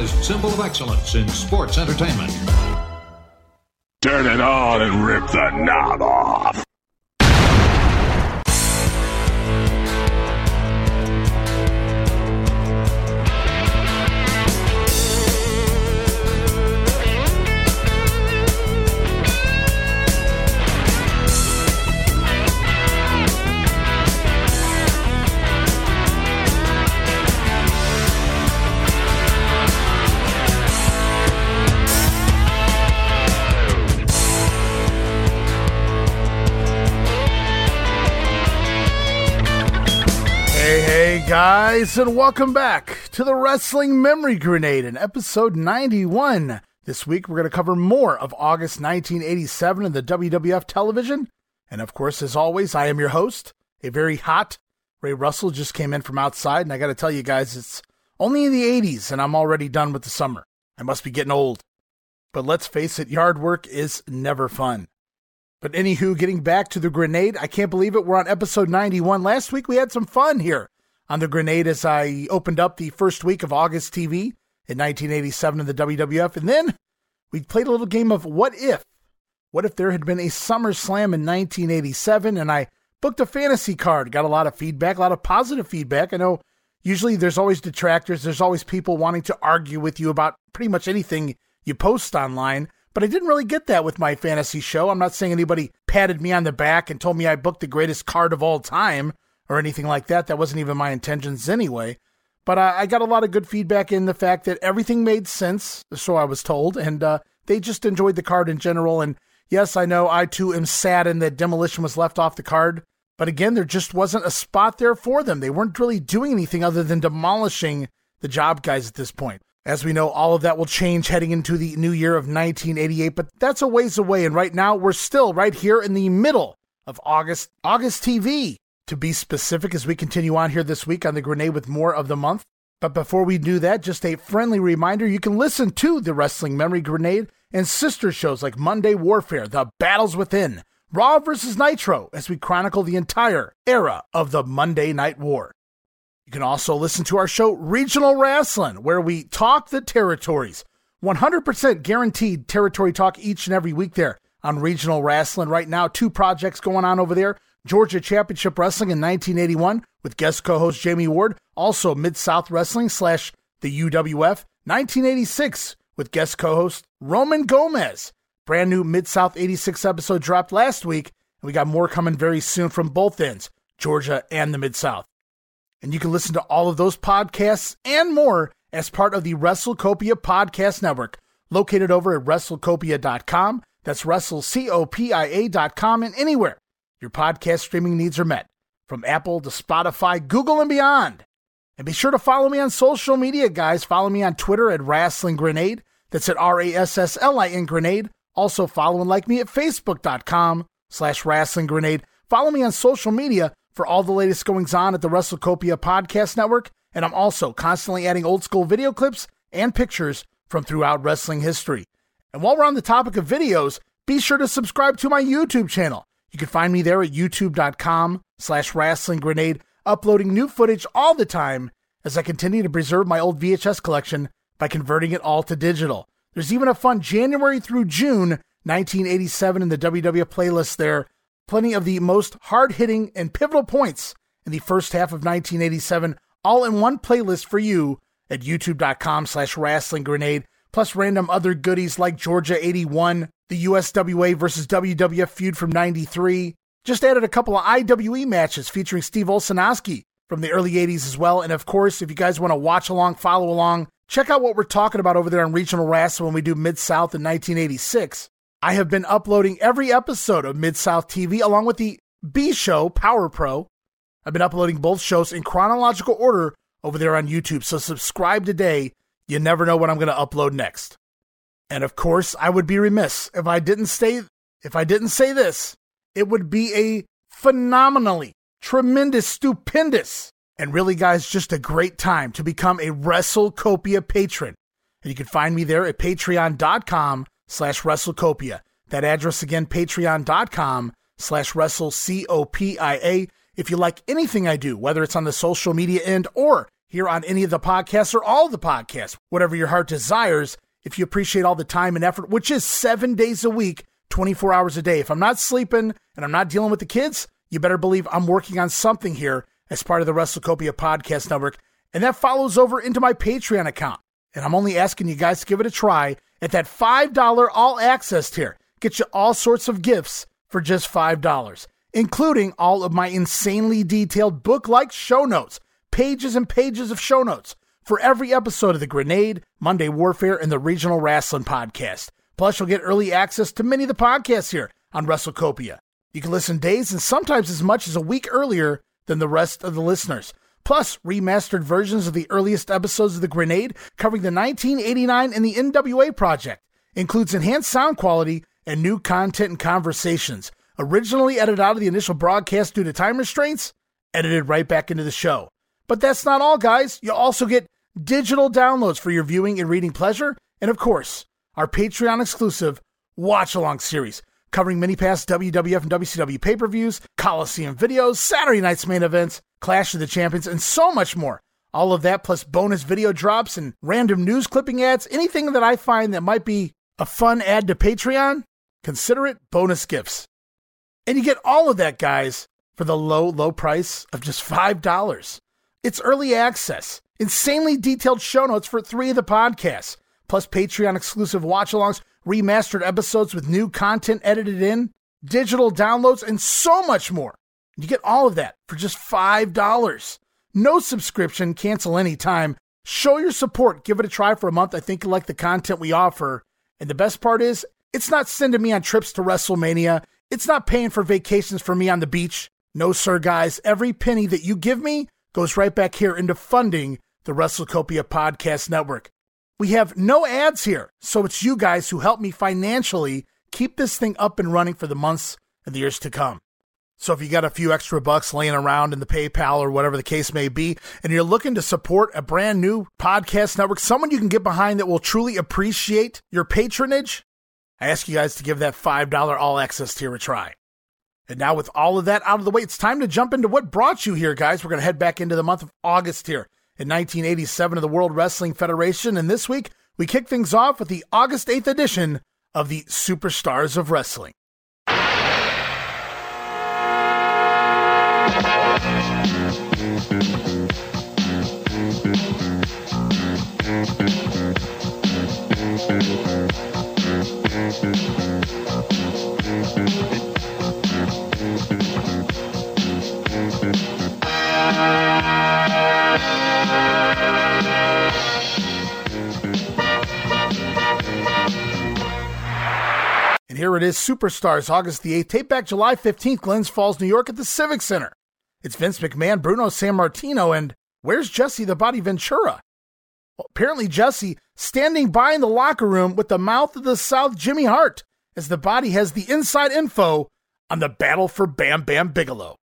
recognized symbol of excellence in sports entertainment. Turn it on and rip the knob off. Guys, and welcome back to the Wrestling Memory Grenade in episode 91. This week, we're going to cover more of August 1987 in the WWF television. And of course, as always, I am your host, a very hot Ray Russell. Just came in from outside, and I got to tell you guys, it's only in the 80s, and I'm already done with the summer. I must be getting old. But let's face it, yard work is never fun. But anywho, getting back to the grenade, I can't believe it. We're on episode 91. Last week we had some fun here on the grenade as I opened up the first week of August TV in 1987 in the WWF. And then we played a little game of what if? What if there had been a SummerSlam in 1987 and I booked a fantasy card? Got a lot of feedback, a lot of positive feedback. I know usually there's always detractors, there's always people wanting to argue with you about pretty much anything you post online. But I didn't really get that with my fantasy show. I'm not saying anybody patted me on the back and told me I booked the greatest card of all time or anything like that. That wasn't even my intentions anyway. But uh, I got a lot of good feedback in the fact that everything made sense, so I was told, and uh, they just enjoyed the card in general. And yes, I know I too am saddened that Demolition was left off the card. But again, there just wasn't a spot there for them. They weren't really doing anything other than demolishing the job guys at this point. As we know, all of that will change heading into the new year of 1988, but that's a ways away. And right now, we're still right here in the middle of August, August TV, to be specific, as we continue on here this week on the Grenade with more of the month. But before we do that, just a friendly reminder you can listen to the Wrestling Memory Grenade and sister shows like Monday Warfare, The Battles Within, Raw vs. Nitro, as we chronicle the entire era of the Monday Night War. You can also listen to our show, Regional Wrestling, where we talk the territories. 100% guaranteed territory talk each and every week there on Regional Wrestling. Right now, two projects going on over there Georgia Championship Wrestling in 1981 with guest co host Jamie Ward. Also, Mid South Wrestling slash the UWF 1986 with guest co host Roman Gomez. Brand new Mid South 86 episode dropped last week, and we got more coming very soon from both ends, Georgia and the Mid South. And you can listen to all of those podcasts and more as part of the WrestleCopia Podcast Network, located over at WrestleCopia.com. That's WrestleCopia.com and anywhere your podcast streaming needs are met, from Apple to Spotify, Google, and beyond. And be sure to follow me on social media, guys. Follow me on Twitter at Rasslin Grenade. That's at R A S S L I N Grenade. Also follow and like me at Facebook.com slash RasslinGrenade. Follow me on social media for all the latest goings on at the WrestleCopia Podcast Network. And I'm also constantly adding old school video clips and pictures from throughout wrestling history. And while we're on the topic of videos, be sure to subscribe to my YouTube channel. You can find me there at youtube.com slash RasslinGrenade, uploading new footage all the time as I continue to preserve my old VHS collection by converting it all to digital. There's even a fun January through June 1987 in the WWF playlist there. Plenty of the most hard hitting and pivotal points in the first half of 1987, all in one playlist for you at youtube.com slash RasslinGrenade, plus random other goodies like Georgia 81, the USWA versus WWF feud from 93. Just added a couple of IWE matches featuring Steve Olsonoski from the early 80s as well. And of course, if you guys want to watch along, follow along, check out what we're talking about over there on Regional Wrestling when we do Mid South in 1986. I have been uploading every episode of Mid South TV along with the B show, Power Pro. I've been uploading both shows in chronological order over there on YouTube. So subscribe today. You never know what I'm going to upload next. And of course, I would be remiss if I didn't say if I didn't say this. It would be a phenomenally tremendous, stupendous, and really, guys, just a great time to become a WrestleCopia patron. And you can find me there at patreon.com slash WrestleCopia. That address again, patreon.com slash WrestleCopia. If you like anything I do, whether it's on the social media end or here on any of the podcasts or all the podcasts, whatever your heart desires. If you appreciate all the time and effort, which is seven days a week, 24 hours a day. If I'm not sleeping and I'm not dealing with the kids, you better believe I'm working on something here as part of the WrestleCopia Podcast Network. And that follows over into my Patreon account. And I'm only asking you guys to give it a try at that $5 all access tier. Get you all sorts of gifts for just $5, including all of my insanely detailed book like show notes, pages and pages of show notes for every episode of the Grenade, Monday Warfare, and the Regional Wrestling Podcast. Plus, you'll get early access to many of the podcasts here on WrestleCopia. You can listen days and sometimes as much as a week earlier than the rest of the listeners. Plus, remastered versions of the earliest episodes of The Grenade covering the 1989 and the NWA project includes enhanced sound quality and new content and conversations. Originally edited out of the initial broadcast due to time restraints, edited right back into the show. But that's not all, guys. You'll also get digital downloads for your viewing and reading pleasure, and of course, our Patreon exclusive watch along series covering many past WWF and WCW pay per views, Coliseum videos, Saturday night's main events, Clash of the Champions, and so much more. All of that plus bonus video drops and random news clipping ads, anything that I find that might be a fun ad to Patreon, consider it bonus gifts. And you get all of that, guys, for the low, low price of just $5. It's early access, insanely detailed show notes for three of the podcasts, plus Patreon exclusive watch alongs, remastered episodes with new content edited in, digital downloads, and so much more. You get all of that for just $5. No subscription, cancel anytime. Show your support, give it a try for a month. I think you like the content we offer. And the best part is, it's not sending me on trips to WrestleMania. It's not paying for vacations for me on the beach. No, sir, guys. Every penny that you give me goes right back here into funding the WrestleCopia Podcast Network. We have no ads here, so it's you guys who help me financially keep this thing up and running for the months and the years to come. So if you got a few extra bucks laying around in the PayPal or whatever the case may be, and you're looking to support a brand new podcast network, someone you can get behind that will truly appreciate your patronage, I ask you guys to give that $5 all access tier a try. And now with all of that out of the way, it's time to jump into what brought you here, guys. We're going to head back into the month of August here in 1987 of the World Wrestling Federation. And this week, we kick things off with the August 8th edition of the Superstars of Wrestling. Is Superstars, August the 8th, tape back July 15th, Glens Falls, New York at the Civic Center. It's Vince McMahon, Bruno Sammartino, and where's Jesse the Body Ventura? Well, apparently, Jesse standing by in the locker room with the mouth of the South Jimmy Hart, as the body has the inside info on the battle for Bam Bam Bigelow.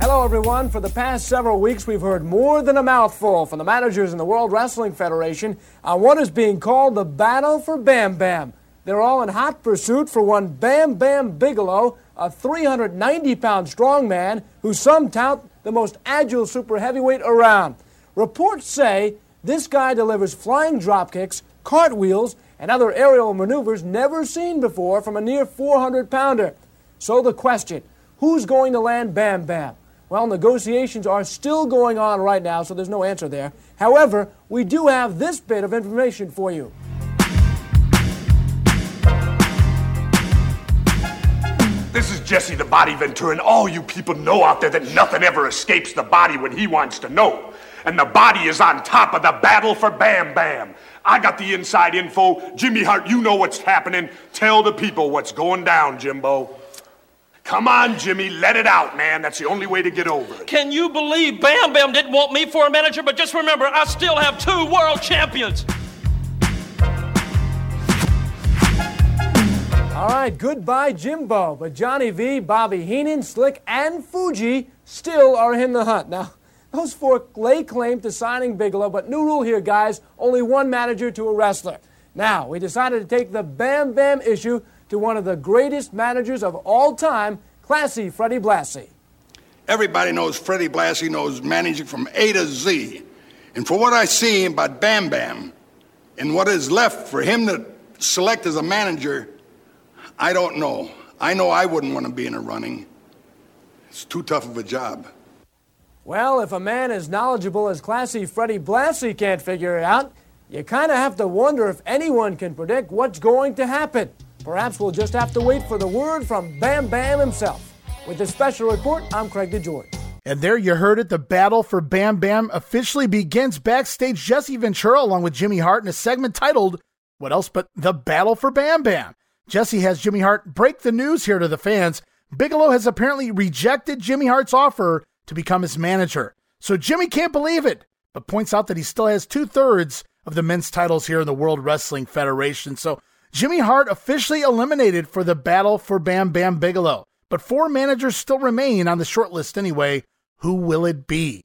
Hello, everyone. For the past several weeks, we've heard more than a mouthful from the managers in the World Wrestling Federation on what is being called the battle for Bam Bam. They're all in hot pursuit for one Bam Bam Bigelow, a 390 pound strongman who some tout the most agile super heavyweight around. Reports say this guy delivers flying dropkicks, cartwheels, and other aerial maneuvers never seen before from a near 400 pounder. So the question who's going to land Bam Bam? Well, negotiations are still going on right now, so there's no answer there. However, we do have this bit of information for you. This is Jesse the Body Ventura, and all you people know out there that nothing ever escapes the body when he wants to know. And the body is on top of the battle for Bam Bam. I got the inside info. Jimmy Hart, you know what's happening. Tell the people what's going down, Jimbo. Come on, Jimmy, let it out, man. That's the only way to get over it. Can you believe Bam Bam didn't want me for a manager? But just remember, I still have two world champions. All right, goodbye, Jimbo. But Johnny V, Bobby Heenan, Slick, and Fuji still are in the hunt. Now, those four lay claim to signing Bigelow, but new rule here, guys only one manager to a wrestler. Now, we decided to take the Bam Bam issue to one of the greatest managers of all time, Classy Freddie Blassie. Everybody knows Freddie Blassie knows managing from A to Z. And for what I see about Bam Bam and what is left for him to select as a manager, I don't know. I know I wouldn't want to be in a running. It's too tough of a job. Well, if a man as knowledgeable as classy Freddie Blassie can't figure it out, you kind of have to wonder if anyone can predict what's going to happen. Perhaps we'll just have to wait for the word from Bam Bam himself. With this special report, I'm Craig DeGeorge. And there you heard it. The battle for Bam Bam officially begins backstage. Jesse Ventura, along with Jimmy Hart, in a segment titled, What Else But the Battle for Bam Bam? Jesse has Jimmy Hart break the news here to the fans. Bigelow has apparently rejected Jimmy Hart's offer to become his manager. So Jimmy can't believe it, but points out that he still has two thirds of the men's titles here in the World Wrestling Federation. So Jimmy Hart officially eliminated for the battle for Bam Bam Bigelow. But four managers still remain on the short list anyway. Who will it be?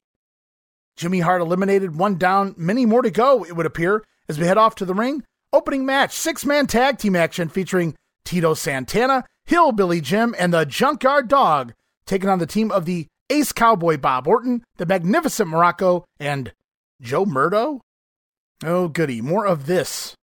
Jimmy Hart eliminated one down, many more to go, it would appear, as we head off to the ring. Opening match, six man tag team action featuring Tito Santana, Hillbilly Jim, and the Junkyard Dog, taking on the team of the Ace Cowboy Bob Orton, the Magnificent Muraco, and Joe Murdo? Oh, goody, more of this.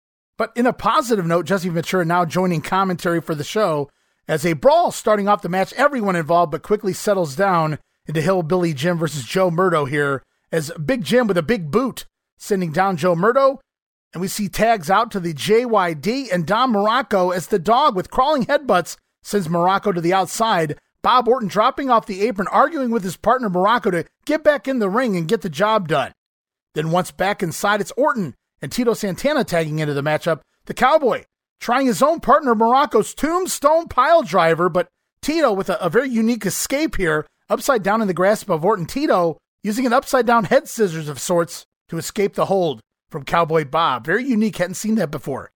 But in a positive note, Jesse Ventura now joining commentary for the show as a brawl starting off the match, everyone involved, but quickly settles down into Hillbilly Jim versus Joe Murdo here as Big Jim with a big boot sending down Joe Murdo. And we see tags out to the JYD and Don Muraco as the dog with crawling headbutts sends Muraco to the outside. Bob Orton dropping off the apron, arguing with his partner Muraco to get back in the ring and get the job done. Then once back inside, it's Orton and Tito Santana tagging into the matchup. The Cowboy trying his own partner Muraco's tombstone pile driver, but Tito with a, a very unique escape here, upside down in the grasp of Orton. Tito using an upside down head scissors of sorts to escape the hold from Cowboy Bob. Very unique, hadn't seen that before.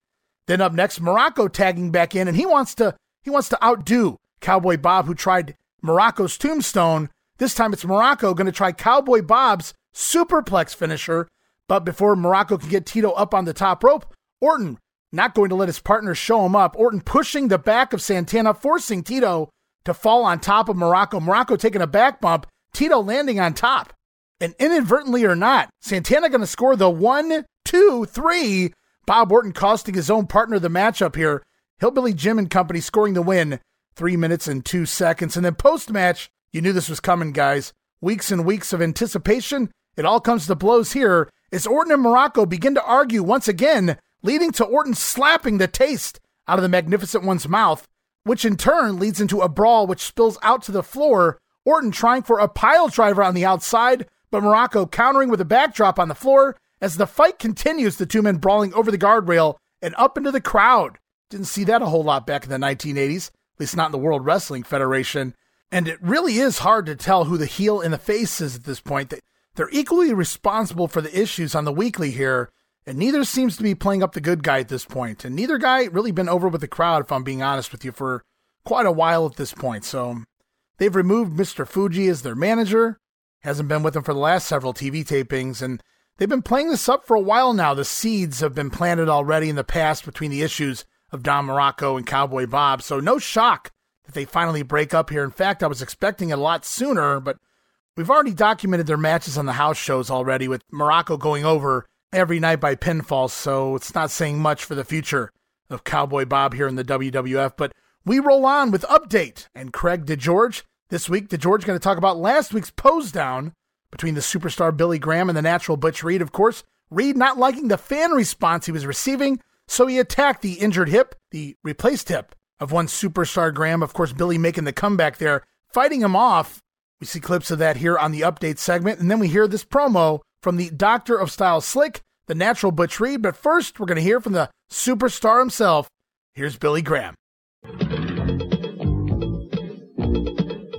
Then up next, Muraco tagging back in, and he wants to he wants to outdo Cowboy Bob, who tried Muraco's tombstone. This time it's Muraco going to try Cowboy Bob's superplex finisher. But before Muraco can get Tito up on the top rope, Orton not going to let his partner show him up. Orton pushing the back of Santana, forcing Tito to fall on top of Muraco. Muraco taking a back bump, Tito landing on top. And inadvertently or not, Santana going to score the one, two, three. Bob Orton costing his own partner the matchup here. Hillbilly Jim and company scoring the win, three minutes and two seconds. And then post match, you knew this was coming, guys. Weeks and weeks of anticipation. It all comes to blows here as Orton and Muraco begin to argue once again, leading to Orton slapping the taste out of the Magnificent One's mouth, which in turn leads into a brawl which spills out to the floor. Orton trying for a pile driver on the outside, but Muraco countering with a backdrop on the floor. As the fight continues, the two men brawling over the guardrail and up into the crowd. Didn't see that a whole lot back in the 1980s, at least not in the World Wrestling Federation. And it really is hard to tell who the heel and the face is at this point. They're equally responsible for the issues on the weekly here, and neither seems to be playing up the good guy at this point. And neither guy really been over with the crowd, if I'm being honest with you, for quite a while at this point. So they've removed Mr. Fuji as their manager, hasn't been with them for the last several TV tapings, and they've been playing this up for a while now. The seeds have been planted already in the past between the issues of Don Muraco and Cowboy Bob. So no shock that they finally break up here. In fact, I was expecting it a lot sooner, but we've already documented their matches on the house shows already with Muraco going over every night by pinfall, so it's not saying much for the future of Cowboy Bob here in the WWF. But we roll on with Update and Craig DeGeorge. This week, DeGeorge going to talk about last week's pose down between the superstar Billy Graham and the natural Butch Reed. Of course, Reed not liking the fan response he was receiving, so he attacked the injured hip, the replaced hip of one superstar Graham. Of course, Billy making the comeback there, fighting him off. See clips of that here on the update segment, and then we hear this promo from the Doctor of Style Slick, the natural Butch Reed. But first, we're going to hear from the superstar himself. Here's Billy Graham.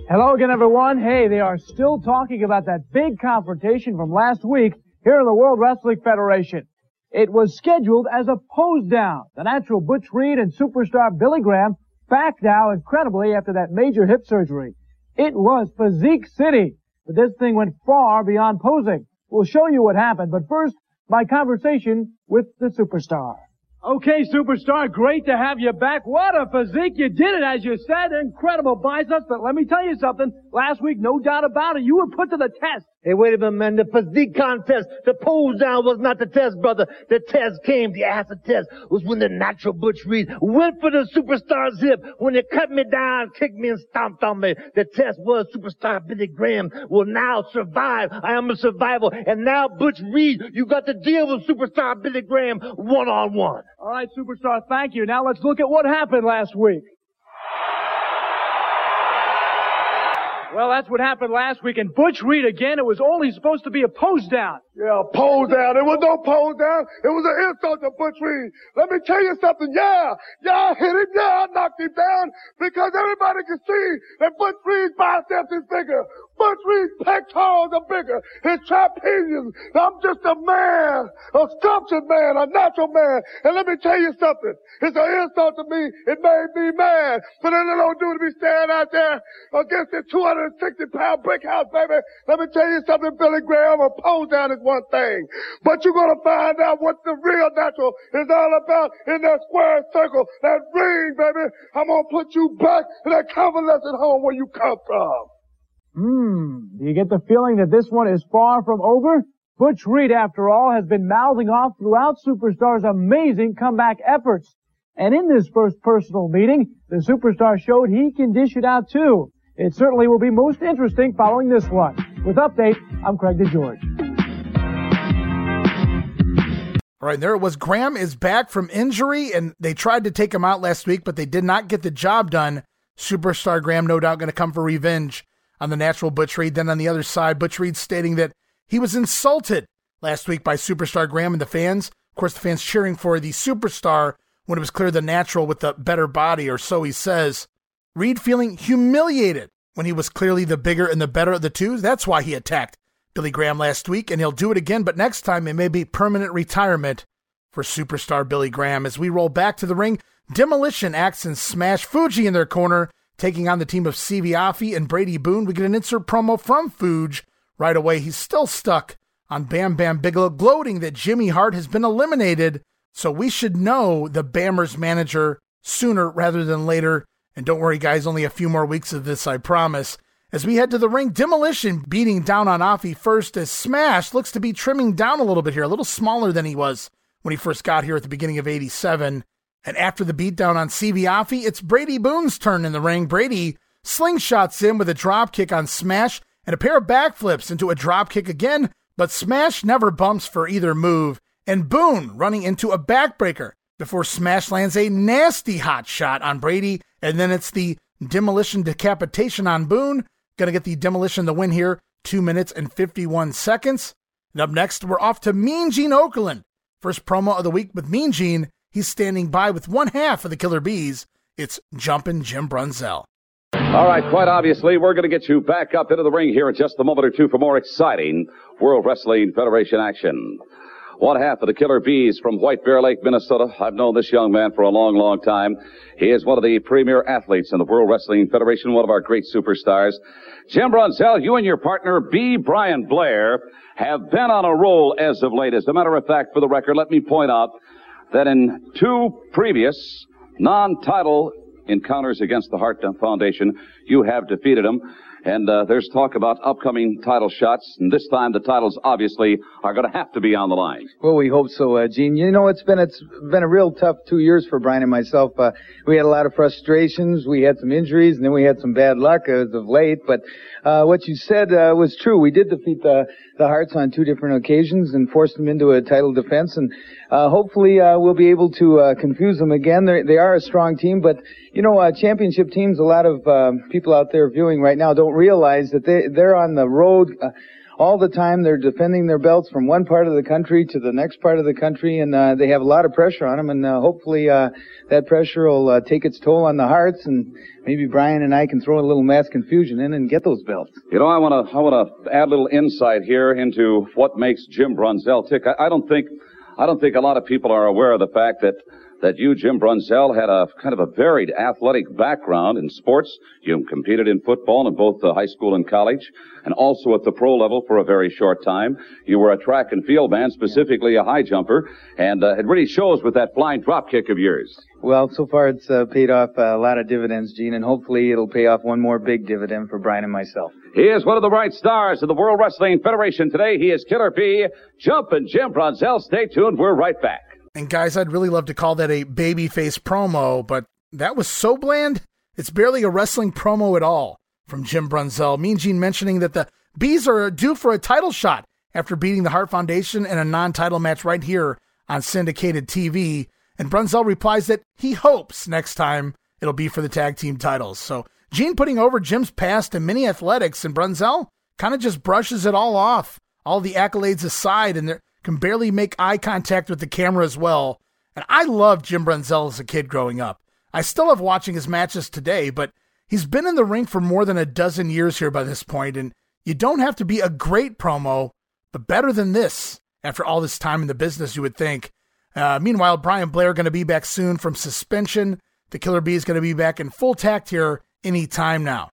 Hello again, everyone. Hey, they are still talking about that big confrontation from last week here in the World Wrestling Federation. It was scheduled as a pose down. The natural Butch Reed and superstar Billy Graham back now incredibly after that major hip surgery. It was Physique City, but this thing went far beyond posing. We'll show you what happened, but first, my conversation with the superstar. Okay, superstar, great to have you back. What a physique. You did it, as you said. Incredible biceps. But let me tell you something. Last week, no doubt about it, you were put to the test. Hey, wait a minute, man. The physique contest, the pose down was not the test, brother. The test came, the acid test, was when the natural Butch Reed went for the superstar's hip. When they cut me down, kicked me and stomped on me. The test was superstar Billy Graham will now survive. I am a survivor. And now, Butch Reed, you got to deal with superstar Billy Graham one on one. All right, superstar, thank you. Now let's look at what happened last week. Well, that's what happened last week. And Butch Reed again, it was only supposed to be a pose down. Yeah, a pose down. It was no pose down. It was an insult to Butch Reed. Let me tell you something. Yeah, yeah, I hit him. Yeah, I knocked him down because everybody can see that Butch Reed's biceps is bigger. Butch Reed's pectorals are bigger. His trapezius. I'm just a man, a sculptured man, a natural man. And let me tell you something. It's an insult to me. It made me mad. But then it don't do to be standing out there against this 260 pound brick house, baby. Let me tell you something, Billy Graham. A pose down is one thing. But you're going to find out what the real natural is all about in that square circle, that ring, baby. I'm going to put you back in that convalescent home where you come from. Hmm. Do you get the feeling that this one is far from over? Butch Reed, after all, has been mouthing off throughout Superstar's amazing comeback efforts. And in this first personal meeting, the superstar showed he can dish it out too. It certainly will be most interesting following this one. With Update, I'm Craig DeGeorge. All right, there it was. Graham is back from injury, and they tried to take him out last week, but they did not get the job done. Superstar Graham, no doubt, going to come for revenge on the natural Butch Reed. Then on the other side, Butch Reed stating that he was insulted last week by Superstar Graham and the fans. Of course, the fans cheering for the superstar when it was clear the natural with the better body, or so he says. Reed feeling humiliated when he was clearly the bigger and the better of the two. That's why he attacked Billy Graham last week, and he'll do it again, but next time it may be permanent retirement for superstar Billy Graham. As we roll back to the ring, Demolition Ax and smash Fuji in their corner, taking on the team of Sivi Afi and Brady Boone. We get an insert promo from Fuji right away. He's still stuck on Bam Bam Bigelow, gloating that Jimmy Hart has been eliminated. So we should know the Bammers manager sooner rather than later. And don't worry, guys, only a few more weeks of this, I promise. As we head to the ring, Demolition beating down on Afi first as Smash looks to be trimming down a little bit here, a little smaller than he was when he first got here at the beginning of 87. And after the beatdown on Sivi Afi, it's Brady Boone's turn in the ring. Brady slingshots in with a drop kick on Smash and a pair of backflips into a drop kick again, but Smash never bumps for either move. And Boone running into a backbreaker before Smash lands a nasty hot shot on Brady, and then it's the demolition decapitation on Boone. Gonna get the demolition the win here, two minutes and 51 seconds. And up next, we're off to Mean Gene Okerlund. First promo of the week with Mean Gene. He's standing by with one half of the Killer Bees. It's Jumpin' Jim Brunzell. All right, quite obviously, we're going to get you back up into the ring here in just a moment or two for more exciting World Wrestling Federation action. One half of the Killer Bees from White Bear Lake, Minnesota. I've known this young man for a long, long time. He is one of the premier athletes in the World Wrestling Federation, one of our great superstars. Jim Brunzell, you and your partner, B. Brian Blair, have been on a roll as of late. As a matter of fact, for the record, let me point out that in two previous non-title encounters against the Hart Foundation, you have defeated them. And uh, there's talk about upcoming title shots, and this time the titles obviously are going to have to be on the line. Well, we hope so, uh, Gene. You know, it's been it's been a real tough two years for Brian and myself. Uh, we had a lot of frustrations, we had some injuries, and then we had some bad luck as of late. But uh, what you said uh, was true. We did defeat the the Harts on two different occasions and forced them into a title defense, and uh, hopefully uh, we'll be able to uh, confuse them again. They're, they are a strong team, but you know, championship teams. A lot of people out there viewing right now don't realize that they they're on the road. All the time they're defending their belts from one part of the country to the next part of the country and uh, they have a lot of pressure on them and uh, hopefully uh, that pressure will uh, take its toll on the Harts, and maybe Brian and I can throw a little mass confusion in and get those belts. You know, I want to I want to add a little insight here into what makes Jim Brunzell tick. I, I don't think I don't think a lot of people are aware of the fact that that you, Jim Brunzell, had a kind of a varied athletic background in sports. You competed in football in both the high school and college, and also at the pro level for a very short time. You were a track and field man, specifically a high jumper, and uh, it really shows with that flying drop kick of yours. Well, so far it's uh, paid off a lot of dividends, Gene, and hopefully it'll pay off one more big dividend for Brian and myself. He is one of the bright stars of the World Wrestling Federation today. He is Killer B. Jumpin' Jim Brunzell. Stay tuned. We're right back. And guys, I'd really love to call that a babyface promo, but that was so bland. It's barely a wrestling promo at all from Jim Brunzell. Mean Gene mentioning that the Bees are due for a title shot after beating the Hart Foundation in a non-title match right here on syndicated TV. And Brunzell replies that he hopes next time it'll be for the tag team titles. So Gene putting over Jim's past in mini athletics, and Brunzell kind of just brushes it all off, all the accolades aside, and can barely make eye contact with the camera as well. And I loved Jim Brunzell as a kid growing up. I still love watching his matches today, but he's been in the ring for more than a dozen years here by this point, and you don't have to be a great promo, but better than this after all this time in the business, you would think. Uh, meanwhile, Brian Blair going to be back soon from suspension. The Killer Bee is going to be back in full tact here any time now.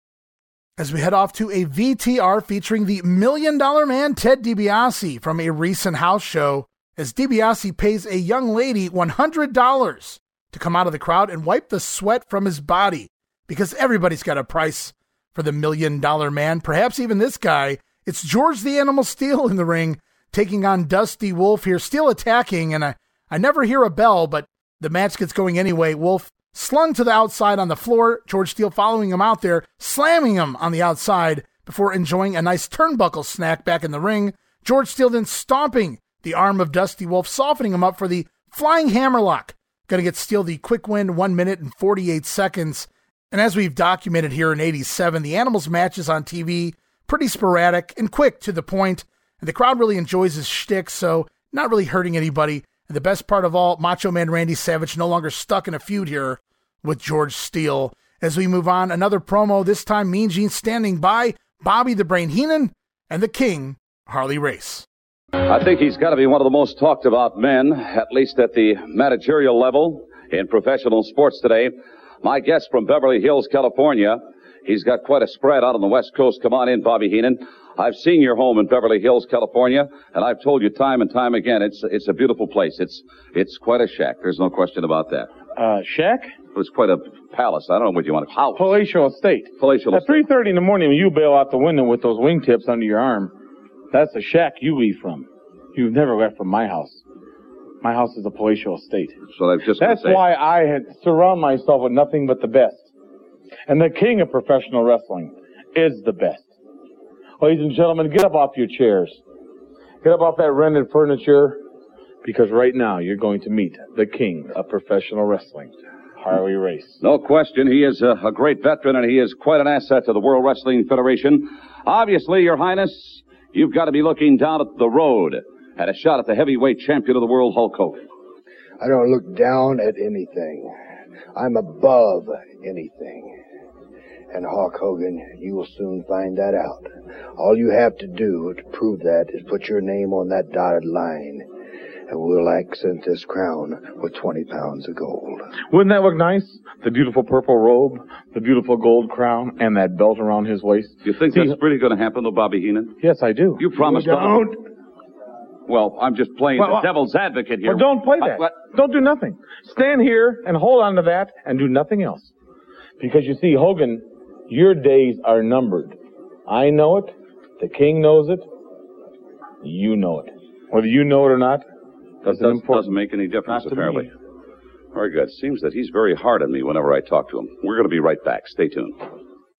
As we head off to a VTR featuring the Million Dollar Man Ted DiBiase from a recent house show, as DiBiase pays a young lady $100 to come out of the crowd and wipe the sweat from his body, because everybody's got a price for the Million Dollar Man. Perhaps even this guy. It's George the Animal Steele in the ring, taking on Dusty Wolfe here, still attacking, and I, I never hear a bell, but the match gets going anyway. Wolf slung to the outside on the floor. George Steele following him out there, slamming him on the outside before enjoying a nice turnbuckle snack back in the ring. George Steele then stomping the arm of Dusty Wolfe, softening him up for the flying hammerlock. Gonna get Steele the quick win, 1 minute and 48 seconds. And as we've documented here in 87, the Animals matches on TV, pretty sporadic and quick to the point, and the crowd really enjoys his shtick, so not really hurting anybody. And the best part of all, Macho Man Randy Savage no longer stuck in a feud here with George Steele. As we move on, another promo, this time Mean Gene standing by Bobby the Brain Heenan and the King, Harley Race. I think he's got to be one of the most talked about men, at least at the managerial level in professional sports today. My guest from Beverly Hills, California. He's got quite a spread out on the West Coast. Come on in, Bobby Heenan. I've seen your home in Beverly Hills, California, and I've told you time and time again, it's it's a beautiful place. It's it's quite a shack. There's no question about that. Uh, shack? It was quite a palace. I don't know what you want to house. Palatial estate. Palatial At estate. 3.30 in the morning, you bail out the window with those wingtips under your arm, that's the shack you leave from. You've never left from my house. My house is a palatial estate. So that's just That's why I had surround myself with nothing but the best. And the king of professional wrestling is the best. Ladies and gentlemen, get up off your chairs. Get up off that rented furniture because right now you're going to meet the king of professional wrestling, Harley Race. No question, he is a, a great veteran and he is quite an asset to the World Wrestling Federation. Obviously, Your Highness, you've got to be looking down at the road at a shot at the heavyweight champion of the world, Hulk Hogan. I don't look down at anything. I'm above anything. And Hulk Hogan, you will soon find that out. All you have to do to prove that is put your name on that dotted line, and we'll accent this crown with 20 pounds of gold. Wouldn't that look nice? The beautiful purple robe, the beautiful gold crown, and that belt around his waist. You think See, that's really going to happen, though, Bobby Heenan? Yes, I do. You promised You don't. Well, I'm just playing Well, the well- devil's advocate here. Well, don't play I- that. what- Don't do nothing. Stand here and hold on to that and do nothing else. Because you see, Hogan, your days are numbered. I know it. The king knows it. You know it. Whether you know it or not, That doesn't does, important. doesn't make any difference, to apparently. me. Very good. Seems that he's very hard on me whenever I talk to him. We're going to be right back. Stay tuned.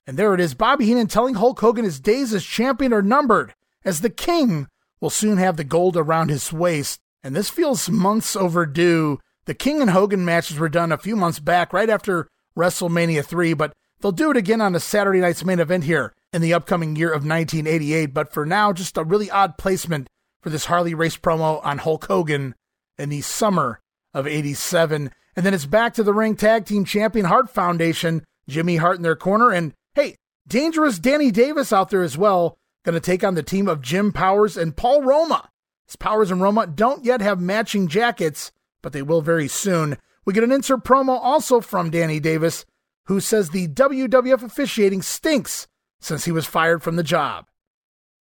And there it is, Bobby Heenan telling Hulk Hogan his days as champion are numbered, as the King will soon have the gold around his waist. And this feels months overdue. The King and Hogan matches were done a few months back, right after WrestleMania 3, but they'll do it again on a Saturday night's main event here in the upcoming year of 1988. But for now, just a really odd placement for this Harley race promo on Hulk Hogan in the summer of 87. And then it's back to the ring tag team champion Hart Foundation, Jimmy Hart in their corner. And hey, dangerous Danny Davis out there as well, going to take on the team of Jim Powers and Paul Roma. As Powers and Roma don't yet have matching jackets, but they will very soon. We get an insert promo also from Danny Davis, who says the WWF officiating stinks since he was fired from the job.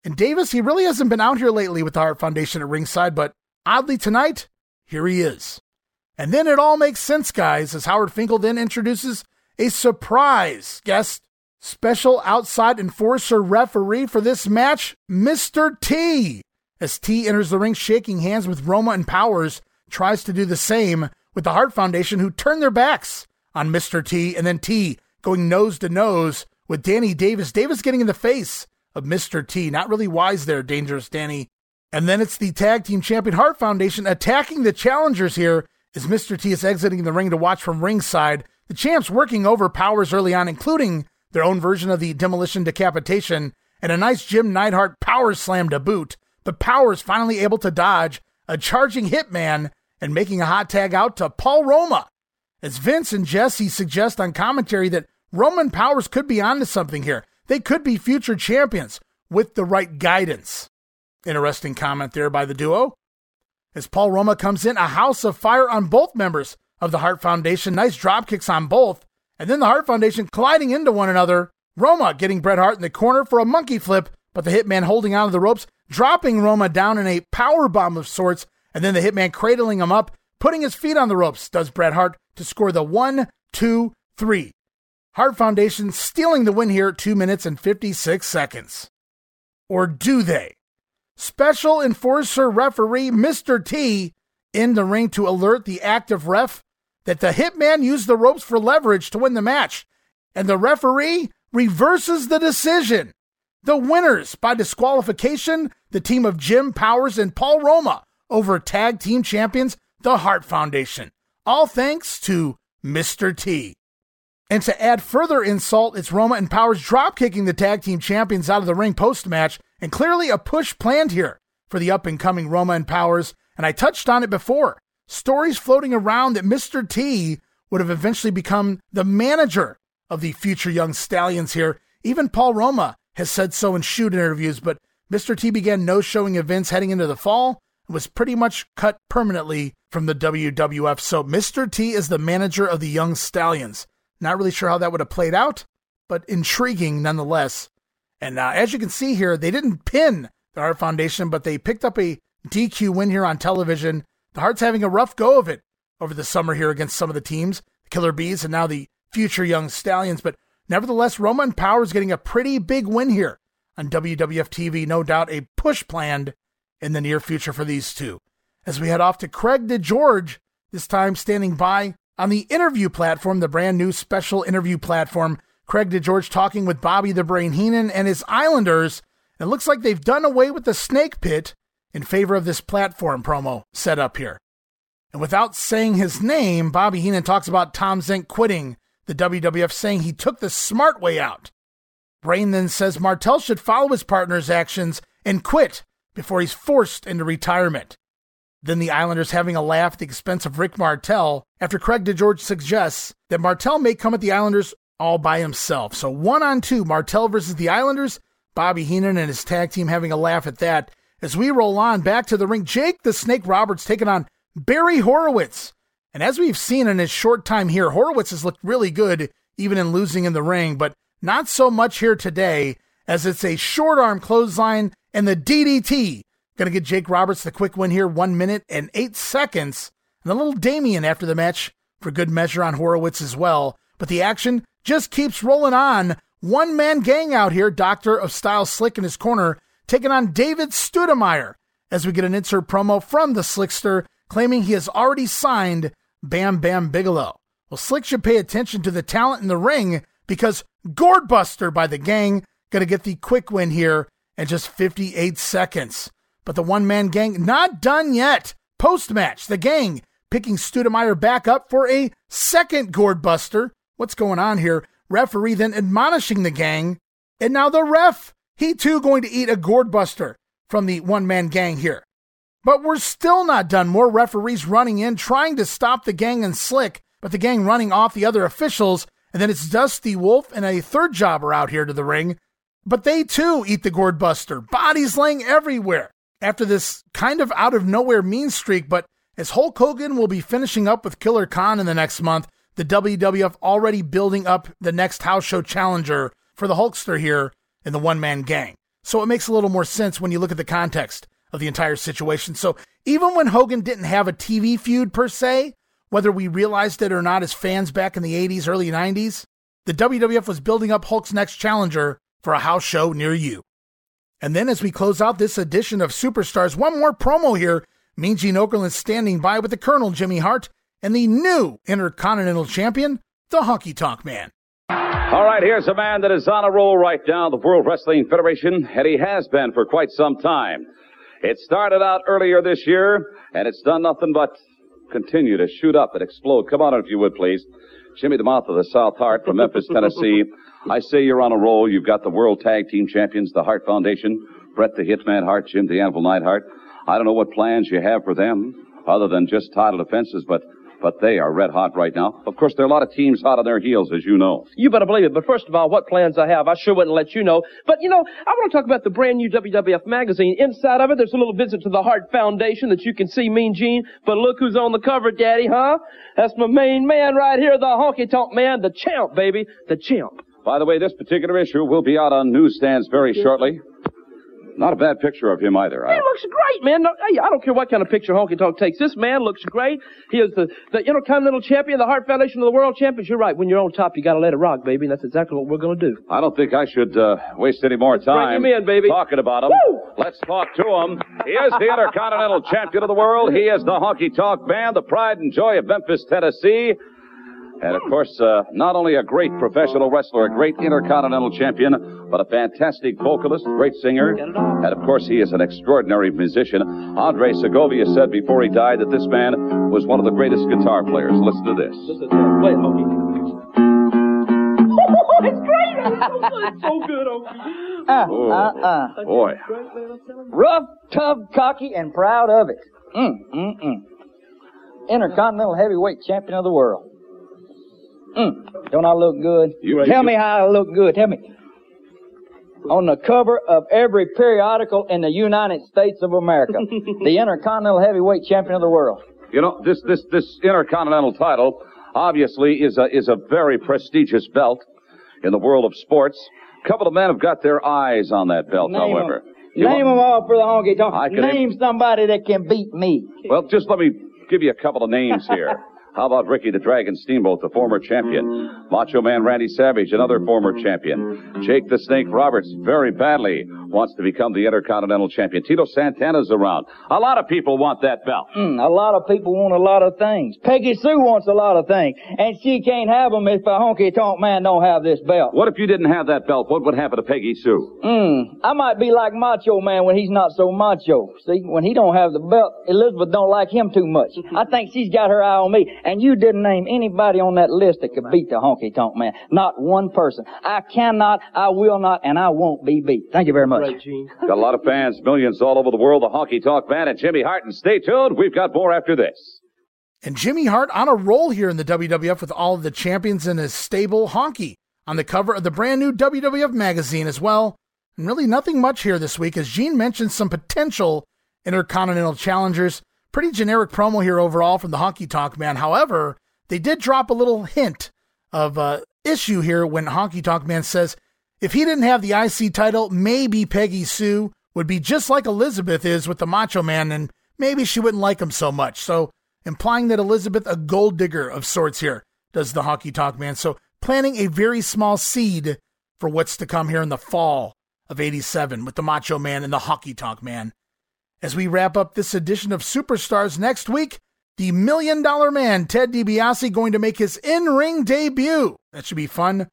And Davis, he really hasn't been out here lately with the Hart Foundation at ringside, but oddly tonight, here he is. And then it all makes sense, guys, as Howard Finkel then introduces a surprise guest, special outside enforcer referee for this match, Mr. T. As T enters the ring shaking hands with Roma and Powers, tries to do the same with the Hart Foundation, who turn their backs on Mr. T, and then T going nose to nose with Danny Davis. Davis getting in the face of Mr. T. Not really wise there, Dangerous Danny. And then it's the tag team champion Hart Foundation attacking the challengers here as Mr. T is exiting the ring to watch from ringside. The champs working over powers early on, including their own version of the demolition decapitation and a nice Jim Neidhart power slam to boot. But Powers finally able to dodge a charging hitman and making a hot tag out to Paul Roma. As Vince and Jesse suggest on commentary that Roman Powers could be onto something here. They could be future champions with the right guidance. Interesting comment there by the duo. As Paul Roma comes in, a house of fire on both members of the Hart Foundation. Nice drop kicks on both. And then the Hart Foundation colliding into one another. Roma getting Bret Hart in the corner for a monkey flip, but the Hitman holding onto the ropes, dropping Roma down in a power bomb of sorts, and then the Hitman cradling him up, putting his feet on the ropes, does Bret Hart to score the one, two, three. Hart Foundation stealing the win here at 2 minutes and 56 seconds. Or do they? Special Enforcer referee Mr. T in the ring to alert the active ref that the hitman used the ropes for leverage to win the match, and the referee reverses the decision. The winners by disqualification, the team of Jim Powers and Paul Roma over tag team champions, the Hart Foundation. All thanks to Mr. T. And to add further insult, it's Roma and Powers drop kicking the tag team champions out of the ring post match, and clearly a push planned here for the up and coming Roma and Powers. And I touched on it before. Stories floating around that Mr. T would have eventually become the manager of the future young stallions here. Even Paul Roma has said so in shoot interviews, but Mr. T began no showing events heading into the fall was pretty much cut permanently from the WWF. So Mr. T is the manager of the young stallions. Not really sure how that would have played out, but intriguing nonetheless. And uh, as you can see here, they didn't pin the Hart Foundation, but they picked up a DQ win here on television. The Harts having a rough go of it over the summer here against some of the teams, the Killer Bees and now the future Young Stallions. But nevertheless, Roman Powers getting a pretty big win here on WWF TV. No doubt a push planned in the near future for these two. As we head off to Craig DeGeorge, this time standing by on the interview platform, the brand new special interview platform, Craig DeGeorge talking with Bobby the Brain Heenan and his Islanders. It looks like they've done away with the snake pit in favor of this platform promo set up here. And without saying his name, Bobby Heenan talks about Tom Zenk quitting the WWF, saying he took the smart way out. Brain then says Martel should follow his partner's actions and quit before he's forced into retirement. Then the Islanders having a laugh at the expense of Rick Martel after Craig DeGeorge suggests that Martel may come at the Islanders all by himself. So one on two, Martel versus the Islanders. Bobby Heenan and his tag team having a laugh at that. As we roll on back to the ring, Jake the Snake Roberts taking on Barry Horowitz. And as we've seen in his short time here, Horowitz has looked really good, even in losing in the ring, but not so much here today, as it's a short arm clothesline and the DDT to get Jake Roberts the quick win here, one minute and eight seconds. And a little Damien after the match for good measure on Horowitz as well. But the action just keeps rolling on. One man gang out here, Doctor of Style Slick in his corner, taking on David Studemeyer as we get an insert promo from the Slickster claiming he has already signed Bam Bam Bigelow. Well, Slick should pay attention to the talent in the ring because Gourdbuster by the gang to get the quick win here in just 58 seconds. But the one man gang not done yet. Post match, the gang picking Studemeyer back up for a second gourd buster. What's going on here? Referee then admonishing the gang. And now the ref, he too going to eat a gourd buster from the one man gang here. But we're still not done. More referees running in, trying to stop the gang and Slick, but the gang running off the other officials. And then it's Dusty Wolfe and a third jobber out here to the ring. But they too eat the gourd buster. Bodies laying everywhere after this kind of out of nowhere mean streak, but As Hulk Hogan will be finishing up with Killer Khan in the next month, the WWF already building up the next house show challenger for the Hulkster here in the one man gang. So it makes a little more sense when you look at the context of the entire situation. So even when Hogan didn't have a TV feud per se, whether we realized it or not as fans back in the 80s, early 90s, the WWF was building up Hulk's next challenger for a house show near you. And then as we close out this edition of Superstars, one more promo here. Mean Gene Okerlund standing by with the Colonel Jimmy Hart and the new Intercontinental Champion, the Honky Tonk Man. All right, here's a man that is on a roll right now, the World Wrestling Federation, and he has been for quite some time. It started out earlier this year, and it's done nothing but continue to shoot up and explode. Come on, if you would, please. Jimmy the Mouth of the South Hart from Memphis, Tennessee. I say you're on a roll. You've got the World Tag Team Champions, the Hart Foundation, Bret the Hitman Hart, Jim the Anvil Neidhart. I don't know what plans you have for them other than just title defenses, but but they are red hot right now. Of course, there are a lot of teams hot on their heels, as you know. You better believe it. But first of all, what plans I have, I sure wouldn't let you know. But you know, I want to talk about the brand new WWF magazine. Inside of it, there's a little visit to the Hart Foundation that you can see Mean Gene. But look who's on the cover, Daddy, huh? That's my main man right here, the honky tonk man, the champ, baby, the champ. By the way, this particular issue will be out on newsstands very shortly. Not a bad picture of him either. He looks great, man. No, hey, I don't care what kind of picture Honky Tonk takes. This man looks great. He is the, the Intercontinental Champion, the Hart Foundation of the World Champions. You're right. When you're on top, you gotta let it rock, baby. And that's exactly what we're gonna do. I don't think I should uh, waste any more time bring him in, baby. talking about him. Woo! Let's talk to him. He is the Intercontinental Champion of the world. He is the Honky Tonk Band, the pride and joy of Memphis, Tennessee. And of course, uh, not only a great professional wrestler, a great intercontinental champion, but a fantastic vocalist, great singer. And of course, he is an extraordinary musician. Andre Segovia said before he died that this man was one of the greatest guitar players. Listen to this. Play it, Honky. it's great. It's so good, Honky. Uh, Oh, uh, uh. boy. Rough, tough, cocky, and proud of it. Mm, mm, mm. Intercontinental heavyweight champion of the world. Mm. Don't I look good? You- Tell me how I look good. Tell me. On the cover of every periodical in the United States of America. the Intercontinental heavyweight champion of the world. You know, this this this intercontinental title obviously is a is a very prestigious belt in the world of sports. A couple of men have got their eyes on that belt, Name however. 'em. You Name them all for the honky tonk. Name somebody that can beat me. Well, just let me give you a couple of names here. How about Ricky the Dragon Steamboat, the former champion? Macho Man Randy Savage, another former champion. Jake the Snake Roberts, very badly wants to become the Intercontinental Champion. Tito Santana's around. A lot of people want that belt. Mm, a lot of people want a lot of things. Peggy Sue wants a lot of things, and she can't have them if a honky tonk man don't have this belt. What if you didn't have that belt? What would happen to Peggy Sue? Mm, I might be like Macho Man when he's not so macho. See, when he don't have the belt, Elizabeth don't like him too much. I think she's got her eye on me, and you didn't name anybody on that list that could beat the honky tonk man. Not one person. I cannot, I will not, and I won't be beat. Thank you very much. Got a lot of fans, millions all over the world. The Honky Talk Band and Jimmy Hart. And stay tuned. We've got more after this. And Jimmy Hart on a roll here in the WWF with all of the champions in his stable honky on the cover of the brand new WWF magazine as well. And really nothing much here this week as Gene mentioned some potential intercontinental challengers. Pretty generic promo here overall from the Honky Tonk Man. However, they did drop a little hint of uh, issue here when Honky Tonk Man says if he didn't have the IC title, maybe Peggy Sue would be just like Elizabeth is with the Macho Man, and maybe she wouldn't like him so much. So implying that Elizabeth a gold digger of sorts here does the Honky Tonk Man. So planting a very small seed for what's to come here in the fall of 87 with the Macho Man and the Honky Tonk Man. As we wrap up this edition of Superstars next week, the Million Dollar Man, Ted DiBiase, going to make his in ring debut. That should be fun.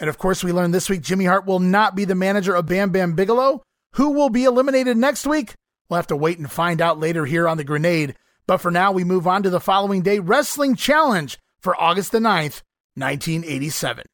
And of course, we learned this week Jimmy Hart will not be the manager of Bam Bam Bigelow. Who will be eliminated next week? We'll have to wait and find out later here on the grenade. But for now, we move on to the following day Wrestling Challenge for August the 9th, 1987.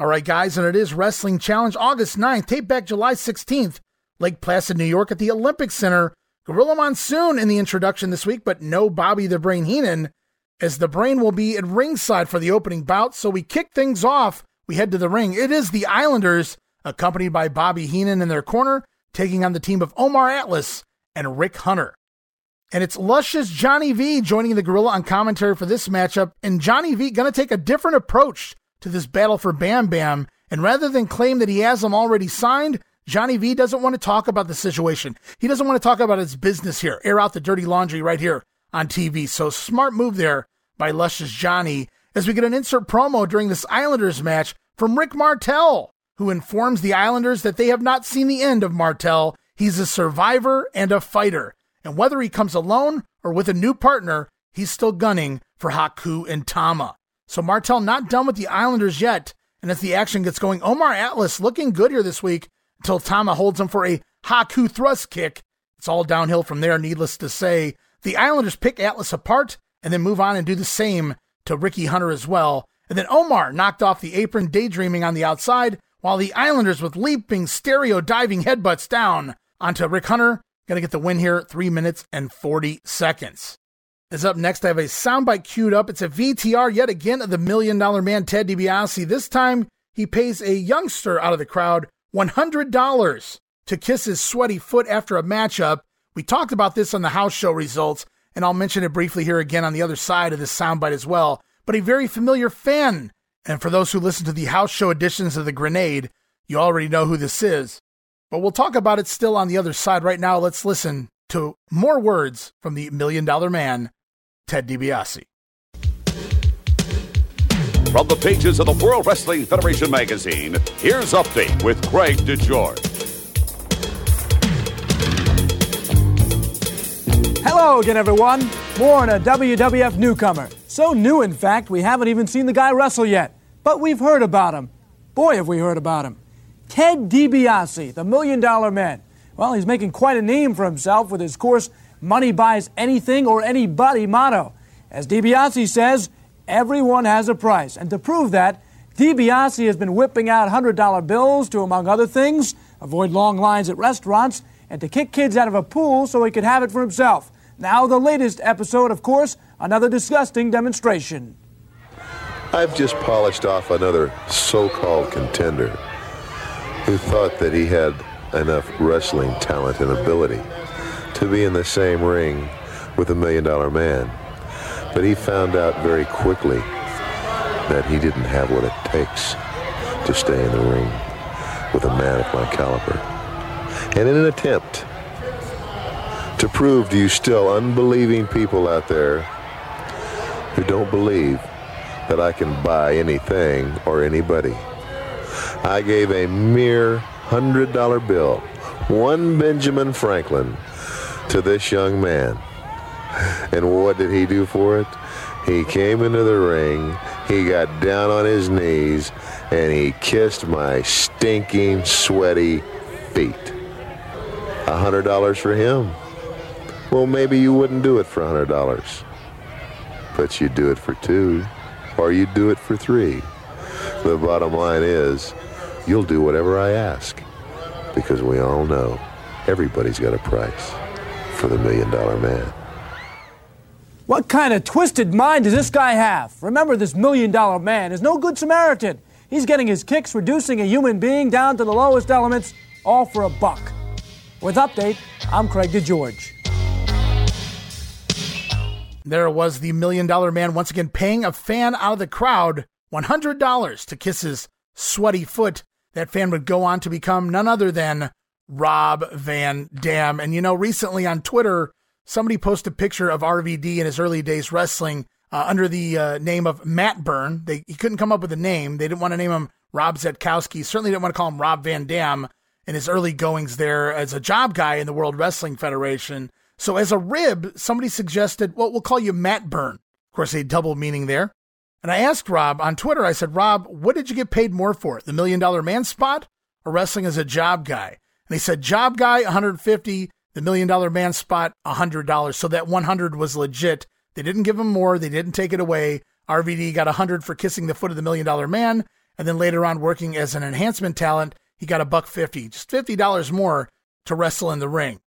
All right, guys, and it is Wrestling Challenge August 9th, tape back July 16th, Lake Placid, New York at the Olympic Center. Gorilla Monsoon in the introduction this week, but no Bobby the Brain Heenan, as the Brain will be at ringside for the opening bout. So we kick things off. We head to the ring. It is the Islanders, accompanied by Bobby Heenan in their corner, taking on the team of Omar Atlas and Rick Hunter. And it's luscious Johnny V joining the Gorilla on commentary for this matchup. And Johnny V going to take a different approach to this battle for Bam Bam. And rather than claim that he has them already signed, Johnny V doesn't want to talk about the situation. He doesn't want to talk about his business here, air out the dirty laundry right here on TV. So smart move there by luscious Johnny as we get an insert promo during this Islanders match from Rick Martel, who informs the Islanders that they have not seen the end of Martel. He's a survivor and a fighter. And whether he comes alone or with a new partner, he's still gunning for Haku and Tama. So Martel not done with the Islanders yet. And as the action gets going, Omar Atlas looking good here this week until Tama holds him for a Haku thrust kick. It's all downhill from there, needless to say. The Islanders pick Atlas apart and then move on and do the same to Ricky Hunter as well. And then Omar knocked off the apron, daydreaming on the outside, while the Islanders with leaping, stereo diving headbutts down onto Rick Hunter. Gonna get the win here, 3 minutes and 40 seconds. As up next, I have a soundbite queued up. It's a VTR yet again of the Million Dollar Man, Ted DiBiase. This time, he pays a youngster out of the crowd $100 to kiss his sweaty foot after a matchup. We talked about this on the house show results, and I'll mention it briefly here again on the other side of this soundbite as well. But a very familiar fan, and for those who listen to the house show editions of The Grenade, you already know who this is. But we'll talk about it still on the other side. Right now, let's listen to more words from the Million Dollar Man, Ted DiBiase. From the pages of the World Wrestling Federation magazine, here's Update with Craig DeGeorge. Hello again, everyone. More on a WWF newcomer. So new, in fact, we haven't even seen the guy wrestle yet. But we've heard about him. Boy, have we heard about him. Ted DiBiase, the Million Dollar Man. Well, he's making quite a name for himself with his course, Money Buys Anything or Anybody motto. As DiBiase says, Everyone has a price. And to prove that, DiBiase has been whipping out $100 bills to, among other things, avoid long lines at restaurants and to kick kids out of a pool so he could have it for himself. Now, the latest episode, of course, another disgusting demonstration. I've just polished off another so called contender who thought that he had enough wrestling talent and ability to be in the same ring with a million dollar man. But he found out very quickly that he didn't have what it takes to stay in the ring with a man of my caliber. And in an attempt to prove to you still unbelieving people out there who don't believe that I can buy anything or anybody, I gave a mere $100 bill, one Benjamin Franklin, to this young man. And what did he do for it? He came into the ring, he got down on his knees, and he kissed my stinking, sweaty feet. A hundred dollars for him? Well, maybe you wouldn't do it for a hundred dollars. But you'd do it for two, or you'd do it for three. The bottom line is, you'll do whatever I ask. Because we all know everybody's got a price for the million dollar man. What kind of twisted mind does this guy have? Remember, this million dollar man is no good Samaritan. He's getting his kicks, reducing a human being down to the lowest elements, all for a buck. With Update, I'm Craig DeGeorge. There was the Million Dollar Man once again paying a fan out of the crowd $100 to kiss his sweaty foot. That fan would go on to become none other than Rob Van Dam. And you know, recently on Twitter, somebody posted a picture of RVD in his early days wrestling uh, under the uh, name of Matt Byrne. They, he couldn't come up with a name. They didn't want to name him Rob Szatkowski. Certainly didn't want to call him Rob Van Dam in his early goings there as a job guy in the World Wrestling Federation. So as a rib, somebody suggested, well, we'll call you Matt Byrne. Of course, a double meaning there. And I asked Rob on Twitter, I said, Rob, what did you get paid more for? The million dollar man spot or wrestling as a job guy? He said, job guy, 150, the million dollar man spot $100 so that 100 was legit they didn't give him more they didn't take it away rvd got 100 for kissing the foot of the million dollar man And then later on, working as an enhancement talent, he got a buck fifty, just fifty dollars more to wrestle in the ring.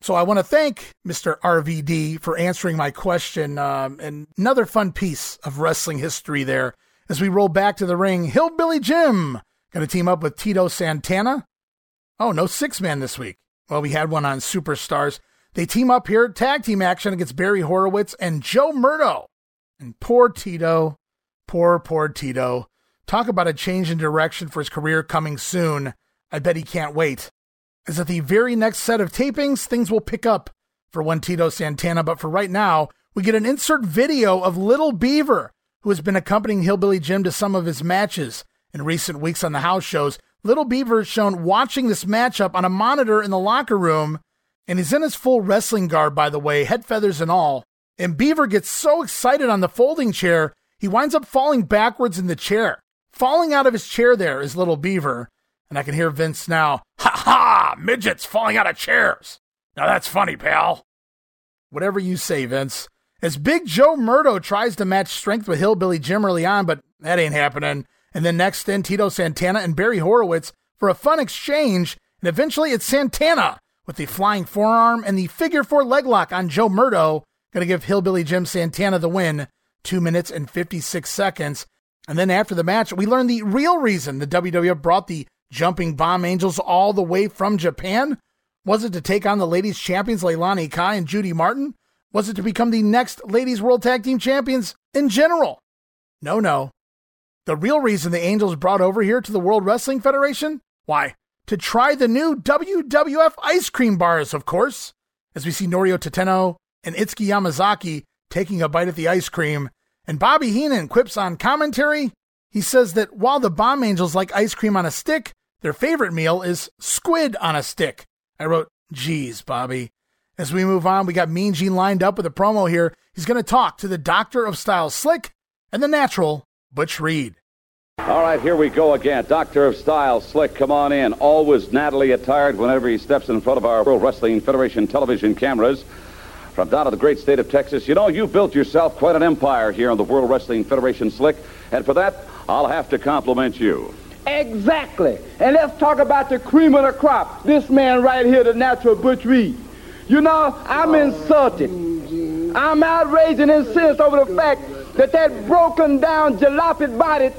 So I want to thank Mr. RVD for answering my question. Um, and another fun piece of wrestling history there as we roll back to the ring. Hillbilly Jim going to team up with Tito Santana. Oh, no six man this week. Well, we had one on Superstars. They team up here, tag team action against Barry Horowitz and Joe Mirto. And poor Tito, poor, poor Tito. Talk about a change in direction for his career coming soon. I bet he can't wait. As at the very next set of tapings, things will pick up for one Tito Santana, but for right now, we get an insert video of Little Beaver, who has been accompanying Hillbilly Jim to some of his matches in recent weeks on the house shows. Little Beaver is shown watching this matchup on a monitor in the locker room, and he's in his full wrestling garb, by the way, head feathers and all. And Beaver gets so excited on the folding chair, he winds up falling backwards in the chair. Falling out of his chair there is Little Beaver, and I can hear Vince now, ha ha, midgets falling out of chairs. Now that's funny, pal. Whatever you say, Vince. As Big Joe Mirto tries to match strength with Hillbilly Jim early on, but that ain't happening. And then next in, Tito Santana and Barry Horowitz for a fun exchange, and eventually it's Santana with the flying forearm and the figure four leg lock on Joe Mirto, gonna give Hillbilly Jim Santana the win, two minutes and 56 seconds. And then after the match, we learn the real reason the WWF brought the jumping bomb angels all the way from Japan? Was it to take on the ladies champions Leilani Kai and Judy Martin? Was it to become the next ladies world tag team champions in general? No, no. The real reason the Angels brought over here to the World Wrestling Federation? Why? To try the new WWF ice cream bars, of course. As we see Noriyo Tateno and Itsuki Yamazaki taking a bite at the ice cream, and Bobby Heenan quips on commentary. He says that while the Bomb Angels like ice cream on a stick, their favorite meal is squid on a stick. I wrote, geez, Bobby. As we move on, we got Mean Gene lined up with a promo here. He's going to talk to the Doctor of Style Slick and the natural Butch Reed. All right, here we go again. Doctor of Style, Slick, come on in. Always Natalie attired whenever he steps in front of our World Wrestling Federation television cameras. From down to the great state of Texas, you know, you built yourself quite an empire here on the World Wrestling Federation, Slick. And for that, I'll have to compliment you. Exactly. And let's talk about the cream of the crop. This man right here, the natural Butch Reed. You know, I'm insulted. I'm outraged and incensed over the fact that that broken down, jalopy bodied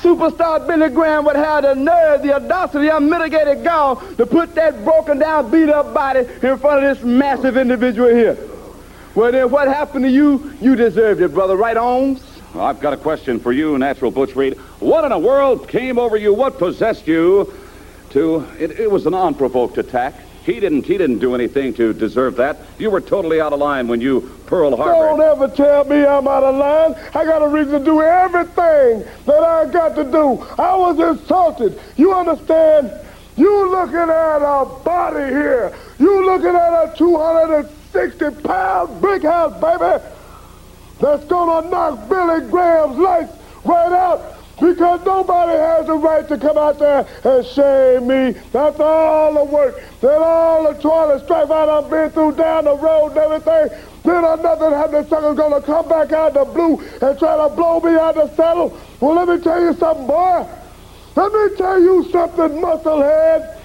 superstar Billy Graham would have the nerve, the audacity, unmitigated gall to put that broken down, beat up body in front of this massive individual here. Well, then what happened to you? You deserved it, brother. Right on? Well, I've got a question for you, Natural Butch Reed. What in the world came over you? What possessed you to... It, it was an unprovoked attack. He didn't. He didn't do anything to deserve that. You were totally out of line when you Pearl Harbor. Don't ever tell me I'm out of line. I got a reason to do everything that I got to do. I was insulted. You understand? You looking at a body here. You looking at a 260 pound big house, baby. That's gonna knock Billy Graham's lights right out because nobody has the right to come out there and shame me. After all the work, then all the toilet strife I've been through down the road and everything, then another the suckers gonna come back out of the blue and try to blow me out of the saddle. Well, let me tell you something, boy. Let me tell you something, musclehead.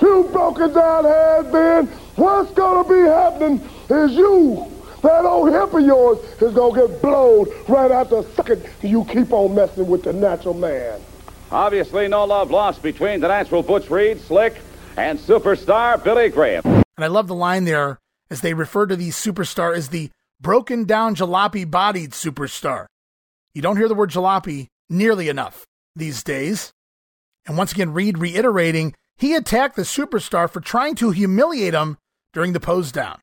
You broken down has been. What's gonna be happening is you that old hip of yours is going to get blowed right out the second you keep on messing with the natural man. Obviously, no love lost between the natural Butch Reed, Slick, and superstar Billy Graham. And I love the line there as they refer to the superstar as the broken down jalopy bodied superstar. You don't hear the word jalopy nearly enough these days. And once again, Reed reiterating he attacked the superstar for trying to humiliate him during the pose down.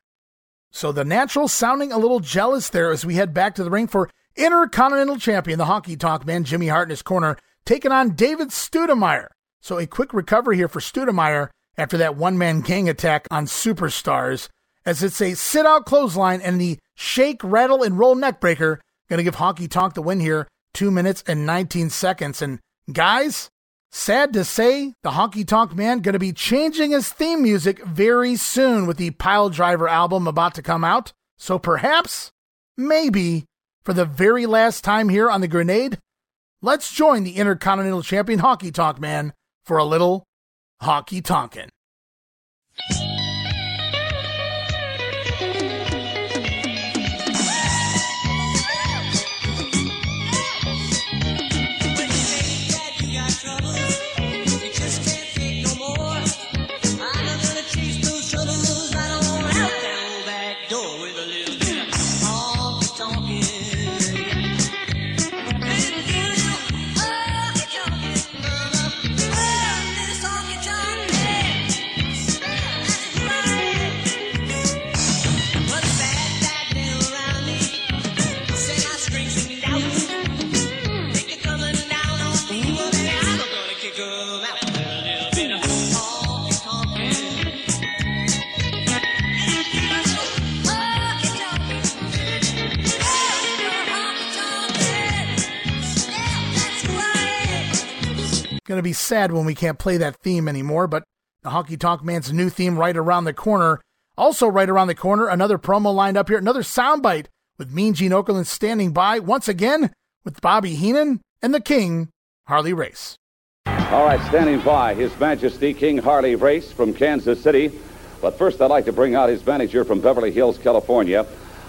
So the natural sounding a little jealous there as we head back to the ring for Intercontinental Champion, the Honky Tonk Man, Jimmy Hart in his corner, taking on David Studemeyer. So a quick recovery here for Studemeyer after that one man gang attack on Superstars, as it's a sit out clothesline and the shake, rattle, and roll neckbreaker. Going to give Honky Tonk the win here, two minutes and 19 seconds. And guys, Sad to say, the Honky Tonk Man going to be changing his theme music very soon with the Piledriver album about to come out. So perhaps, maybe, for the very last time here on the Grenade, let's join the Intercontinental Champion Honky Tonk Man for a little honky tonkin'. Going to be sad when we can't play that theme anymore, but the Honky Tonk Man's new theme right around the corner. Also, right around the corner, another promo lined up here, another soundbite with Mean Gene Okerlund standing by once again with Bobby Heenan and the King, Harley Race. All right, standing by, His Majesty King Harley Race from Kansas City. But first, I'd like to bring out his manager from Beverly Hills, California.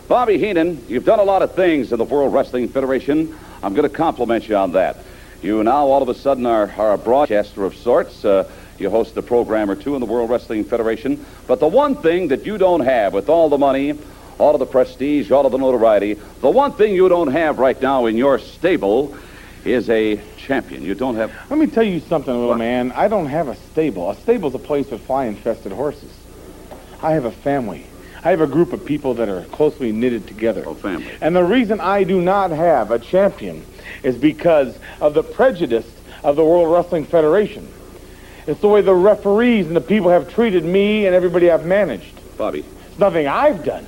Bobby Heenan, you've done a lot of things in the World Wrestling Federation. I'm going to compliment you on that. You now all of a sudden are, are a broadcaster of sorts. Uh, you host a program or two in the World Wrestling Federation. But the one thing that you don't have with all the money, all of the prestige, all of the notoriety, the one thing you don't have right now in your stable is a champion. You don't have. Let me tell you something, little man. I don't have a stable. A stable's a place with fly-infested horses. I have a family. I have a group of people that are closely knitted together. Oh, family. And the reason I do not have a champion is because of the prejudice of the World Wrestling Federation. It's the way the referees and the people have treated me and everybody I've managed. Bobby. It's nothing I've done.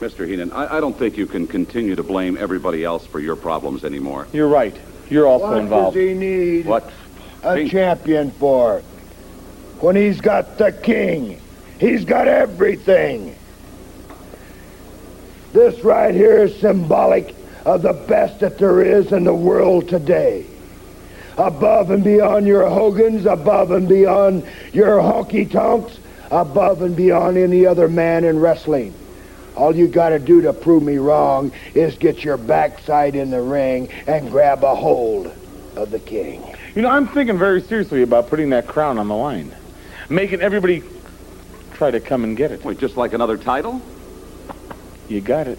Mr. Heenan, I, I don't think you can continue to blame everybody else for your problems anymore. You're right. You're also what involved. does he need What? a King- champion for? When he's got the king, he's got everything. This right here is symbolic of the best that there is in the world today. Above and beyond your Hogans, above and beyond your honky tonks, above and beyond any other man in wrestling. All you got to do to prove me wrong is get your backside in the ring and grab a hold of the king. You know, I'm thinking very seriously about putting that crown on the line. Making everybody try to come and get it. Wait, just like another title? You got it.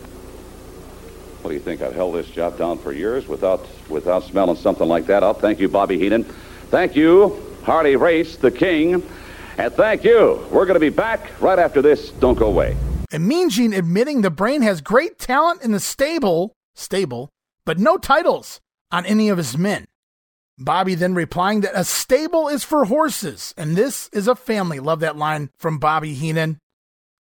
What do you think? I've held this job down for years without without smelling something like that out. Thank you, Bobby Heenan. Thank you, Harley Race, the King. And thank you. We're going to be back right after this. Don't go away. And Mean Gene admitting the brain has great talent in the stable, stable, but no titles on any of his men. Bobby then replying that a stable is for horses, and this is a family. Love that line from Bobby Heenan.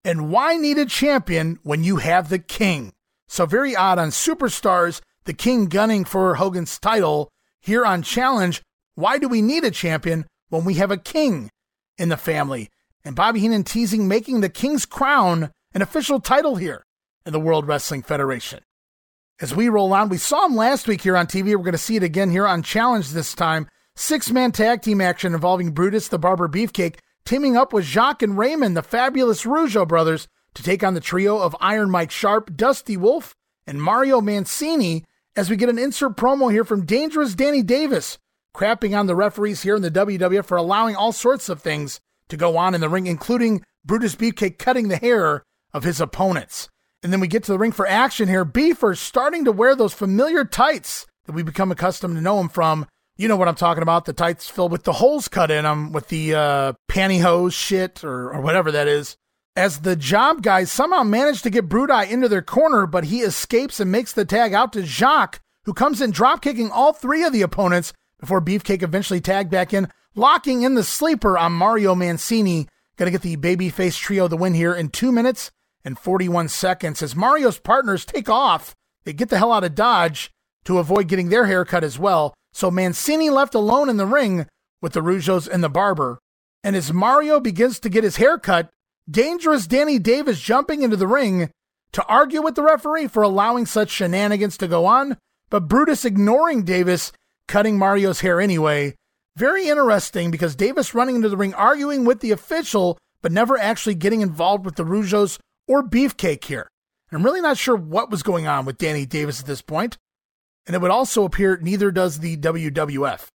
And why need a champion when you have the king? So very odd on Superstars, the king gunning for Hogan's title. Here on Challenge, why do we need a champion when we have a king in the family? And Bobby Heenan teasing making the king's crown an official title here in the World Wrestling Federation. As we roll on, we saw him last week here on TV. We're going to see it again here on Challenge this time. Six man tag team action involving Brutus the Barber Beefcake teaming up with Jacques and Raymond, the fabulous Rougeau brothers, to take on the trio of Iron Mike Sharpe, Dusty Wolfe, and Mario Mancini as we get an insert promo here from Dangerous Danny Davis, crapping on the referees here in the WWF for allowing all sorts of things to go on in the ring, including Brutus Beefcake cutting the hair of his opponents. And then we get to the ring for action here. Beefer starting to wear those familiar tights that we become accustomed to know him from. You know what I'm talking about. The tights filled with the holes cut in them with the uh, pantyhose shit or, or whatever that is. As the job guys somehow manage to get Brudai into their corner, but he escapes and makes the tag out to Jacques, who comes in drop kicking all three of the opponents before Beefcake eventually tagged back in, locking in the sleeper on Mario Mancini. Gonna get the babyface trio the win here in two minutes and 41 seconds as Mario's partners take off. They get the hell out of Dodge to avoid getting their hair cut as well. So Mancini left alone in the ring with the Rougeaus and the barber. And as Mario begins to get his hair cut, dangerous Danny Davis jumping into the ring to argue with the referee for allowing such shenanigans to go on. but Brutus ignoring Davis, cutting Mario's hair anyway. Very interesting because Davis running into the ring arguing with the official, but never actually getting involved with the Rougeaus or Beefcake here. I'm really not sure what was going on with Danny Davis at this point, and it would also appear neither does the WWF.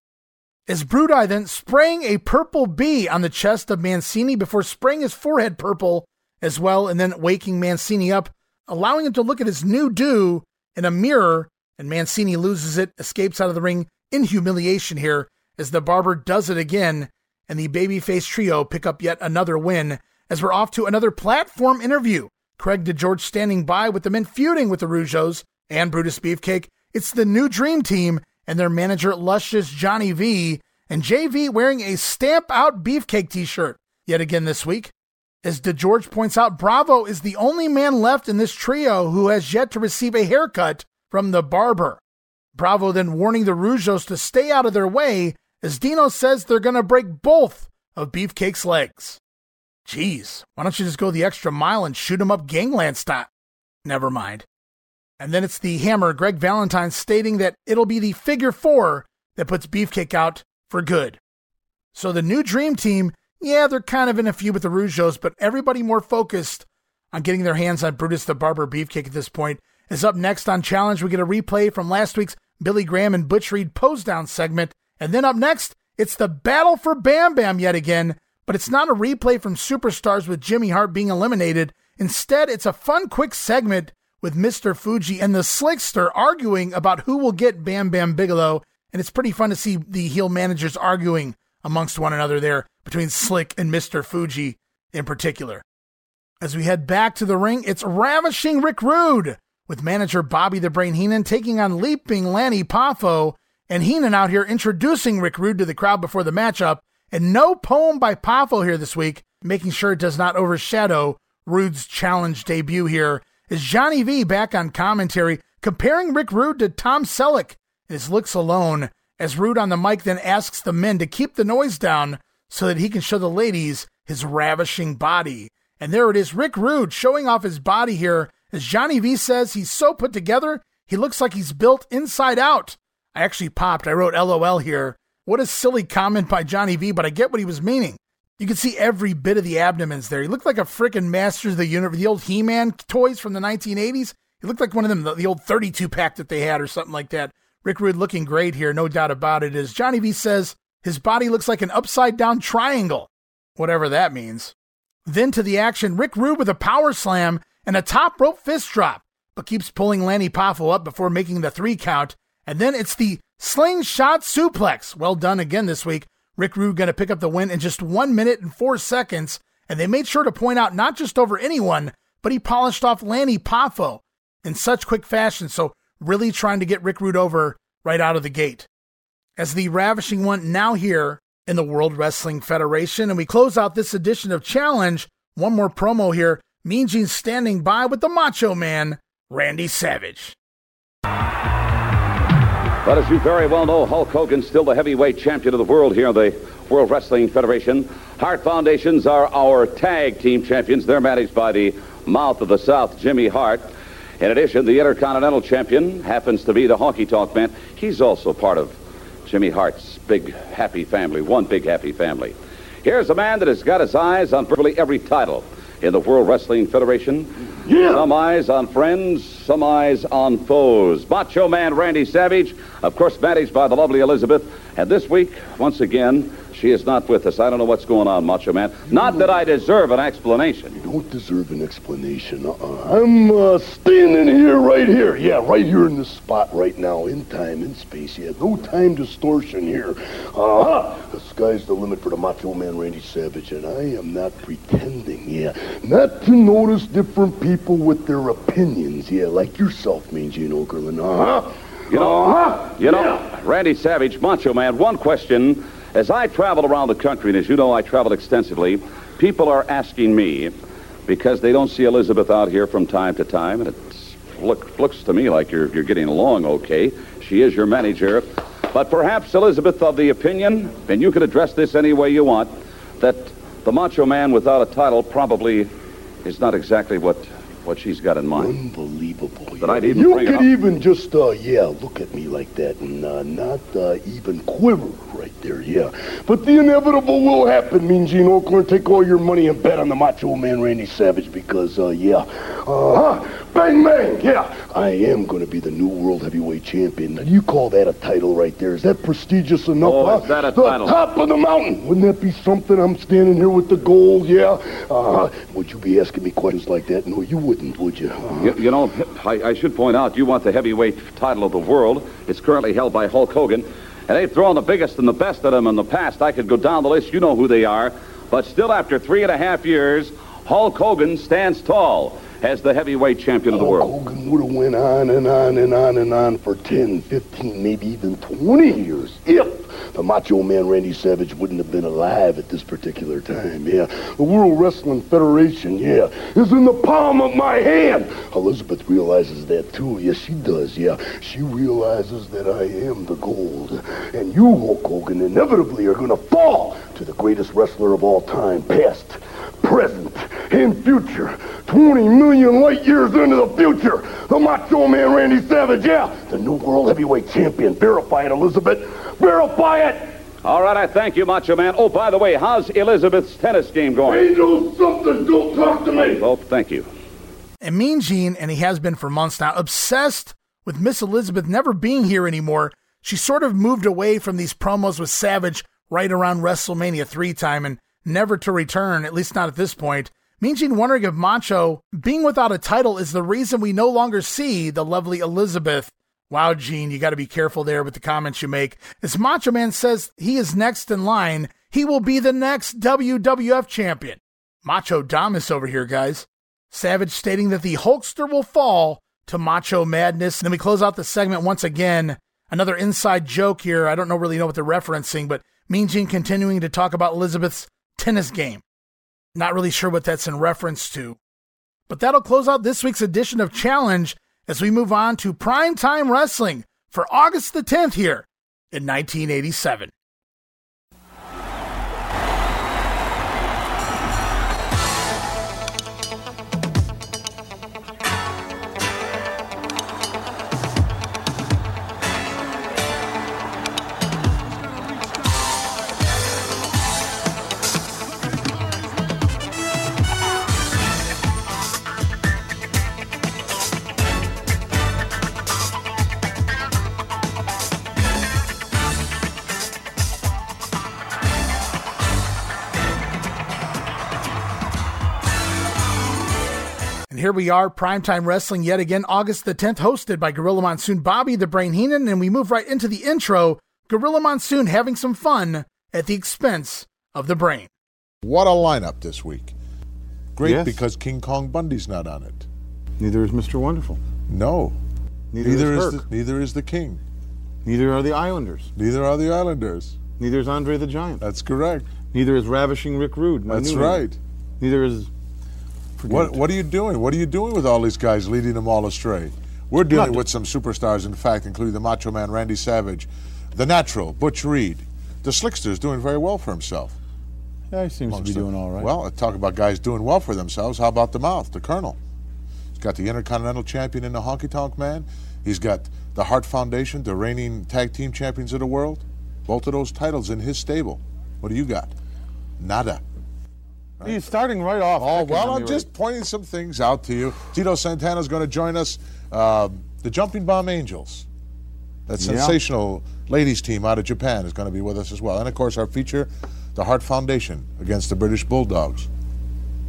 As Brudai then spraying a purple bee on the chest of Mancini before spraying his forehead purple as well, and then waking Mancini up, allowing him to look at his new do in a mirror, and Mancini loses it, escapes out of the ring in humiliation here as the barber does it again, and the babyface trio pick up yet another win as we're off to another platform interview. Craig DeGeorge standing by with the men feuding with the Rougeaus and Brutus Beefcake. It's the new Dream Team and their manager, Luscious Johnny V, and JV wearing a Stamp Out Beefcake t shirt yet again this week. As DeGeorge points out, Bravo is the only man left in this trio who has yet to receive a haircut from the barber. Bravo then warning the Rougeaus to stay out of their way as Dino says they're going to break both of Beefcake's legs. Geez, why don't you just go the extra mile and shoot him up gangland style? Never mind. And then it's the hammer, Greg Valentine, stating that it'll be the figure four that puts Beefcake out for good. So the new Dream Team, yeah, they're kind of in a feud with the Rougeaus, but everybody more focused on getting their hands on Brutus the Barber Beefcake at this point. Is up next on Challenge. We get a replay from last week's Billy Graham and Butch Reed pose down segment. And then up next, it's the battle for Bam Bam yet again but it's not a replay from Superstars with Jimmy Hart being eliminated. Instead, it's a fun, quick segment with Mr. Fuji and the Slickster arguing about who will get Bam Bam Bigelow. And it's pretty fun to see the heel managers arguing amongst one another there between Slick and Mr. Fuji in particular. As we head back to the ring, it's Ravishing Rick Rude with manager Bobby the Brain Heenan taking on Leaping Lanny Poffo. And Heenan out here introducing Rick Rude to the crowd before the matchup and no poem by Poffo here this week, making sure it does not overshadow Rude's challenge debut here. Is Johnny V back on commentary, comparing Rick Rude to Tom Selleck his looks alone, as Rude on the mic then asks the men to keep the noise down so that he can show the ladies his ravishing body. And there it is, Rick Rude showing off his body here, as Johnny V says he's so put together, he looks like he's built inside out. I actually popped, I wrote LOL here what a silly comment by Johnny V, but I get what he was meaning. You can see every bit of the abdomens there. He looked like a freaking Masters of the Universe, the old He Man toys from the 1980s. He looked like one of them, the, the old 32 pack that they had or something like that. Rick Rude looking great here, no doubt about it. As Johnny V says, his body looks like an upside down triangle, whatever that means. Then to the action, Rick Rude with a power slam and a top rope fist drop, but keeps pulling Lanny Poffo up before making the three count. And then it's the Slingshot suplex. Well done again this week. Rick Rude going to pick up the win in just one minute and four seconds. And they made sure to point out not just over anyone, but he polished off Lanny Poffo in such quick fashion. So really trying to get Rick Rude over right out of the gate. As the ravishing one now here in the World Wrestling Federation. And we close out this edition of Challenge. One more promo here. Mean Gene standing by with the Macho Man, Randy Savage. But as you very well know, Hulk Hogan's still the heavyweight champion of the world here in the World Wrestling Federation. Hart Foundations are our tag team champions. They're managed by the mouth of the South, Jimmy Hart. In addition, the Intercontinental Champion happens to be the Honky Tonk Man. He's also part of Jimmy Hart's big happy family, one big happy family. Here's a man that has got his eyes on virtually every title in the World Wrestling Federation. Yeah. Some eyes on friends, some eyes on foes. Macho Man Randy Savage, of course, managed by the lovely Elizabeth. And this week, once again, she is not with us. I don't know what's going on, Macho Man. Not that I deserve an explanation. You don't deserve an explanation. Uh-uh. I'm uh, standing here, right here. Yeah, right here in this spot right now, in time, in space. Yeah, no time distortion here. Uh-huh. The sky's the limit for the Macho Man Randy Savage, and I am not pretending, yeah, not to notice different people with their opinions, yeah, like yourself, Mean Gene Okerlund. Uh-huh. You know, uh-huh. you know, yeah. Randy Savage, Macho Man, one question as I travel around the country, and as you know, I travel extensively, people are asking me, because they don't see Elizabeth out here from time to time, and it look, looks to me like you're, you're getting along okay. She is your manager. But perhaps Elizabeth of the opinion, and you can address this any way you want, that the macho man without a title probably is not exactly what what she's got in mind. Unbelievable. That I'd even you bring could up. even just, uh, yeah, look at me like that and uh, not uh, even quiver right there, yeah. But the inevitable will happen, Mean Gene Okerlund. Take all your money and bet on the Macho Man Randy Savage because, uh, yeah, uh-huh, bang, bang, yeah, I am going to be the new world heavyweight champion. Now, you call that a title right there? Is that prestigious enough? Oh, huh? is that a the title? top of the mountain. Wouldn't that be something? I'm standing here with the gold, yeah. Uh-huh. Would you be asking me questions like that? No, you wouldn't, would you? Uh-huh. You, you know, I, I should point out, you want the heavyweight title of the world. It's currently held by Hulk Hogan. And they've thrown the biggest and the best at him in the past. I could go down the list. You know who they are. But still, after three and a half years, Hulk Hogan stands tall as the heavyweight champion of the world. Hogan would have went on and on and on and on for 10, 15, maybe even 20 years if the Macho Man Randy Savage wouldn't have been alive at this particular time. Yeah, the World Wrestling Federation, yeah, is in the palm of my hand. Elizabeth realizes that too. Yes, she does. Yeah, she realizes that I am the gold, and you, Hulk Hogan, inevitably are going to fall to the greatest wrestler of all time, past, present, and future. 20 million light years into the future. The Macho Man Randy Savage, yeah, the new world heavyweight champion. Verify it, Elizabeth. Verify it. All right, I thank you, Macho Man. Oh, by the way, how's Elizabeth's tennis game going? Angel something, don't talk to me. Oh, thank you. And Mean Gene, and he has been for months now, obsessed with Miss Elizabeth never being here anymore. She sort of moved away from these promos with Savage right around WrestleMania 3 time and never to return, at least not at this point. Mean Gene wondering if Macho being without a title is the reason we no longer see the lovely Elizabeth. Wow, Gene, you got to be careful there with the comments you make. As Macho Man says he is next in line, he will be the next WWF champion. Macho Damas over here, guys. Savage stating that the Hulkster will fall to Macho Madness. And then we close out the segment once again. Another inside joke here. I don't know really know what they're referencing, but Mean Gene continuing to talk about Elizabeth's tennis game. Not really sure what that's in reference to. But that'll close out this week's edition of Challenge as we move on to Primetime Wrestling for August the 10th here in 1987. Here we are, Primetime Wrestling yet again, August the 10th, hosted by Gorilla Monsoon, Bobby the Brain Heenan, and we move right into the intro. Gorilla Monsoon having some fun at the expense of the brain. What a lineup this week. Great Yes. because King Kong Bundy's not on it. Neither is Mr. Wonderful. No. Neither, Neither is is Herc. the, neither is the King. Neither are the Islanders. Neither are the Islanders. Neither is Andre the Giant. That's correct. Neither is Ravishing Rick Rude. That's new name. right. Neither is. Forget What it. what are you doing? What are you doing with all these guys leading them all astray? We're dealing Not- with some superstars, in fact, including the Macho Man Randy Savage, the Natural Butch Reed, the Slickster's doing very well for himself. Yeah, he seems to be doing all right. Well, talk about guys doing well for themselves. How about the mouth, the Colonel? He's got the Intercontinental Champion in the Honky Tonk Man. He's got the Hart Foundation, the reigning tag team champions of the world. Both of those titles in his stable. What do you got? Nada. He's starting right off. Oh, well, I'm just pointing some things out to you. Tito Santana's going to join us. Um, the Jumping Bomb Angels. That Yeah. sensational ladies team out of Japan is going to be with us as well. And, of course, our feature, the Hart Foundation against the British Bulldogs.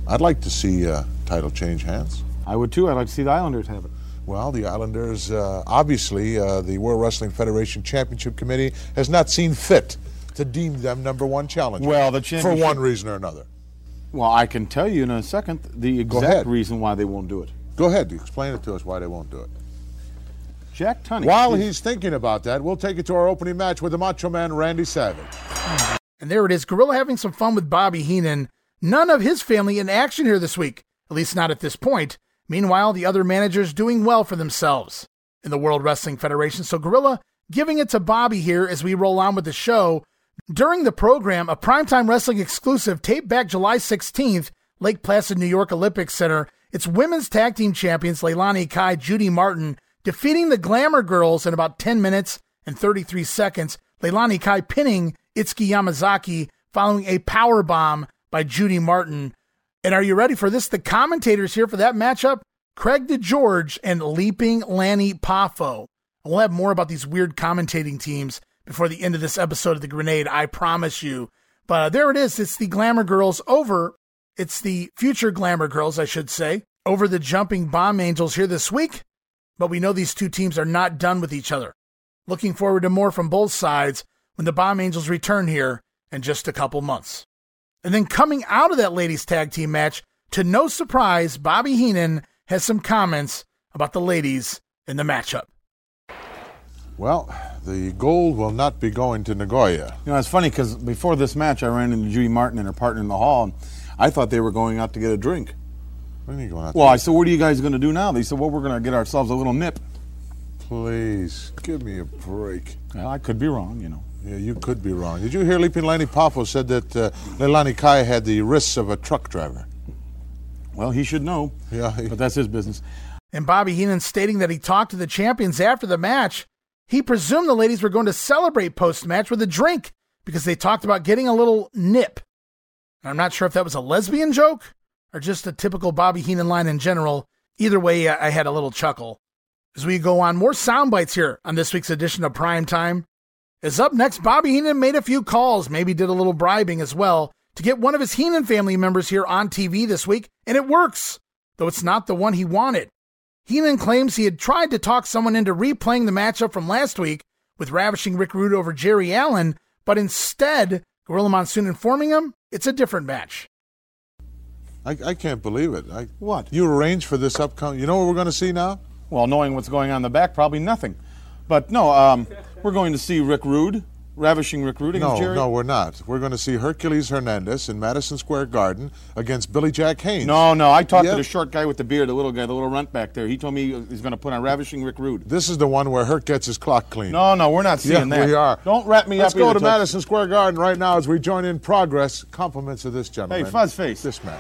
I'd like to see uh, title change hands. I would too. I'd like to see the Islanders have it. Well, the Islanders, uh, obviously, uh, the World Wrestling Federation Championship Committee has not seen fit to deem them number one challenger. Well, the for one reason or another. Well, I can tell you in a second the exact reason why they won't do it. Go ahead, explain it to us why they won't do it. Jack Tunney. While he's thinking about that, we'll take it to our opening match with the Macho Man Randy Savage. And there it is, Gorilla having some fun with Bobby Heenan. None of his family in action here this week, at least not at this point. Meanwhile, the other managers doing well for themselves in the World Wrestling Federation. So Gorilla giving it to Bobby here as we roll on with the show. During the program, a primetime wrestling exclusive taped back July 16th, Lake Placid, New York Olympic Center, It's women's tag team champions Leilani Kai, Judy Martin, defeating the Glamour Girls in about 10 minutes and 33 seconds. Leilani Kai pinning Itsuki Yamazaki following a power bomb by Judy Martin. And are you ready for this? The commentators here for that matchup Craig DeGeorge and Leaping Lanny Poffo. We'll have more about these weird commentating teams before the end of this episode of The Grenade, I promise you. But uh, there it is. It's the Glamour Girls over. It's the future Glamour Girls, I should say, over the Jumping Bomb Angels here this week. But we know these two teams are not done with each other. Looking forward to more from both sides when the Bomb Angels return here in just a couple months. And then coming out of that ladies tag team match, to no surprise, Bobby Heenan has some comments about the ladies in the matchup. Well, the gold will not be going to Nagoya. You know, it's funny because before this match, I ran into Judy Martin and her partner in the hall, and I thought they were going out to get a drink. What are you going out Well, I said, what are you guys going to do now? They said, well, we're going to get ourselves a little nip. Please, give me a break. Well, I could be wrong, you know. Yeah, you could be wrong. Did you hear Leaping Lanny Poffo said that uh, Leilani Kai had the wrists of a truck driver? Well, he should know. Yeah, but that's his business. And Bobby Heenan stating that he talked to the champions after the match. He presumed the ladies were going to celebrate post match with a drink because they talked about getting a little nip. And I'm not sure if that was a lesbian joke or just a typical Bobby Heenan line in general. Either way, I had a little chuckle. As we go on, more sound bites here on this week's edition of Prime Time. Is up next, Bobby Heenan made a few calls, maybe did a little bribing as well, to get one of his Heenan family members here on TV this week, and it works, though it's not the one he wanted. Heenan claims he had tried to talk someone into replaying the matchup from last week with ravishing Rick Rude over Jerry Allen, but instead, Gorilla Monsoon informing him it's a different match. I, I can't believe it. I, what? You arranged for this upcoming. You know what we're going to see now? Well, knowing what's going on in the back, probably nothing. But no, um, we're going to see Rick Rude, ravishing recruiting No, Jerry. no, we're not. We're going to see Hercules Hernandez in Madison Square Garden against Billy Jack Haynes. No, no. I talked Yeah. to the short guy with the beard, the little guy, the little runt back there. He told me he's going to put on ravishing Rick Rude. This is the one where Herc gets his clock clean. No, no, we're not seeing yeah, that. we are. Don't wrap me up. Let's go to. Madison Square Garden right now as we join in progress. Compliments of this gentleman. Hey, Fuzzface. This man.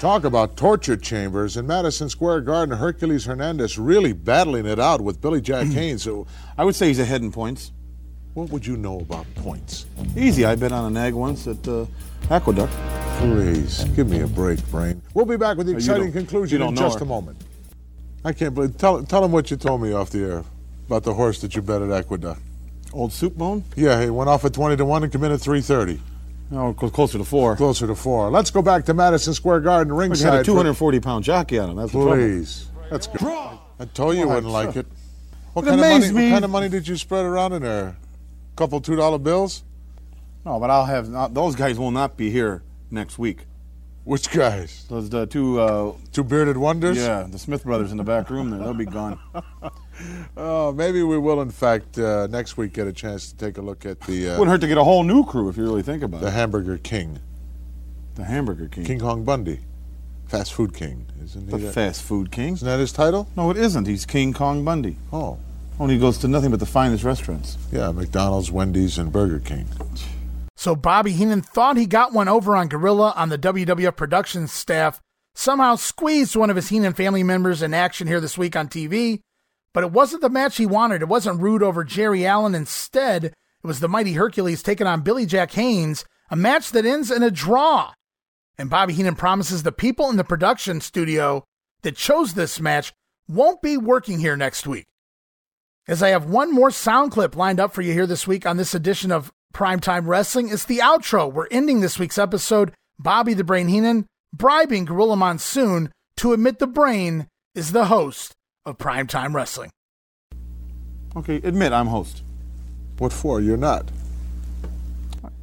Talk about torture chambers in Madison Square Garden. Hercules Hernandez really battling it out with Billy Jack Haynes. So, I would say he's ahead in points. What would you know about points? Easy. I bet on a nag once at uh, Aqueduct. Please give me a break, brain. We'll be back with the you exciting don't- conclusion you in don't know just her. a moment. I can't believe. Tell tell him what you told me off the air about the horse that you bet at Aqueduct. Old soup bone? Yeah, he went off at twenty to one and committed three thirty. No, closer to four. Closer to four. Let's go back to Madison Square Garden He ringside. had a for- 240 pound jockey on him. That's the trouble. Please. That's good. I told you you wouldn't like it. What It kind, of money, amazed what kind of money did you spread around in there? Couple two dollar bills? No, but I'll have not, those guys will not be here next week. Which guys? Those the two uh, two bearded wonders. Yeah, the Smith brothers in the back room there. They'll be gone. Oh, maybe we will, in fact, uh, next week get a chance to take a look at the uh, Wouldn't hurt to get a whole new crew if you really think about the it. The Hamburger King, The Hamburger King. King Kong Bundy, fast food king, isn't The he? that- fast food king. Isn't that his title? No, it isn't. He's King Kong Bundy. Oh, Only goes to nothing but the finest restaurants. yeah, McDonald's, Wendy's, and Burger King. So Bobby Heenan thought he got one over on Gorilla on the WWF production staff, somehow squeezed one of his Heenan family members in action here this week on TV. But it wasn't the match he wanted. It wasn't Rude over Jerry Allen. Instead, it was the mighty Hercules taking on Billy Jack Haynes, a match that ends in a draw. And Bobby Heenan promises the people in the production studio that chose this match won't be working here next week. As I have one more sound clip lined up for you here this week on this edition of Primetime Wrestling, it's the outro. We're ending this week's episode. Bobby the Brain Heenan bribing Gorilla Monsoon to admit the Brain is the host of Primetime Wrestling. Okay, admit I'm host. What for? You're not.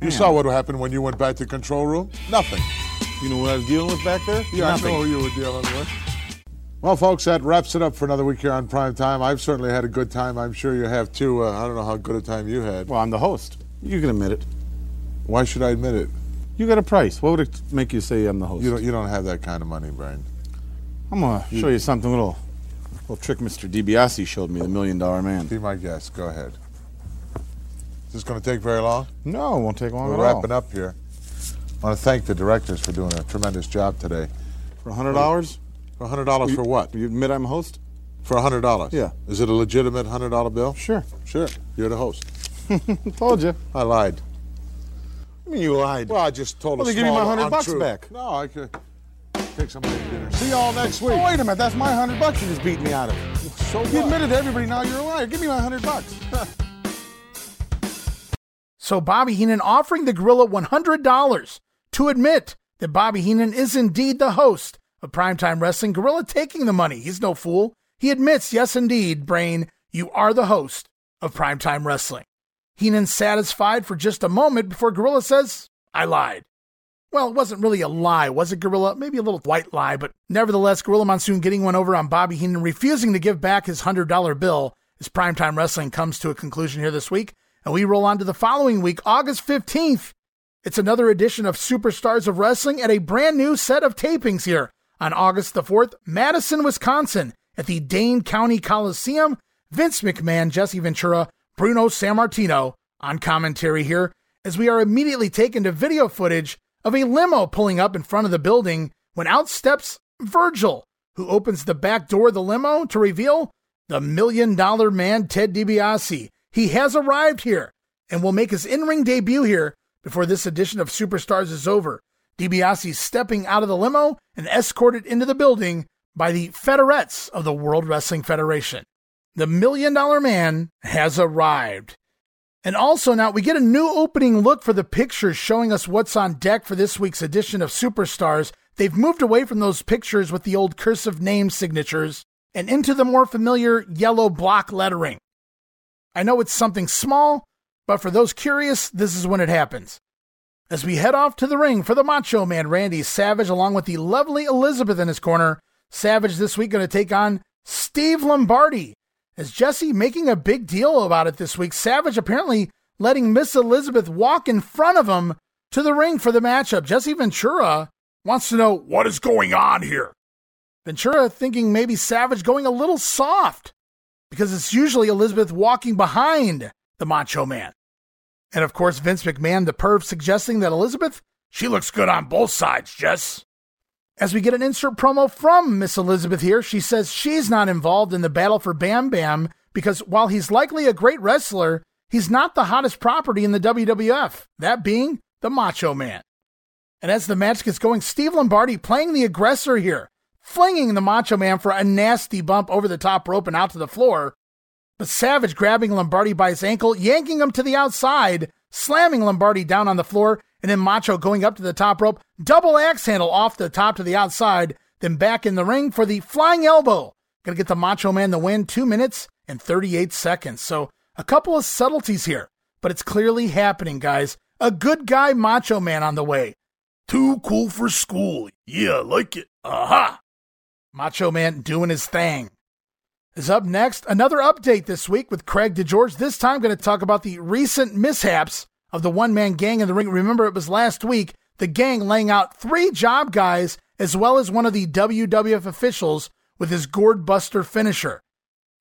You saw what happened when you went back to control room? Nothing. You know what I was dealing with back there? Yeah, Nothing. I know who you were dealing with. Well, folks, that wraps it up for another week here on Prime Time. I've certainly had a good time. I'm sure you have too. Uh, I don't know how good a time you had. Well, I'm the host. You can admit it. Why should I admit it? You got a price. What would it make you say I'm the host? You don't. You don't have that kind of money, Brian. I'm gonna show you something little, little trick Mr. DiBiase showed me, the Million Dollar Man. Be my guest. Go ahead. Is this going to take very long? No, it won't take long We're at all. We're wrapping up here. I want to thank the directors for doing a tremendous job today. For hundred dollars? For hundred dollars for what? You admit I'm a host? For hundred dollars. Yeah. Is it a legitimate hundred dollar bill? Sure. Sure. You're the host. Told you. I lied. I mean, you lied. Well, I just told Well, a then give me small my 100 bucks back. No, I could take somebody to dinner. See y'all next oh, week. Oh, wait a minute. That's my hundred bucks you just beat me out of. It. So You what? admitted to everybody now you're a liar. Give me my hundred bucks. So Bobby Heenan offering the gorilla $100 to admit that Bobby Heenan is indeed the host of Primetime Wrestling. Gorilla taking the money. He's no fool. He admits, yes, indeed, Brain, you are the host of Primetime Wrestling. Heenan satisfied for just a moment before Gorilla says, I lied. Well, it wasn't really a lie, was it, Gorilla? Maybe a little white lie, but nevertheless, Gorilla Monsoon getting one over on Bobby Heenan, refusing to give back his $100 bill as Primetime Wrestling comes to a conclusion here this week. And we roll on to the following week, August 15th. It's another edition of Superstars of Wrestling at a brand new set of tapings here on August the 4th, Madison, Wisconsin, at the Dane County Coliseum. Vince McMahon, Jesse Ventura, Bruno Sammartino on commentary here as we are immediately taken to video footage of a limo pulling up in front of the building when out steps Virgil, who opens the back door of the limo to reveal the million dollar man Ted DiBiase. He has arrived here and will make his in ring debut here before this edition of Superstars is over. DiBiase stepping out of the limo and escorted into the building by the Federettes of the World Wrestling Federation. The Million Dollar Man has arrived. And also now we get a new opening look for the pictures showing us what's on deck for this week's edition of Superstars. They've moved away from those pictures with the old cursive name signatures and into the more familiar yellow block lettering. I know it's something small, but for those curious, this is when it happens. As we head off to the ring for the Macho Man Randy Savage, along with the lovely Elizabeth in his corner, Savage this week going to take on Steve Lombardi. As Jesse making a big deal about it this week, Savage apparently letting Miss Elizabeth walk in front of him to the ring for the matchup. Jesse Ventura wants to know what is going on here. Ventura thinking maybe Savage going a little soft because it's usually Elizabeth walking behind the Macho Man. And of course, Vince McMahon, the perv, suggesting that Elizabeth, she looks good on both sides, Jess. As we get an insert promo from Miss Elizabeth here, she says she's not involved in the battle for Bam Bam because while he's likely a great wrestler, he's not the hottest property in the WWF, that being the Macho Man. And as the match gets going, Steve Lombardi playing the aggressor here, flinging the Macho Man for a nasty bump over the top rope and out to the floor. But Savage grabbing Lombardi by his ankle, yanking him to the outside, slamming Lombardi down on the floor, and then Macho going up to the top rope, double axe handle off the top to the outside, then back in the ring for the flying elbow. Gonna get the Macho Man the win, two minutes and 38 seconds. So a couple of subtleties here, but it's clearly happening, guys. A good guy Macho Man on the way. Too cool for school. Yeah, like it. Aha! Macho Man doing his thing. Is up next. Another update this week with Craig DeGeorge. This time going to talk about the recent mishaps of the one man gang in the ring. Remember, it was last week, the gang laying out three job guys as well as one of the WWF officials with his gourd buster finisher.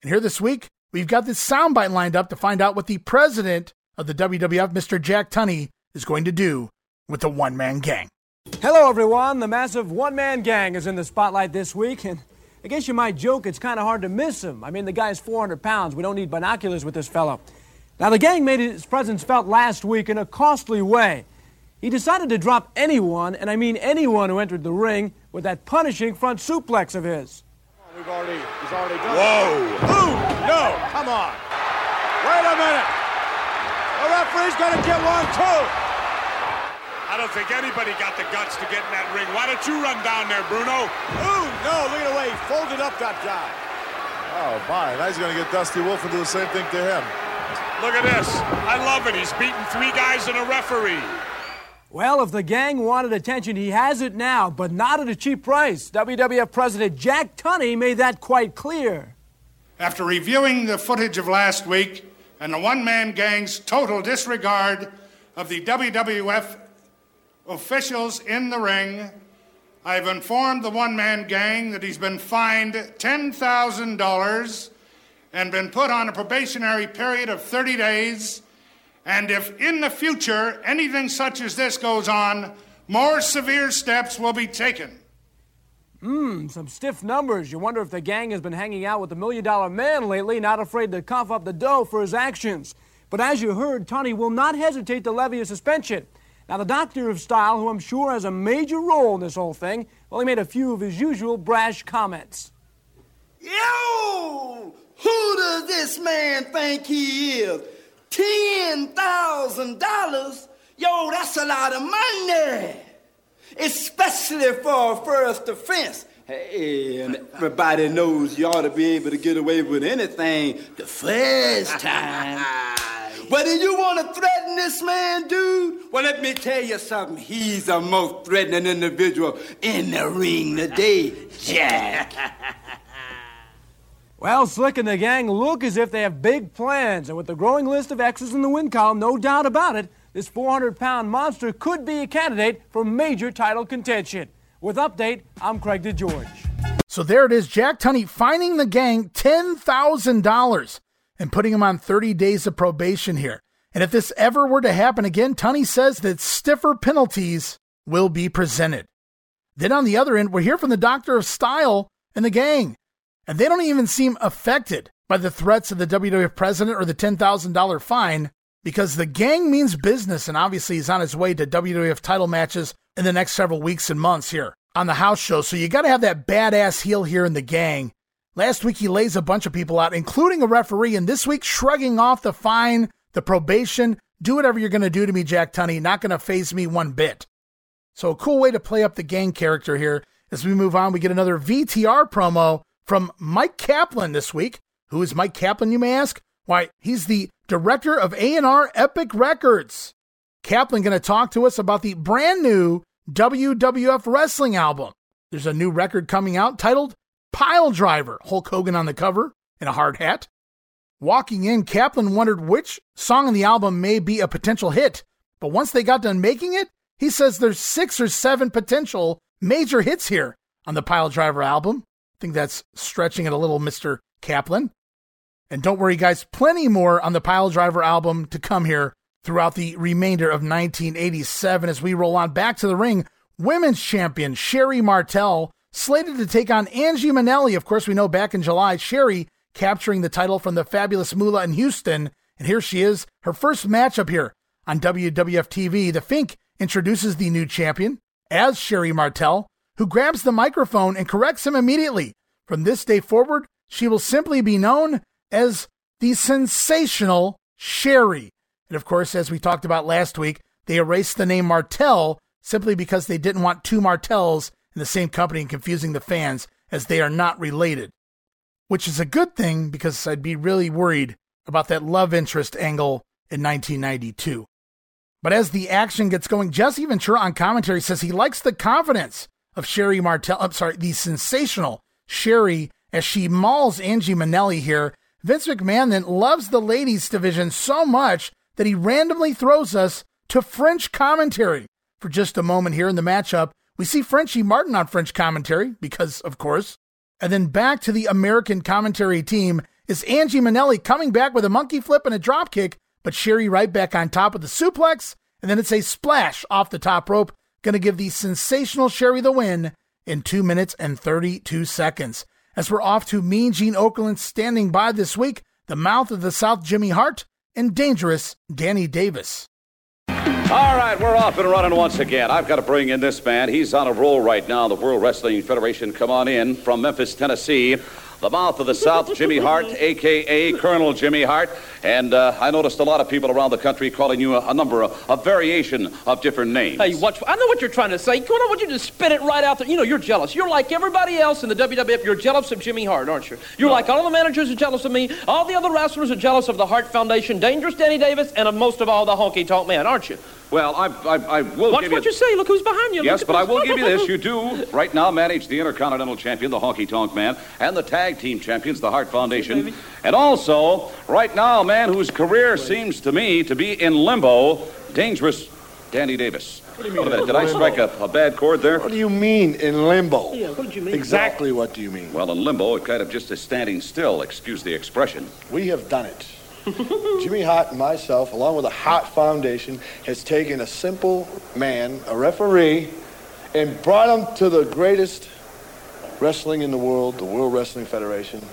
And here this week, we've got this soundbite lined up to find out what the president of the WWF, Mr. Jack Tunney, is going to do with the one man gang. Hello, everyone. The massive one man gang is in the spotlight this week, and I guess you might joke it's kind of hard to miss him. I mean, the guy's 400 pounds. We don't need binoculars with this fellow. Now, the gang made its presence felt last week in a costly way. He decided to drop anyone, and I mean anyone who entered the ring, with that punishing front suplex of his. We've already, he's already done Whoa. Ooh, no, come on. Wait a minute. The referee's going to get one, too. I don't think anybody got the guts to get in that ring. Why don't you run down there, Bruno? Ooh, no, look at the way he folded up that guy. Oh, my. Now he's going to get Dusty Wolfe and do the same thing to him. Look at this. I love it. He's beaten three guys and a referee. Well, if the gang wanted attention, he has it now, but not at a cheap price. WWF President Jack Tunney made that quite clear. After reviewing the footage of last week and the one man gang's total disregard of the WWF officials in the ring, I've informed the one man gang that he's been fined $10,000 and been put on a probationary period of 30 days. And if in the future anything such as this goes on, more severe steps will be taken. Mmm, some stiff numbers. You wonder if the gang has been hanging out with the million dollar man lately, not afraid to cough up the dough for his actions. But as you heard, Tunney will not hesitate to levy a suspension. Now, the Doctor of Style, who I'm sure has a major role in this whole thing, well, he made a few of his usual brash comments. Yo! Who does this man think he is? $10,000? Yo, that's a lot of money! Especially for a first offense. Hey, and everybody knows you ought to be able to get away with anything the first time. But do you want to threaten this man, dude? Well, let me tell you something. He's the most threatening individual in the ring today, Jack. Well, Slick and the gang look as if they have big plans, and with the growing list of X's in the win column, no doubt about it, this 400 pound monster could be a candidate for major title contention. With Update, I'm Craig DeGeorge. So there it is Jack Tunney finding the gang $10,000 and putting him on 30 days of probation here. And if this ever were to happen again, Tunney says that stiffer penalties will be presented. Then on the other end, we're here from the Doctor of Style and the gang. And they don't even seem affected by the threats of the WWF president or the $10,000 fine because the gang means business and obviously he's on his way to WWF title matches in the next several weeks and months here on the house show. So you got to have that badass heel here in the gang. Last week he lays a bunch of people out, including a referee, and this week shrugging off the fine, the probation. Do whatever you're going to do to me, Jack Tunney. Not going to faze me one bit. So a cool way to play up the gang character here. As we move on, we get another VTR promo from Mike Kaplan this week. Who is Mike Kaplan, you may ask? Why, he's the director of A&R Epic Records. Kaplan going to talk to us about the brand new WWF wrestling album. There's a new record coming out titled Piledriver, Hulk Hogan on the cover in a hard hat. Walking in, Kaplan wondered which song on the album may be a potential hit, but once they got done making it, he says there's six or seven potential major hits here on the Piledriver album. I think that's stretching it a little, Mr. Kaplan. And don't worry, guys, plenty more on the Piledriver album to come here throughout the remainder of 1987 as we roll on back to the ring. Women's champion Sherri Martel slated to take on Angie Minelli. Of course, we know back in July, Sherri capturing the title from the fabulous Moolah in Houston. And here she is, her first matchup here on WWF TV. The Fink introduces the new champion as Sherri Martel, who grabs the microphone and corrects him immediately. From this day forward, she will simply be known as the sensational Sherri. And of course, as we talked about last week, they erased the name Martel simply because they didn't want two Martels in the same company and confusing the fans as they are not related. Which is a good thing because I'd be really worried about that love interest angle in 1992. But as the action gets going, Jesse Ventura on commentary says he likes the confidence of Sherri Martel. I'm sorry, the sensational Sherri as she mauls Angie Minelli here Vince McMahon then loves the ladies division so much that he randomly throws us to French commentary. For just a moment here in the matchup, we see Frenchie Martin on French commentary, because of course. And then back to the American commentary team is Angie Minelli coming back with a monkey flip and a drop kick, but Sherri right back on top of the suplex. And then it's a splash off the top rope, to give the sensational Sherri the win in 2 minutes and 32 seconds as we're off to Mean Gene Okerlund standing by this week, the mouth of the South Jimmy Hart, and dangerous Danny Davis. All right, we're off and running once again. I've got to bring in this man. He's on a roll right now. The World Wrestling Federation, come on in from Memphis, Tennessee the mouth of the South, Jimmy Hart, a.k.a. Colonel Jimmy Hart. And uh, I noticed a lot of people around the country calling you a, a number, of, a variation of different names. Hey, watch, I know what you're trying to say. Come on, I want you to spit it right out there. You know, you're jealous. You're like everybody else in the WWF. You're jealous of Jimmy Hart, aren't you? You're no. like all the managers are jealous of me. All the other wrestlers are jealous of the Hart Foundation, Dangerous Danny Davis, and of most of all, the Honky Tonk Man, aren't you? Well, I, I, I will Watch give you... what you... you say. Look who's behind you. Yes, but this. I will give you this. You do right now manage the Intercontinental Champion, the Honky Tonk Man, and the Tag Team Champions, the Hart Foundation. And also, right now, a man whose career seems to me to be in limbo, dangerous Danny Davis. What do you mean? Did I strike a, a, bad chord there? What do you mean in limbo? Yeah, what did you mean? Exactly what do you mean? Well, in limbo, it kind of just is standing still, excuse the expression. We have done it. Jimmy Hart and myself, along with the Hart Foundation, has taken a simple man, a referee, and brought him to the greatest wrestling in the world, the World Wrestling Federation,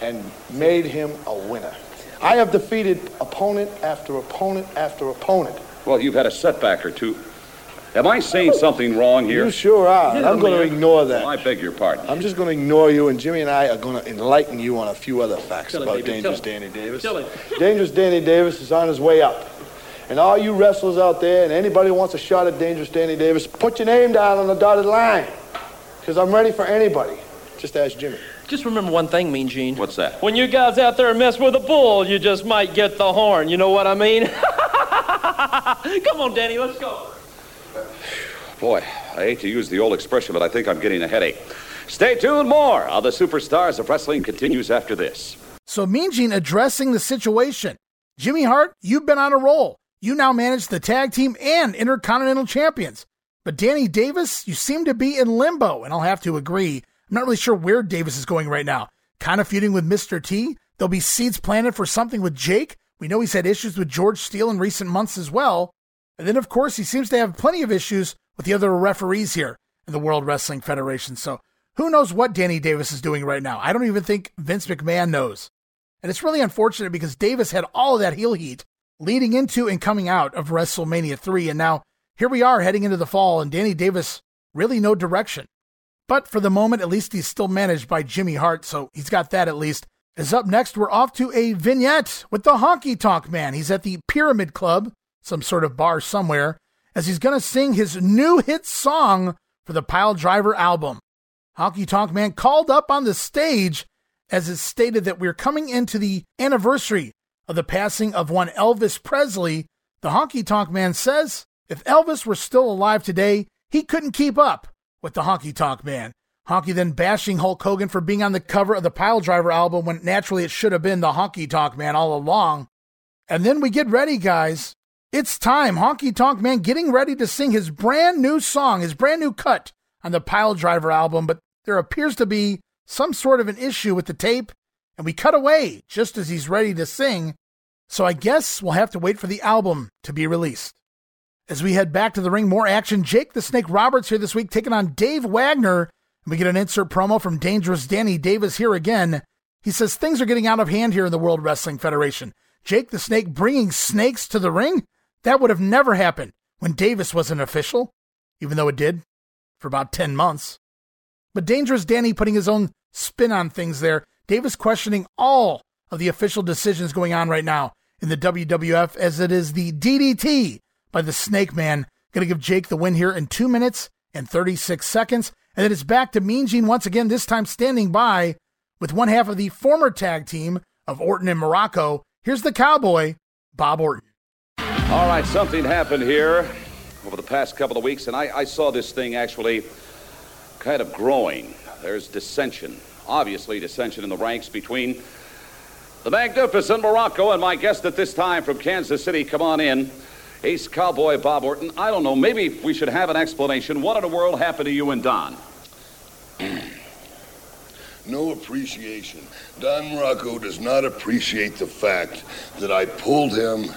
and made him a winner. I have defeated opponent after opponent after opponent. Well, you've had a setback or two. Am I saying something wrong here? You sure are. and I'm going to ignore that. Well, I beg your pardon. I'm just going to ignore you, and Jimmy and I are going to enlighten you on a few other facts Tell about baby, Dangerous tell it. Danny Davis. Tell. Dangerous Danny Davis is on his way up. And all you wrestlers out there, and anybody who wants a shot at Dangerous Danny Davis, put your name down on the dotted line. Because I'm ready for anybody. Just ask Jimmy. Just remember one thing, Mean Gene. What's that? When you guys out there mess with a bull, you just might get the horn. You know what I mean? Come on, Danny, let's go. Boy, I hate to use the old expression, but I think I'm getting a headache. Stay tuned. More of the Superstars of Wrestling continues after this. So Mean Gene addressing the situation. Jimmy Hart, you've been on a roll. You now manage the tag team and intercontinental champions. But Danny Davis, you seem to be in limbo, and I'll have to agree. I'm not really sure where Davis is going right now. Kind of feuding with Mr. T. There'll be seeds planted for something with Jake. We know he's had issues with George Steele in recent months as well. And then, of course, he seems to have plenty of issues with the other referees here in the World Wrestling Federation. So who knows what Danny Davis is doing right now? I don't even think Vince McMahon knows. And it's really unfortunate because Davis had all of that heel heat leading into and coming out of WrestleMania 3. And now here we are heading into the fall, and Danny Davis really no direction. But for the moment, at least he's still managed by Jimmy Hart, so he's got that at least. As up next, we're off to a vignette with the Honky Tonk Man. He's at the Pyramid Club, some sort of bar somewhere, as he's going to sing his new hit song for the Piledriver album. Honky Tonk Man called up on the stage as it's stated that we're coming into the anniversary of the passing of one Elvis Presley. The Honky Tonk Man says if Elvis were still alive today, he couldn't keep up with the Honky Tonk Man. Honky then bashing Hulk Hogan for being on the cover of the Piledriver album when naturally it should have been the Honky Tonk Man all along. And then we get ready, guys. It's time. Honky Tonk Man getting ready to sing his brand new song, his brand new cut on the Piledriver album, but there appears to be some sort of an issue with the tape, and we cut away just as he's ready to sing. So I guess we'll have to wait for the album to be released. As we head back to the ring, more action. Jake the Snake Roberts here this week taking on Dave Wagner. And we get an insert promo from Dangerous Danny Davis here again. He says things are getting out of hand here in the World Wrestling Federation. Jake the Snake bringing snakes to the ring? That would have never happened when Davis was an official, even though it did for about 10 months. But Dangerous Danny putting his own spin on things there. Davis questioning all of the official decisions going on right now in the WWF as it is the DDT by the Snake Man. Going to give Jake the win here in 2 minutes and 36 seconds. And then it's back to Mean Gene once again, this time standing by with one half of the former tag team of Orton and Muraco. Here's the cowboy, Bob Orton. All right, something happened here over the past couple of weeks, and I, I saw this thing actually kind of growing. There's dissension, obviously dissension in the ranks between the magnificent Muraco and my guest at this time from Kansas City. Come on in. Ace Cowboy Bob Orton. I don't know, maybe we should have an explanation. What in the world happened to you and Don? No appreciation. Don Muraco does not appreciate the fact that I pulled him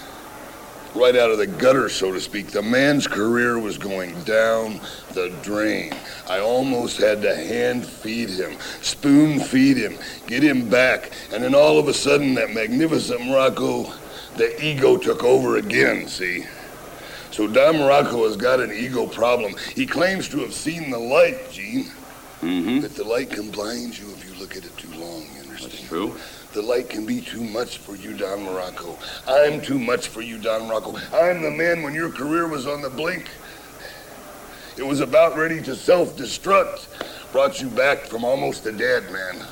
right out of the gutter, so to speak. The man's career was going down the drain. I almost had to hand feed him, spoon feed him, get him back. And then all of a sudden, that magnificent Muraco, the ego took over again, see? So Don Muraco has got an ego problem. He claims to have seen the light, Gene. Mm-hmm. But the light can blind you if you look at it too long, you understand? That's true. The light can be too much for you, Don Muraco. I'm too much for you, Don Muraco. I'm the man when your career was on the blink. It was about ready to self-destruct. Brought you back from almost a dead man.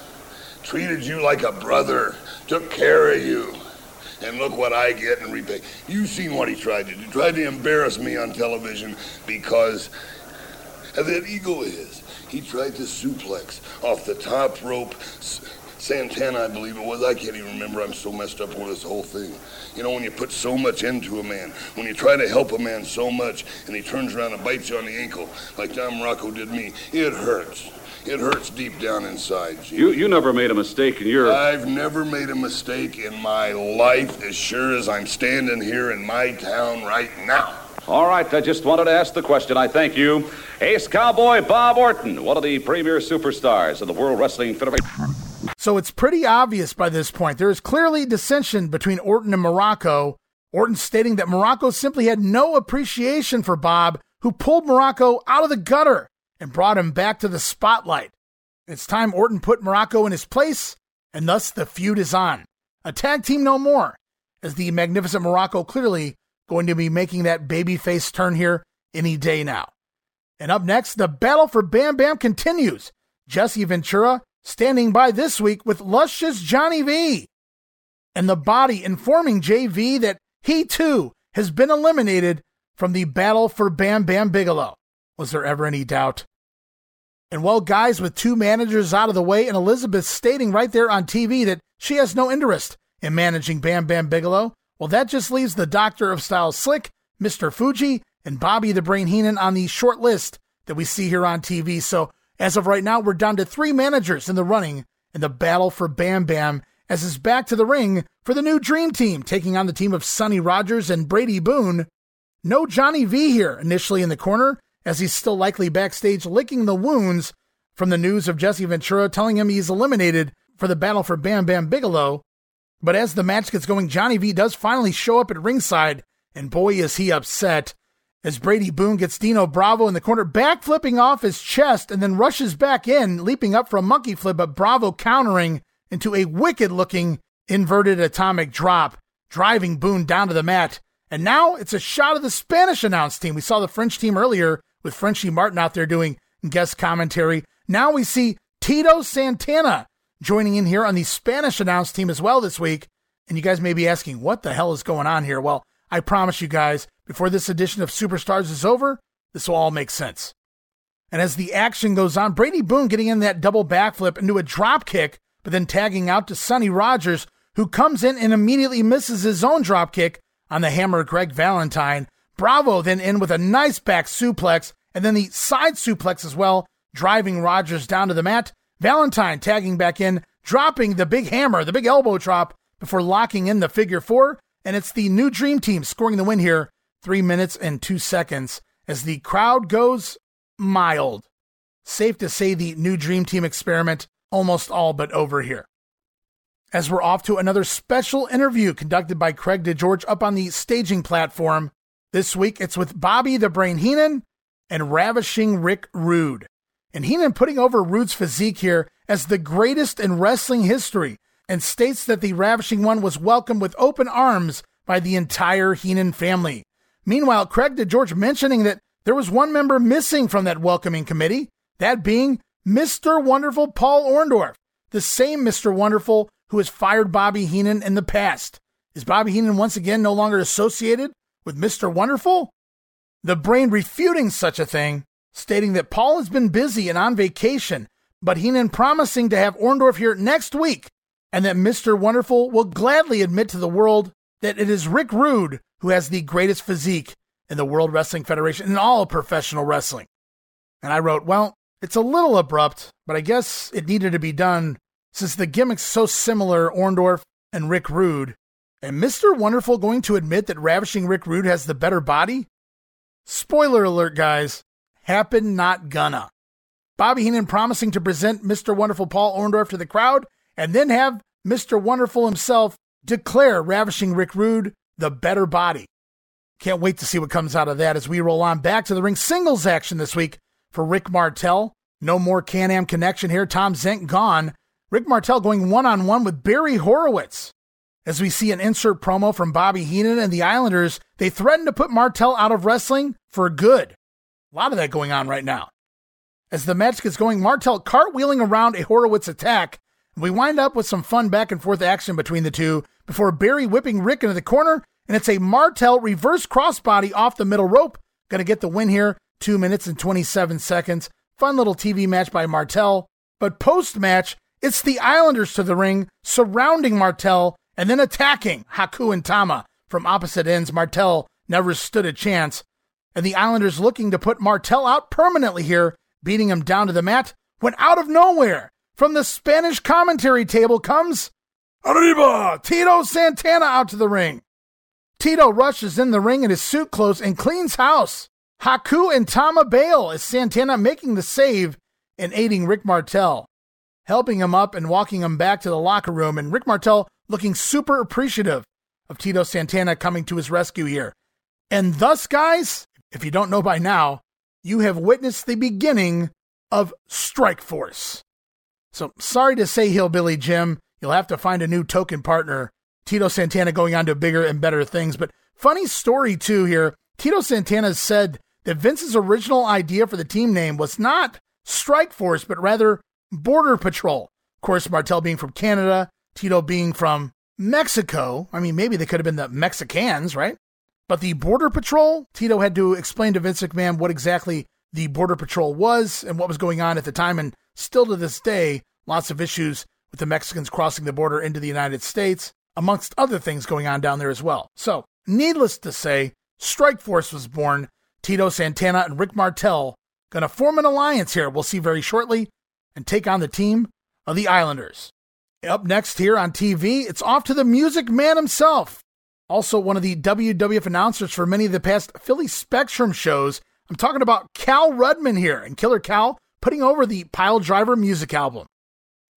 Treated you like a brother. Took care of you. And look what I get in repay. You seen what he tried to do. Tried to embarrass me on television because of that ego of his. He tried to suplex off the top rope. Santana, I believe it was. I can't even remember. I'm so messed up with this whole thing. You know, when you put so much into a man, when you try to help a man so much, and he turns around and bites you on the ankle, like Don Muraco did me, it hurts. It hurts deep down inside. Gene. You you never made a mistake in your. I've never made a mistake in my life as sure as I'm standing here in my town right now. All right, I just wanted to ask the question. I thank you. Ace Cowboy Bob Orton, one of the premier superstars of the World Wrestling Federation. So it's pretty obvious by this point. There is clearly dissension between Orton and Muraco. Orton stating that Muraco simply had no appreciation for Bob, who pulled Muraco out of the gutter and brought him back to the spotlight. It's time Orton put Muraco in his place, and thus the feud is on. A tag team no more, as the magnificent Muraco clearly going to be making that babyface turn here any day now. And up next, the battle for Bam Bam continues. Jesse Ventura standing by this week with luscious Johnny V. And the body informing JV that he too has been eliminated from the battle for Bam Bam Bigelow. Was there ever any doubt? And well, guys, with two managers out of the way and Elizabeth stating right there on TV that she has no interest in managing Bam Bam Bigelow, well, that just leaves the Doctor of Style Slick, Mr. Fuji, and Bobby the Brain Heenan on the short list that we see here on TV. So as of right now, we're down to three managers in the running in the battle for Bam Bam as is back to the ring for the new Dream Team, taking on the team of Sonny Rogers and Brady Boone. No Johnny V here initially in the corner, as he's still likely backstage licking the wounds from the news of Jesse Ventura telling him he's eliminated for the battle for Bam Bam Bigelow. But as the match gets going, Johnny V does finally show up at ringside, and boy is he upset as Brady Boone gets Dino Bravo in the corner, backflipping off his chest and then rushes back in, leaping up for a monkey flip, but Bravo countering into a wicked looking inverted atomic drop, driving Boone down to the mat. And now it's a shot of the Spanish announced team. We saw the French team earlier with Frenchie Martin out there doing guest commentary. Now we see Tito Santana joining in here on the Spanish announced team as well this week. And you guys may be asking, what the hell is going on here? Well, I promise you guys, before this edition of Superstars is over, this will all make sense. And as the action goes on, Brady Boone getting in that double backflip into a drop kick, but then tagging out to Sonny Rogers, who comes in and immediately misses his own drop kick on the hammer Greg Valentine. Bravo then in with a nice back suplex and then the side suplex as well, driving Rogers down to the mat. Valentine tagging back in, dropping the big hammer, the big elbow drop before locking in the figure four. And it's the new Dream Team scoring the win here three minutes and two seconds as the crowd goes mild. Safe to say the new Dream Team experiment almost all but over here. As we're off to another special interview conducted by Craig DeGeorge up on the staging platform. This week it's with Bobby the Brain Heenan and ravishing Rick Rude. And Heenan putting over Rude's physique here as the greatest in wrestling history and states that the ravishing one was welcomed with open arms by the entire Heenan family. Meanwhile, Craig DeGeorge mentioning that there was one member missing from that welcoming committee, that being Mr. Wonderful Paul Orndorff, the same Mr. Wonderful who has fired Bobby Heenan in the past. Is Bobby Heenan once again no longer associated with Mr. Wonderful? The brain refuting such a thing, stating that Paul has been busy and on vacation, but Heenan promising to have Orndorff here next week, and that Mr. Wonderful will gladly admit to the world that it is Rick Rude who has the greatest physique in the World Wrestling Federation and all professional wrestling. And I wrote, well, it's a little abrupt, but I guess it needed to be done since the gimmick's so similar, Orndorff and Rick Rude. And Mr. Wonderful going to admit that Ravishing Rick Rude has the better body? Spoiler alert, guys. Happen not gonna. Bobby Heenan promising to present Mr. Wonderful Paul Orndorff to the crowd and then have Mr. Wonderful himself declare Ravishing Rick Rude the better body. Can't wait to see what comes out of that as we roll on back to the ring singles action this week for Rick Martel. No more Can Am connection here. Tom Zink gone. Rick Martel going one on one with Barry Horowitz. As we see an insert promo from Bobby Heenan and the Islanders, they threaten to put Martel out of wrestling for good. A lot of that going on right now. As the match gets going, Martel cartwheeling around a Horowitz attack. We wind up with some fun back and forth action between the two before Barry whipping Rick into the corner, and it's a Martel reverse crossbody off the middle rope. Going to get the win here, 2 minutes and 27 seconds. Fun little TV match by Martel. But post match, it's the Islanders to the ring, surrounding Martel and then attacking Haku and Tama from opposite ends. Martel never stood a chance. And the Islanders looking to put Martel out permanently here, beating him down to the mat, when out of nowhere, from the Spanish commentary table comes Arriba! Tito Santana out to the ring. Tito rushes in the ring in his suit clothes and cleans house. Haku and Tama bail as Santana making the save and aiding Rick Martel, helping him up and walking him back to the locker room, and Rick Martel looking super appreciative of Tito Santana coming to his rescue here. And thus, guys, if you don't know by now, you have witnessed the beginning of Strike Force. So sorry to say, Hillbilly Jim, you'll have to find a new token partner. Tito Santana going on to bigger and better things. But funny story, too, here. Tito Santana said that Vince's original idea for the team name was not Strike Force, but rather Border Patrol. Of course, Martel being from Canada, Tito being from Mexico. I mean, maybe they could have been the Mexicans, right? But the Border Patrol, Tito had to explain to Vince McMahon what exactly the Border Patrol was and what was going on at the time. And still to this day, lots of issues with the Mexicans crossing the border into the United States, amongst other things going on down there as well. So, needless to say, Strike Force was born. Tito Santana and Rick Martel going to form an alliance here, we'll see very shortly, and take on the team of the Islanders. Up next here on TV, it's off to the Music Man himself. Also, one of the WWF announcers for many of the past Philly Spectrum shows. I'm talking about Cal Rudman here and Killer Cal putting over the Piledriver music album.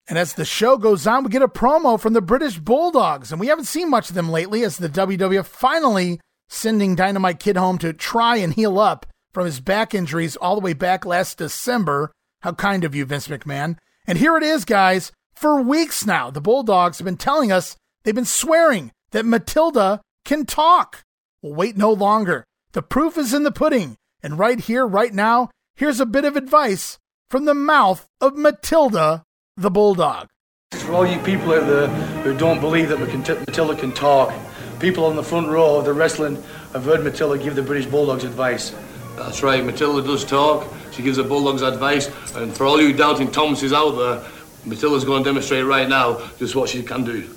And as the show goes on, we get a promo from the British Bulldogs, and we haven't seen much of them lately as the WWF finally sending Dynamite Kid home to try and heal up from his back injuries all the way back last December. How kind of you, Vince McMahon. And here it is, guys. For weeks now, the Bulldogs have been telling us they've been swearing that Matilda can talk. Well, wait no longer. The proof is in the pudding. And right here, right now, here's a bit of advice from the mouth of Matilda the Bulldog. For all you people out there who don't believe that Matilda can talk, people on the front row of the wrestling have heard Matilda give the British Bulldogs advice. That's right, Matilda does talk. She gives the Bulldogs advice. And for all you doubting Thomases out there, Matilda's going to demonstrate right now just what she can do.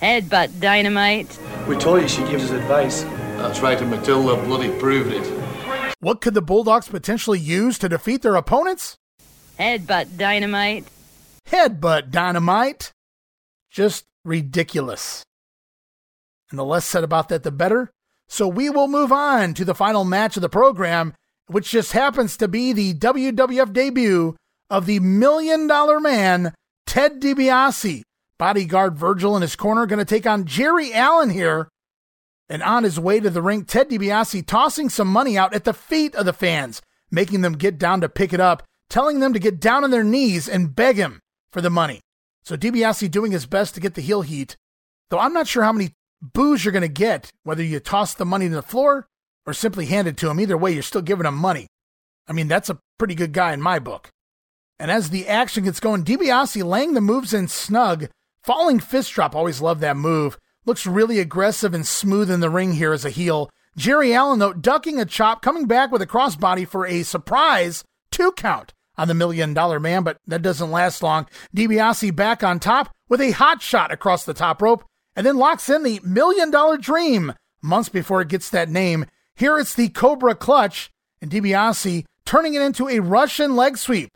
Headbutt dynamite. We told you she gives us advice. That's right, and Matilda bloody proved it. What could the Bulldogs potentially use to defeat their opponents? Headbutt dynamite. Headbutt dynamite. Just ridiculous. And the less said about that, the better. So we will move on to the final match of the program, which just happens to be the WWF debut of the Million Dollar Man, Ted DiBiase. Bodyguard Virgil in his corner going to take on Jerry Allen here. And on his way to the ring, Ted DiBiase tossing some money out at the feet of the fans, making them get down to pick it up, telling them to get down on their knees and beg him for the money. So DiBiase doing his best to get the heel heat, though I'm not sure how many boos you're going to get, whether you toss the money to the floor or simply hand it to him. Either way, you're still giving him money. I mean, that's a pretty good guy in my book. And as the action gets going, DiBiase laying the moves in snug, falling fist drop. Always love that move. Looks really aggressive and smooth in the ring here as a heel. Jerry Allen, though, ducking a chop, coming back with a crossbody for a surprise two count on the Million Dollar Man, but that doesn't last long. DiBiase back on top with a hot shot across the top rope, and then locks in the Million Dollar Dream months before it gets that name. Here it's the Cobra Clutch, and DiBiase turning it into a Russian leg sweep.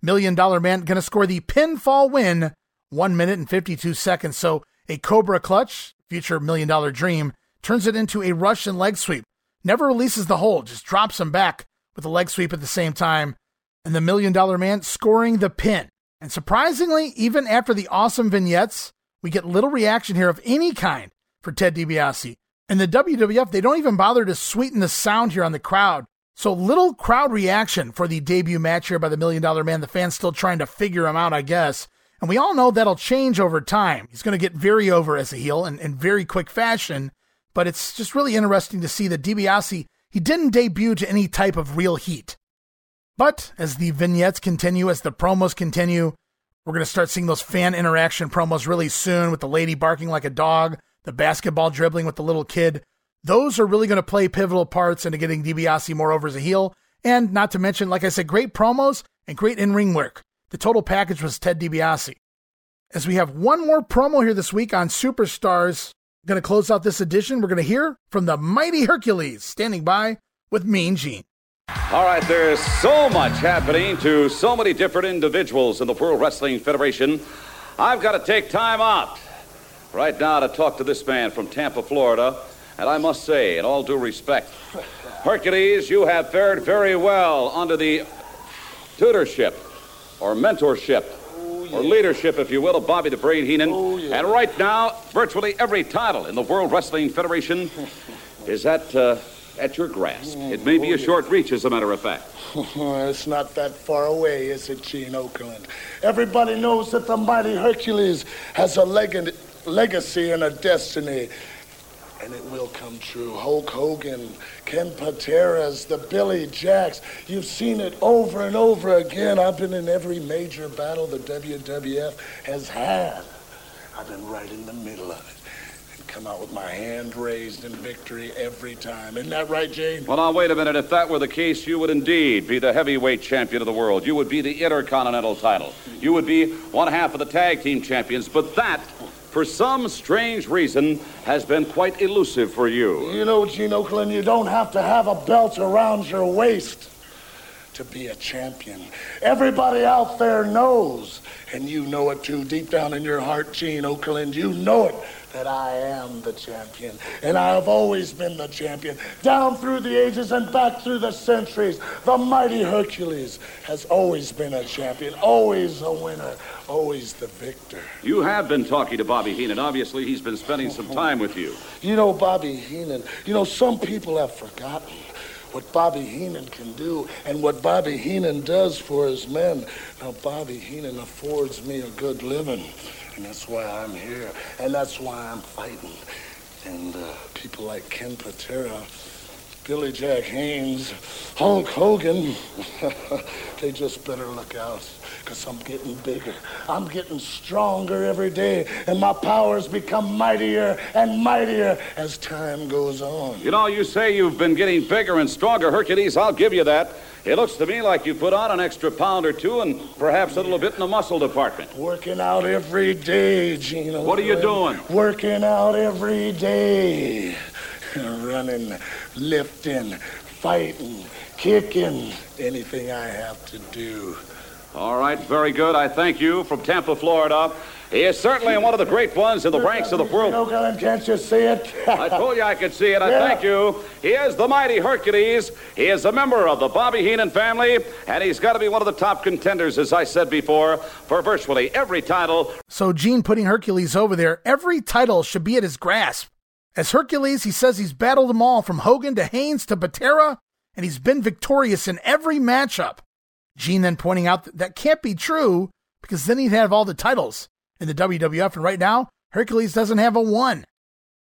Million Dollar Man going to score the pinfall win, 1 minute and 52 seconds. So a Cobra Clutch, future Million Dollar Dream, turns it into a Russian leg sweep. Never releases the hold, just drops him back with a leg sweep at the same time. And the Million Dollar Man scoring the pin. And surprisingly, even after the awesome vignettes, we get little reaction here of any kind for Ted DiBiase. And the WWF, they don't even bother to sweeten the sound here on the crowd. So little crowd reaction for the debut match here by the Million Dollar Man. The fans still trying to figure him out, I guess. And we all know that'll change over time. He's going to get very over as a heel in, in very quick fashion. But it's just really interesting to see that DiBiase, he didn't debut to any type of real heat. But as the vignettes continue, as the promos continue, we're going to start seeing those fan interaction promos really soon with the lady barking like a dog, the basketball dribbling with the little kid. Those are really going to play pivotal parts into getting DiBiase more over as a heel. And not to mention, like I said, great promos and great in ring work. The total package was Ted DiBiase. As we have one more promo here this week on Superstars, going to close out this edition. We're going to hear from the mighty Hercules standing by with Mean Gene. All right, there's so much happening to so many different individuals in the World Wrestling Federation. I've got to take time out right now to talk to this man from Tampa, Florida, And I must say, in all due respect, Hercules, you have fared very well under the tutorship or mentorship or leadership, if you will, of Bobby the Brain Heenan. And right now, virtually every title in the World Wrestling Federation is at, uh, at your grasp. It may be a short reach, as a matter of fact. it's not that far away, is it, Gene Okerlund? Everybody knows that the mighty Hercules has a leg- legacy and a destiny. And it will come true. Hulk Hogan, Ken Pateras, the Billy Jacks. You've seen it over and over again. I've been in every major battle the WWF has had. I've been right in the middle of it. And come out with my hand raised in victory every time. Isn't that right, Jane? Well, now, wait a minute. If that were the case, you would indeed be the heavyweight champion of the world. You would be the Intercontinental title. You would be one half of the tag team champions. But that, for some strange reason, has been quite elusive for you. You know, Gene Okerlund, you don't have to have a belt around your waist to be a champion. Everybody out there knows, and you know it too, deep down in your heart, Gene Okerlund, you know it, that I am the champion. And I have always been the champion. Down through the ages and back through the centuries, the mighty Hercules has always been a champion, always a winner, always the victor. You have been talking to Bobby Heenan. Obviously, he's been spending some time with you. You know, Bobby Heenan, you know, some people have forgotten what Bobby Heenan can do and what Bobby Heenan does for his men. Now, Bobby Heenan affords me a good living, and that's why I'm here, and that's why I'm fighting. And uh, people like Ken Patera, Billy Jack Haynes, Hulk Hogan, they just better look out, because I'm getting bigger. I'm getting stronger every day, and my powers become mightier and mightier as time goes on. You know, you say you've been getting bigger and stronger, Hercules. I'll give you that. It looks to me like you put on an extra pound or two and perhaps a little bit in the muscle department. Working out every day, Gino. What are you doing? Working out every day. Running, lifting, fighting, kicking, anything I have to do. All right, very good. I thank you from Tampa, Florida. He is certainly one of the great ones in the ranks of the world. Okerlund, can't you see it? I told you I could see it. I Yeah. thank you. He is the mighty Hercules. He is a member of the Bobby Heenan family, and he's got to be one of the top contenders, as I said before, for virtually every title. So Gene putting Hercules over there, every title should be at his grasp. As Hercules, he says he's battled them all from Hogan to Haynes to Patera, and he's been victorious in every matchup. Gene then pointing out that that can't be true because then he'd have all the titles in the WWF, and right now, Hercules doesn't have a one.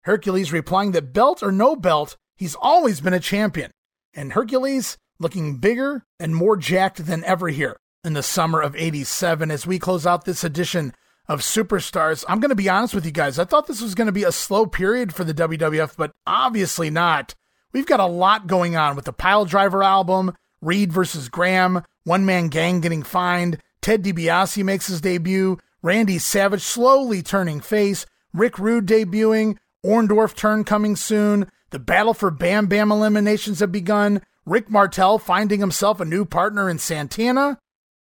Hercules replying that belt or no belt, he's always been a champion. And Hercules looking bigger and more jacked than ever here in the summer of 87 as we close out this edition of Superstars. I'm going to be honest with you guys. I thought this was going to be a slow period for the WWF, but obviously not. We've got a lot going on with the Piledriver album, Reed versus Graham, One Man Gang getting fined, Ted DiBiase makes his debut, Randy Savage slowly turning face, Rick Rude debuting, Orndorff turn coming soon, the battle for Bam Bam eliminations have begun, Rick Martel finding himself a new partner in Santana.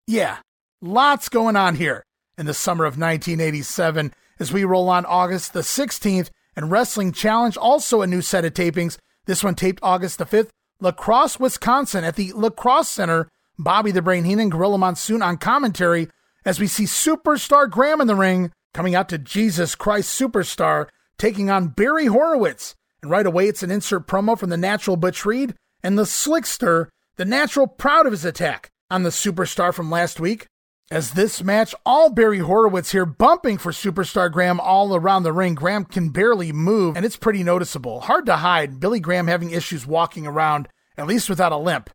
Yeah, lots going on here in the summer of 1987 as we roll on August the 16th and Wrestling Challenge, also a new set of tapings. This one taped August the 5th, La Crosse, Wisconsin at the La Crosse Center. Bobby the Brain Heenan, Gorilla Monsoon on commentary as we see Superstar Graham in the ring coming out to Jesus Christ Superstar taking on Barry Horowitz. And right away, it's an insert promo from the natural Butch Reed and the Slickster, the natural proud of his attack on the Superstar from last week. As this match, all Barry Horowitz here bumping for Superstar Graham all around the ring. Graham can barely move, and it's pretty noticeable. Hard to hide. Billy Graham having issues walking around, at least without a limp.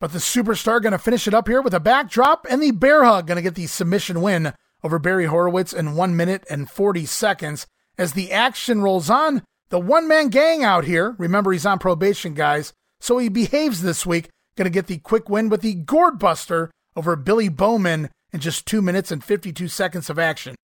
But the Superstar going to finish it up here with a backdrop, and the Bear Hug going to get the submission win over Barry Horowitz in 1 minute and 40 seconds. As the action rolls on, the one man gang out here, remember he's on probation, guys, so he behaves this week, going to get the quick win with the Gourd Buster over Billy Bowman in just 2 minutes and 52 seconds of action.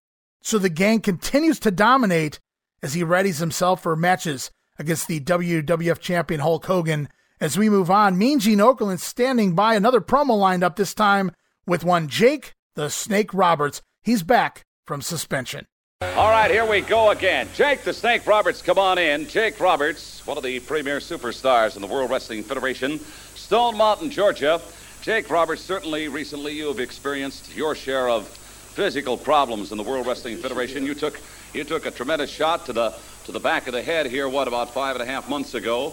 So the gang continues to dominate as he readies himself for matches against the WWF champion Hulk Hogan. As we move on, Mean Gene Okerlund standing by another promo lined up this time with one Jake the Snake Roberts. He's back from suspension. All right, here we go again. Jake the Snake Roberts, come on in. Jake Roberts, one of the premier superstars in the World Wrestling Federation, Stone Mountain, Georgia. Jake Roberts, certainly recently you have experienced your share of physical problems in the World Wrestling Federation. You took you took a tremendous shot to the to the back of the head here, what, about five and a half months ago.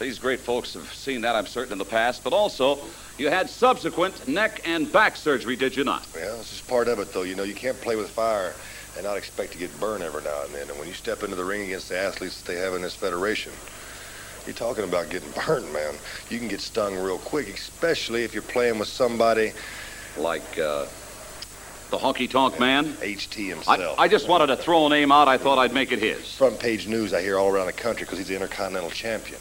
These great folks have seen that, I'm certain, in the past. But also, you had subsequent neck and back surgery, did you not? Yeah, this is part of it, though. You know, you can't play with fire and not expect to get burned every now and then. And when you step into the ring against the athletes that they have in this federation, you're talking about getting burned, man. You can get stung real quick, especially if you're playing with somebody like uh, the honky tonk man. HT himself. I, I just wanted to throw a name out. I thought I'd make it his. Front page news I hear all around the country because he's the Intercontinental Champion.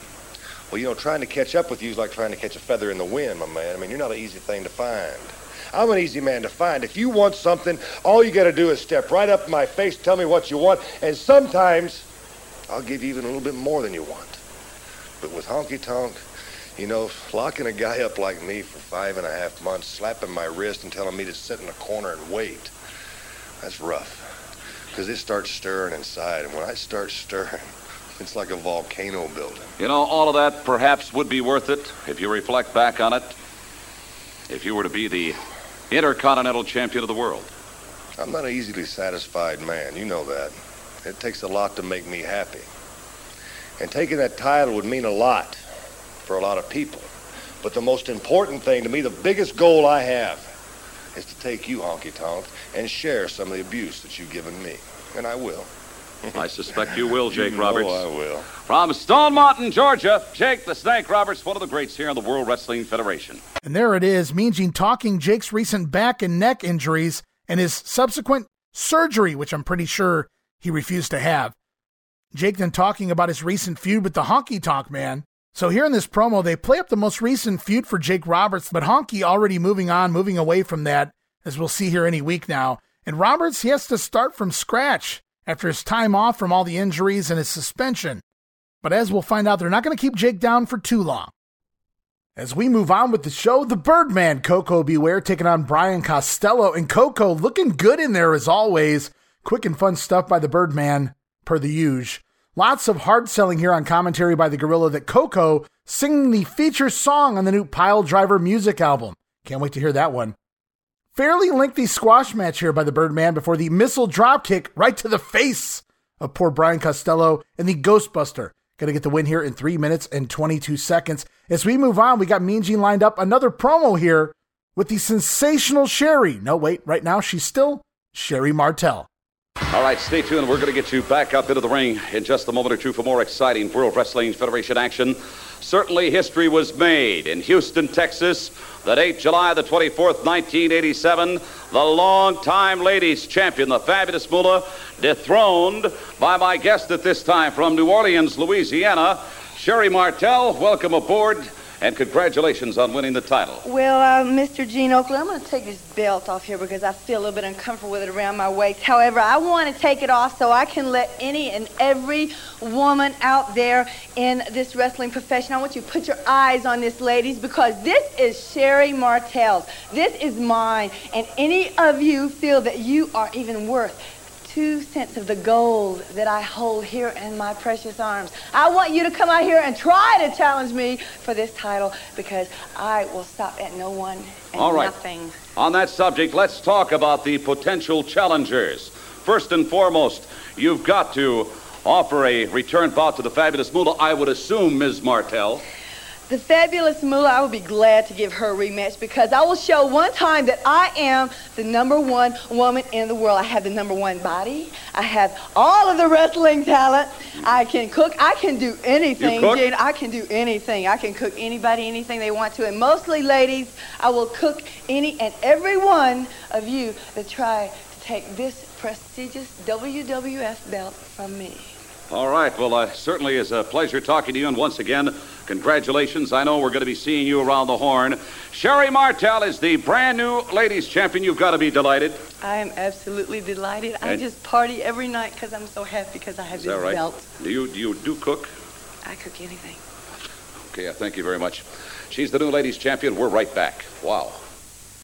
Well, you know, trying to catch up with you is like trying to catch a feather in the wind, my man. I mean, you're not an easy thing to find. I'm an easy man to find. If you want something, all you got to do is step right up in my face, tell me what you want, and sometimes I'll give you even a little bit more than you want. But with honky tonk, you know, locking a guy up like me for five and a half months, slapping my wrist and telling me to sit in a corner and wait, that's rough. Because it starts stirring inside, and when I start stirring, it's like a volcano building. You know, all of that perhaps would be worth it if you reflect back on it. If you were to be the Intercontinental Champion of the world. I'm not an easily satisfied man. You know that. It takes a lot to make me happy. And taking that title would mean a lot for a lot of people. But the most important thing to me, the biggest goal I have, is to take you, Honky Tonk, and share some of the abuse that you've given me. And I will. I suspect you will, Jake You know Roberts. I will. From Stone Mountain, Georgia, Jake the Snake Roberts, one of the greats here in the World Wrestling Federation. And there it is, Mean Gene talking Jake's recent back and neck injuries and his subsequent surgery, which I'm pretty sure he refused to have. Jake then talking about his recent feud with the Honky Tonk Man. So here in this promo, they play up the most recent feud for Jake Roberts, but Honky already moving on, moving away from that, as we'll see here any week now. And Roberts, he has to start from scratch after his time off from all the injuries and his suspension. But as we'll find out, they're not going to keep Jake down for too long. As we move on with the show, the Birdman, Koko B. Ware, taking on Brian Costello, and Koko looking good in there as always. Quick and fun stuff by the Birdman, per the usual. Lots of hard selling here on commentary by the Gorilla that Koko singing the feature song on the new Piledriver music album. Can't wait to hear that one. Fairly lengthy squash match here by the Birdman before the missile dropkick right to the face of poor Brian Costello and the Ghostbuster. Gonna get the win here in three minutes and 22 seconds. As we move on, we got Mean Gene lined up another promo here with the sensational Sherri. No, wait, right now she's still Sherri Martel. All right, stay tuned. We're going to get you back up into the ring in just a moment or two for more exciting World Wrestling Federation action. Certainly, history was made in Houston, Texas. The date, July the 24th, 1987. The long-time ladies champion, the fabulous Moolah, dethroned by my guest at this time from New Orleans, Louisiana, Sherri Martel. Welcome aboard, and congratulations on winning the title. Well, uh, Mr. Gene Oakley, I'm going to take this belt off here because I feel a little bit uncomfortable with it around my waist. However, I want to take it off so I can let any and every woman out there in this wrestling profession, I want you to put your eyes on this, ladies, because this is Sherri Martel's. This is mine. And any of you feel that you are even worth two cents of the gold that I hold here in my precious arms. I want you to come out here and try to challenge me for this title because I will stop at no one and All right. nothing. On that subject, let's talk about the potential challengers. First and foremost, you've got to offer a return bout to the fabulous Moolah, I would assume, Ms. Martel. The fabulous Moolah, I will be glad to give her a rematch because I will show one time that I am the number one woman in the world. I have the number one body. I have all of the wrestling talent. I can cook. I can do anything? Gene. I can do anything. I can cook anybody anything they want to. And mostly, ladies, I will cook any and every one of you that try to take this prestigious WWF belt from me. All right. Well, uh, certainly is a pleasure talking to you. And once again, congratulations. I know we're going to be seeing you around the horn. Sherri Martel is the brand new ladies champion. You've got to be delighted. I am absolutely delighted. I just party every night because I'm so happy because I have Is this that right? belt. Do you do you do cook? I cook anything. Okay. uh, Thank you very much. She's the new ladies champion. We're right back. Wow.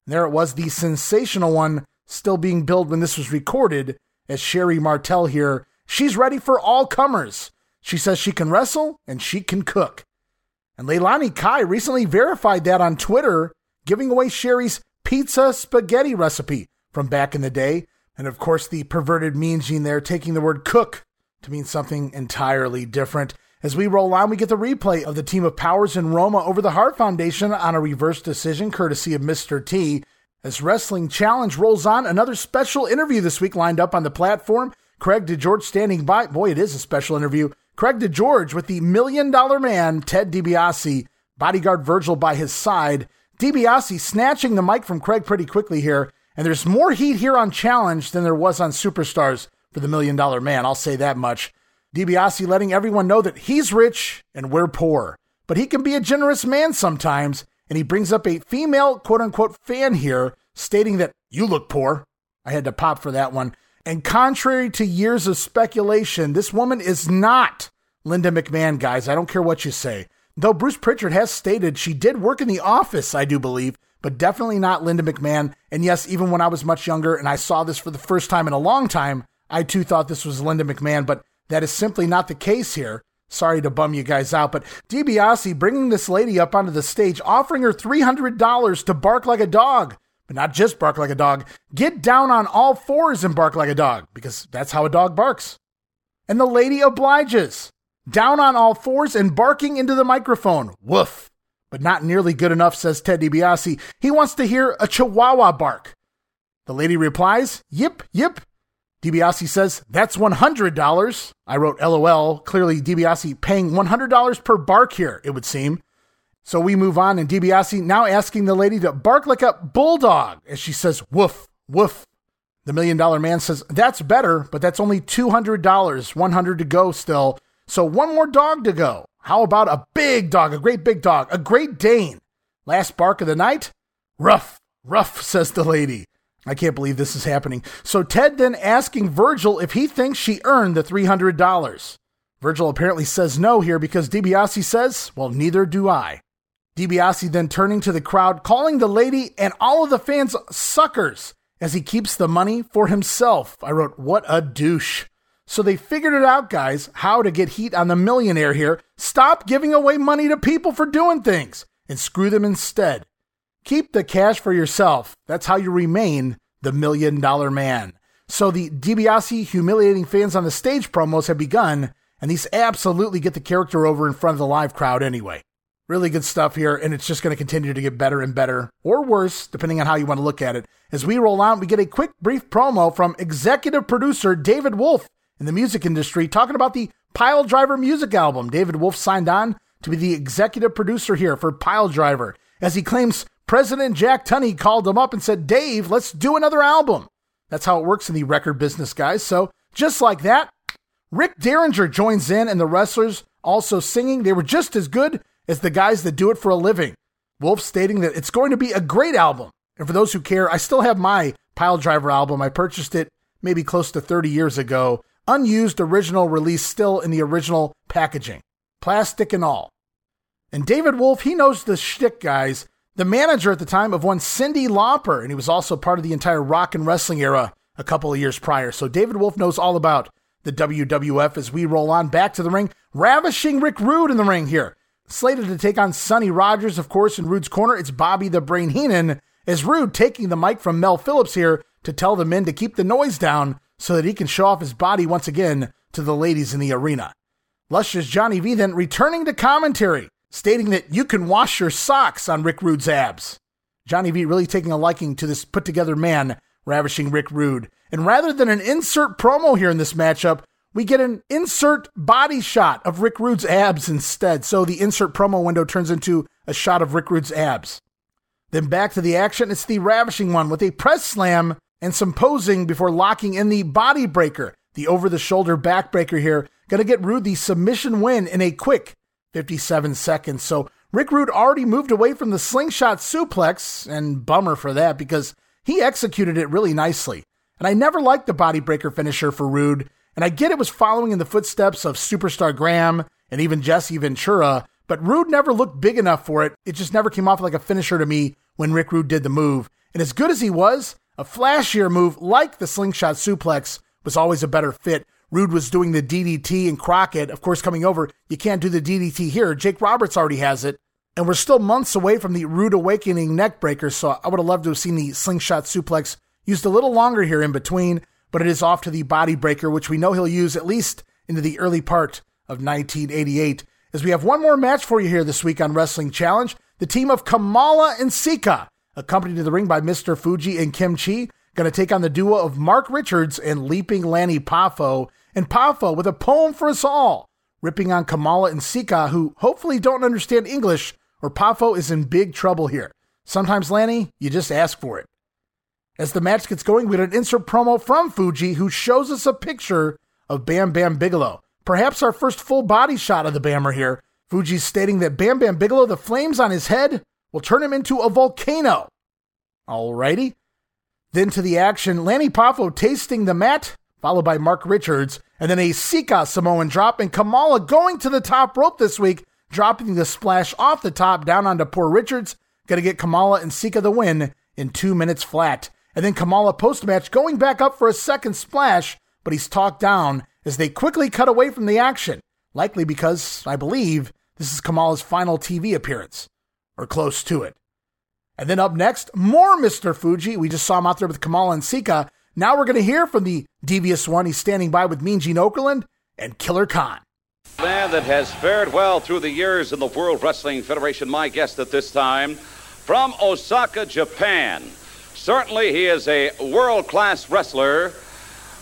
There it was, the sensational one still being billed when this was recorded as Sherri Martel here. She's ready for all comers. She says she can wrestle and she can cook. And Leilani Kai recently verified that on Twitter, giving away Sherri's pizza spaghetti recipe from back in the day. And of course, the perverted mean gene there taking the word cook to mean something entirely different. As we roll on, we get the replay of the team of Powers and Roma over the Hart Foundation on a reverse decision courtesy of Mr. T. As Wrestling Challenge rolls on, another special interview this week lined up on the platform. Craig DeGeorge standing by. Boy, it is a special interview. Craig DeGeorge with the million dollar man, Ted DiBiase, bodyguard Virgil by his side. DiBiase snatching the mic from Craig pretty quickly here. And there's more heat here on Challenge than there was on Superstars for the million dollar man. I'll say that much. DiBiase letting everyone know that he's rich and we're poor. But he can be a generous man sometimes, and he brings up a female quote unquote fan here stating that you look poor. I had to pop for that one. And contrary to years of speculation, this woman is not Linda McMahon, guys. I don't care what you say. Though Bruce Pritchard has stated she did work in the office, I do believe, but definitely not Linda McMahon. And yes, even when I was much younger and I saw this for the first time in a long time, I too thought this was Linda McMahon, but that is simply not the case here. Sorry to bum you guys out, but DiBiase bringing this lady up onto the stage, offering her $300 to bark like a dog, but not just bark like a dog, get down on all fours and bark like a dog, because that's how a dog barks. And the lady obliges, down on all fours and barking into the microphone. Woof. But not nearly good enough, says Ted DiBiase. He wants to hear a chihuahua bark. The lady replies, Yip, yip, DiBiase says, that's $100. I wrote LOL. Clearly, DiBiase paying $100 per bark here, it would seem. So we move on, and DiBiase now asking the lady to bark like a bulldog as she says, woof, woof. The million dollar man says, that's better, but that's only $200, 100 to go still. So one more dog to go. How about a big dog, a great big dog, a great Dane? Last bark of the night? Rough, rough, says the lady. I can't believe this is happening. So Ted then asking Virgil if he thinks she earned the $300. Virgil apparently says no here because DiBiase says, well, neither do I. DiBiase then turning to the crowd, calling the lady and all of the fans suckers as he keeps the money for himself. I wrote, what a douche. So they figured it out, guys, how to get heat on the millionaire here. Stop giving away money to people for doing things and screw them instead. Keep the cash for yourself. That's how you remain the million dollar man. So the DiBiase humiliating fans on the stage promos have begun, and these absolutely get the character over in front of the live crowd anyway. Really good stuff here, and it's just going to continue to get better and better, or worse, depending on how you want to look at it. As we roll on, we get a quick, brief promo from executive producer David Wolff in the music industry talking about the Piledriver music album. David Wolff signed on to be the executive producer here for Piledriver, as he claims President Jack Tunney called him up and said, Dave, let's do another album. That's how it works in the record business, guys. So, just like that, Rick Derringer joins in, and the wrestlers also singing. They were just as good as the guys that do it for a living. Wolff stating that it's going to be a great album. And for those who care, I still have my Piledriver album. I purchased it maybe close to 30 years ago. Unused original release, still in the original packaging, plastic and all. And David Wolff, he knows the shtick, guys the manager at the time of one Cyndi Lauper, and he was also part of the entire rock and wrestling era a couple of years prior. So David Wolff knows all about the WWF as we roll on back to the ring. Ravishing Rick Rude in the ring here. Slated to take on Sonny Rogers, of course, in Rude's corner. It's Bobby the Brain Heenan as Rude taking the mic from Mel Phillips here to tell the men to keep the noise down so that he can show off his body once again to the ladies in the arena. Luscious Johnny V then returning to commentary stating that you can wash your socks on Rick Rude's abs. Johnny V really taking a liking to this put together man, ravishing Rick Rude. And rather than an insert promo here in this matchup, we get an insert body shot of Rick Rude's abs instead. So the insert promo window turns into a shot of Rick Rude's abs. Then back to the action. It's the ravishing one with a press slam and some posing before locking in the body breaker, the over the shoulder backbreaker here. Gonna get Rude the submission win in a quick 57 seconds. So Rick Rude already moved away from the slingshot suplex, and bummer for that because he executed it really nicely. And I never liked the body breaker finisher for Rude, and I get it was following in the footsteps of Superstar Graham and even Jesse Ventura, but Rude never looked big enough for it. It just never came off like a finisher to me when Rick Rude did the move. And as good as he was, a flashier move like the slingshot suplex was always a better fit. Rude was doing the DDT and Crockett, of course, coming over. You can't do the DDT here. Jake Roberts already has it. And we're still months away from the Rude Awakening neckbreaker, so I would have loved to have seen the slingshot suplex used a little longer here in between, but it is off to the body breaker, which we know he'll use at least into the early part of 1988. As we have one more match for you here this week on Wrestling Challenge, the team of Kamala and Sika, accompanied to the ring by Mr. Fuji and Kimchee, going to take on the duo of Mark Richards and Leaping Lanny Poffo. And Poffo with a poem for us all, ripping on Kamala and Sika, who hopefully don't understand English, or Poffo is in big trouble here. Sometimes, Lanny, you just ask for it. As the match gets going, we get an insert promo from Fuji who shows us a picture of Bam Bam Bigelow. Perhaps our first full body shot of the Bammer here. Fuji's stating that Bam Bam Bigelow, the flames on his head, will turn him into a volcano. Alrighty. Then to the action, Lanny Poffo tasting the mat, followed by Mark Richards, and then a Sika Samoan drop, and Kamala going to the top rope this week, dropping the splash off the top down onto poor Richards. Gonna get Kamala and Sika the win in two minutes flat. And then Kamala post match going back up for a second splash, but he's talked down as they quickly cut away from the action, likely because, I believe, this is Kamala's final TV appearance, or close to it. And then up next, more Mr. Fuji. We just saw him out there with Kamala and Sika. Now we're going to hear from the devious one. He's standing by with Mean Gene Okerlund and Killer Khan. Man that has fared well through the years in the World Wrestling Federation. My guest at this time from Osaka, Japan. Certainly, he is a world class wrestler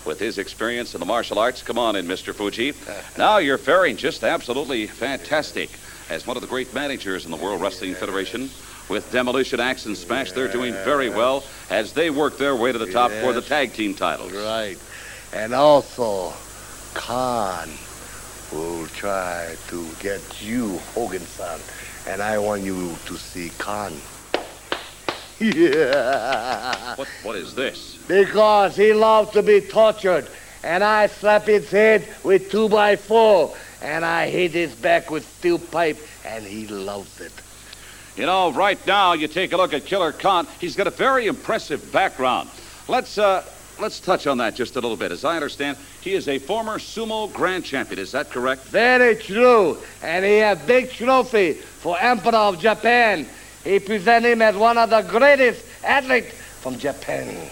with his experience in the martial arts. Come on in, Mr. Fuji. Uh, now you're faring just absolutely fantastic as one of the great managers in the World Wrestling Federation. With Demolition Axe and Smash, they're doing very well as they work their way to the top for the tag team titles. Right. And also, Khan will try to get you, Hogan-san. And I want you to see Khan. Yeah. What, what is this? Because he loves to be tortured. And I slap his head with two by four. And I hit his back with steel pipe. And he loves it. You know, right now you take a look at Killer Khan. He's got a very impressive background. Let's uh, let's touch on that just a little bit. As I understand, he is a former sumo grand champion. Is that correct? Very true. And he has big trophy for Emperor of Japan. He present him as one of the greatest athletes from Japan.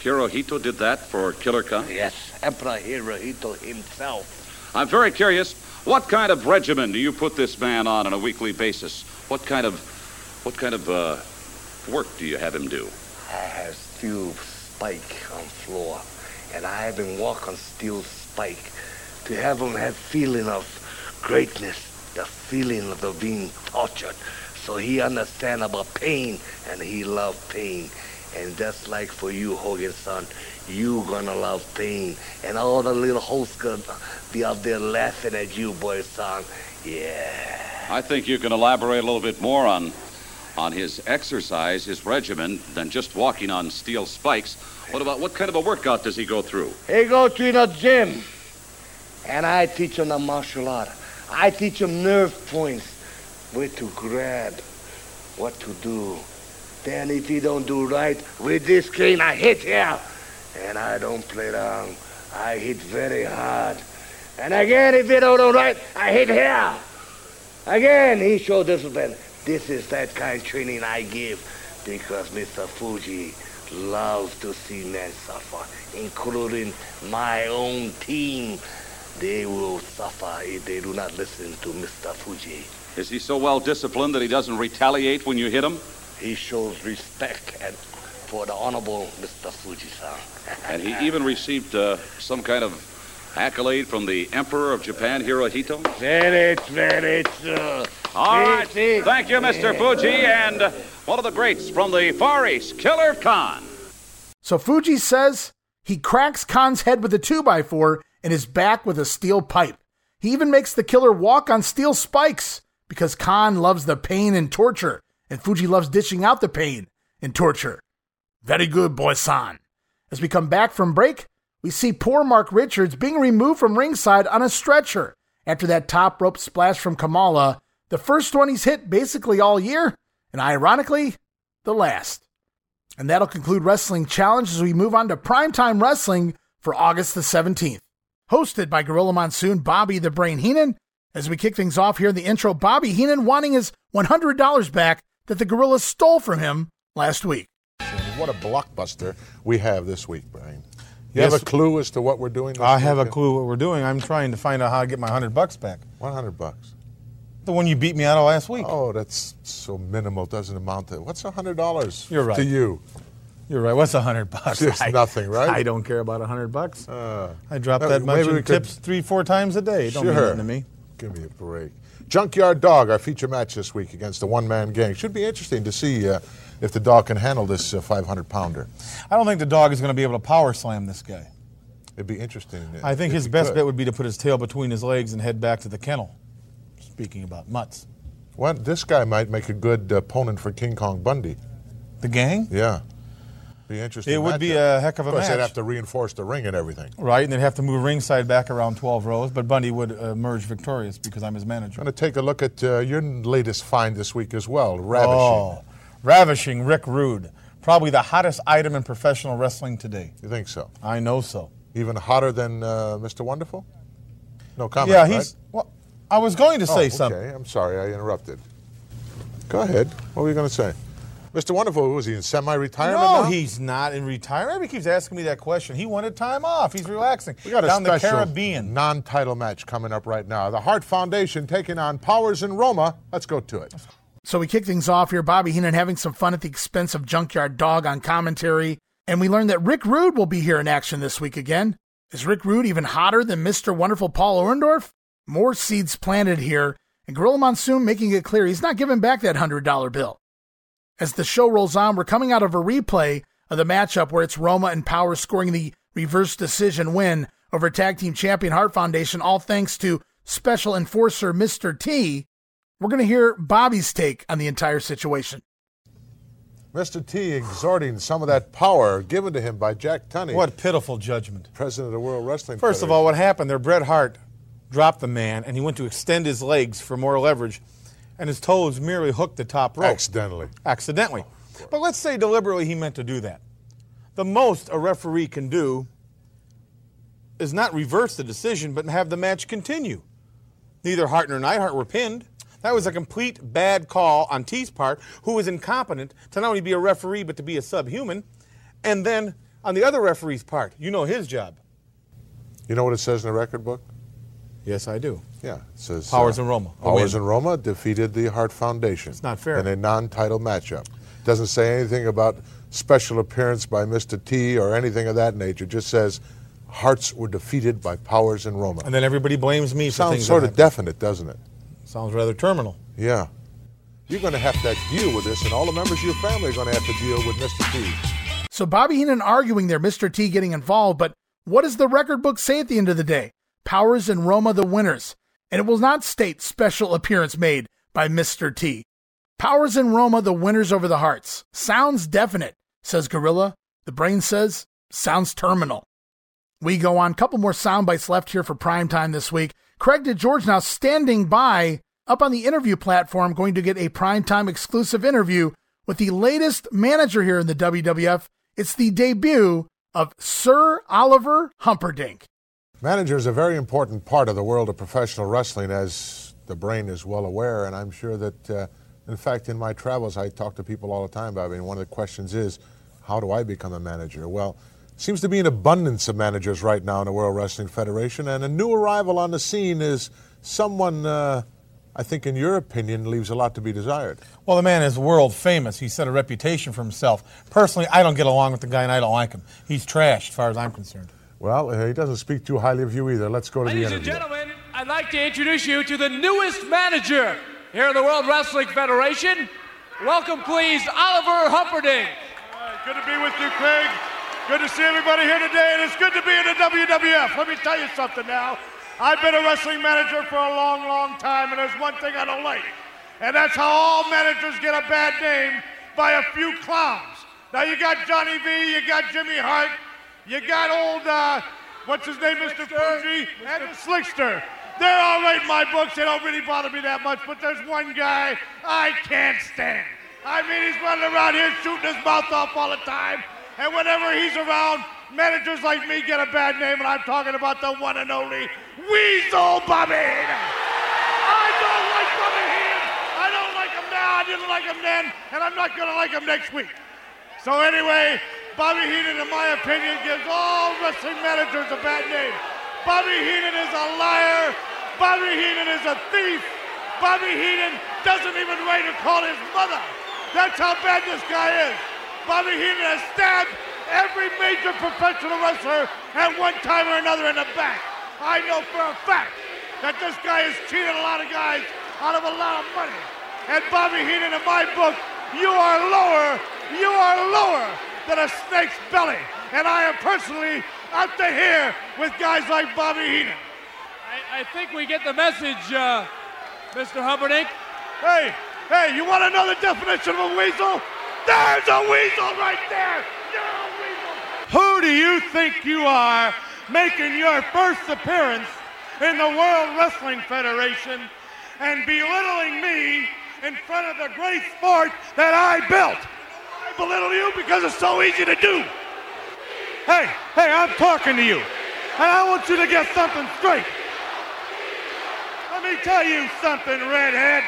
Hirohito did that for Killer Khan. Yes, Emperor Hirohito himself. I'm very curious. What kind of regimen do you put this man on on a weekly basis? What kind of what kind of uh, work do you have him do? I have steel spike on floor, and I have him walk on steel spike to have him have feeling of greatness, the feeling of the being tortured. So he understand about pain, and he love pain. And just like for you, Hogan son, you gonna love pain. And all the little hosts gonna be out there laughing at you, boy son. Yeah. I think you can elaborate a little bit more on on his exercise, his regimen, than just walking on steel spikes. What about what kind of a workout does he go through? He go to the gym, and I teach him the martial art. I teach him nerve points, where to grab, what to do. Then if he don't do right, with this cane I hit here. And I don't play around. I hit very hard. And again, if he don't do right, I hit here. Again, he show discipline. This is that kind of training I give because Mr. Fuji loves to see men suffer, including my own team. They will suffer if they do not listen to Mr. Fuji. Is he so well disciplined that he doesn't retaliate when you hit him? He shows respect and for the honorable Mr. Fuji-san. And he even received uh, some kind of accolade from the Emperor of Japan, Hirohito? Very, very true. All See, right. see? Thank you, Mr. Fuji. And uh, one of the greats from the Far East, Killer Khan. So Fuji says he cracks Khan's head with a 2x4 and his back with a steel pipe. He even makes the killer walk on steel spikes because Khan loves the pain and torture, and Fuji loves dishing out the pain and torture. Very good, boy san. As we come back from break, we see poor Mark Richards being removed from ringside on a stretcher after that top rope splash from Kamala, the first one he's hit basically all year, and ironically, the last. And that'll conclude Wrestling Challenge as we move on to primetime wrestling for August the 17th. Hosted by Gorilla Monsoon, Bobby the Brain Heenan. As we kick things off here in the intro, Bobby Heenan wanting his $100 back that the Gorilla stole from him last week. What a blockbuster we have this week, Brian. You Yes. have a clue as to what we're doing? This I have a clue what we're doing. I'm trying to find out how to get my hundred bucks back. 100 bucks. The one you beat me out of last week. Oh, that's so minimal. Doesn't amount to what's a hundred dollars? You're right. to you. You're right. What's a hundred bucks? It's I- nothing, right? I don't care about a hundred bucks. Uh, I drop that much in we could- tips three, four times a day. It Don't mean sure. nothing to me. Give me a break. Junkyard Dog, our feature match this week against the one-man gang. Should be interesting to see uh, if the dog can handle this uh, 500-pounder. I don't think the dog is going to be able to power slam this guy. It'd be interesting. uh, I think his best could. bet would be to put his tail between his legs and head back to the kennel. Speaking about mutts. Well, this guy might make a good uh, opponent for King Kong Bundy. The gang? Yeah. Be interesting. It would be a heck of a Of course, they'd have to reinforce the ring and everything. Right, and they'd have to move ringside back around 12 rows, but Bundy would uh, emerge victorious because I'm his manager. I'm going to take a look at uh, your latest find this week as well, Ravishing. Oh, ravishing Rick Rude. Probably the hottest item in professional wrestling today. You think so? I know so. Even hotter than uh, Mr. Wonderful? No comment. yeah, right? he's. Well, I was going to Oh, say okay. something. Okay. I'm sorry, I interrupted. Go ahead. What were you going to say? Mr. Wonderful, was he in semi-retirement No, now? he's not in retirement. Everybody keeps asking me that question. He wanted time off. He's relaxing. We got a down the special Caribbean. non-title match coming up right now. The Hart Foundation taking on Powers and Roma. Let's go to it. So we kick things off here. Bobby Heenan having some fun at the expense of Junkyard Dog on commentary. And we learned that Rick Rude will be here in action this week again. Is Rick Rude even hotter than Mr. Wonderful Paul Orndorff? More seeds planted here. And Gorilla Monsoon making it clear he's not giving back that $100 bill. As the show rolls on, we're coming out of a replay of the matchup where it's Roma and Power scoring the reverse decision win over tag team champion Hart Foundation, all thanks to special enforcer Mr. T. We're going to hear Bobby's take on the entire situation. Mr. T exhorting some of that power given to him by Jack Tunney, What pitiful judgment. president of the World Wrestling First of all, what happened there, Bret Hart dropped the man and he went to extend his legs for more leverage, and his toes merely hooked the top rope. accidentally. Accidentally. But let's say deliberately he meant to do that. The most a referee can do is not reverse the decision, but have the match continue. Neither Hart nor Neidhart were pinned. That was a complete bad call on T's part, who was incompetent to not only be a referee, but to be a subhuman. And then on the other referee's part, you know his job. You know what it says in the record book? Yes, I do. Yeah, it says Powers uh, and Roma. Powers and Roma defeated the Hart Foundation. It's not fair. in a non-title matchup. Doesn't say anything about special appearance by Mr. T or anything of that nature. Just says Harts were defeated by Powers and Roma. And then everybody blames me for Sounds things sort that of definite, doesn't it? Sounds rather terminal. Yeah. You're going to have to deal with this, and all the members of your family are going to have to deal with Mr. T. So Bobby Heenan arguing there, Mr. T getting involved, but what does the record book say at the end of the day? Powers and Roma the winners. And it will not state special appearance made by Mr. T. Powers and Roma the winners over the Harts. Sounds definite, says Gorilla. The brain says, sounds terminal. We go on. Couple more sound bites left here for prime time this week. Craig DeGeorge now standing by up on the interview platform, going to get a primetime exclusive interview with the latest manager here in the WWF. It's the debut of Sir Oliver Humperdink. Manager is a very important part of the world of professional wrestling, as the brain is well aware. And I'm sure that, uh, in fact, in my travels, I talk to people all the time, Bobby. And one of the questions is, how do I become a manager? Well, seems to be an abundance of managers right now in the World Wrestling Federation. And a new arrival on the scene is someone, uh, I think, in your opinion, leaves a lot to be desired. Well, the man is world famous. He set a reputation for himself. Personally, I don't get along with the guy and I don't like him. He's trash as far as I'm concerned. Well, uh, he doesn't speak too highly of you either. Let's go to Ladies the Ladies and gentlemen, I'd like to introduce you to the newest manager here in the World Wrestling Federation. Welcome, please, Oliver Humperdink. Good to be with you, Craig. Good to see everybody here today, and it's good to be in the WWF. Let me tell you something now. I've been a wrestling manager for a long, long time, and there's one thing I don't like, and that's how all managers get a bad name by a few clowns. Now you got Johnny V, you got Jimmy Hart, you got old, uh, what's his name, Mr. Fuji, and the Slickster. They're all right in my books. They don't really bother me that much, but there's one guy I can't stand. I mean, he's running around here shooting his mouth off all the time. And whenever he's around, managers like me get a bad name, and I'm talking about the one and only Weasel Bobby I don't like Bobby Heenan. I don't like him now. I didn't like him then, and I'm not going to like him next week. So anyway, Bobby Heenan, in my opinion, gives all wrestling managers a bad name. Bobby Heenan is a liar. Bobby Heenan is a thief. Bobby Heenan doesn't even wait to call his mother. That's how bad this guy is. Bobby Heenan has stabbed every major professional wrestler at one time or another in the back. I know for a fact that this guy has cheated a lot of guys out of a lot of money. And Bobby Heenan, in my book, you are lower, you are lower than a snake's belly. And I am personally out to here with guys like Bobby Heenan. I, I think we get the message, uh, Mr. Humperdink. Hey, hey, you want to know the definition of a weasel? There's a weasel right there. Who do you think you are making your first appearance in the World Wrestling Federation and belittling me in front of the great sport that I built? Belittle you because it's so easy to do. Hey, hey, I'm talking to you. And I want you to get something straight. Let me tell you something, redhead.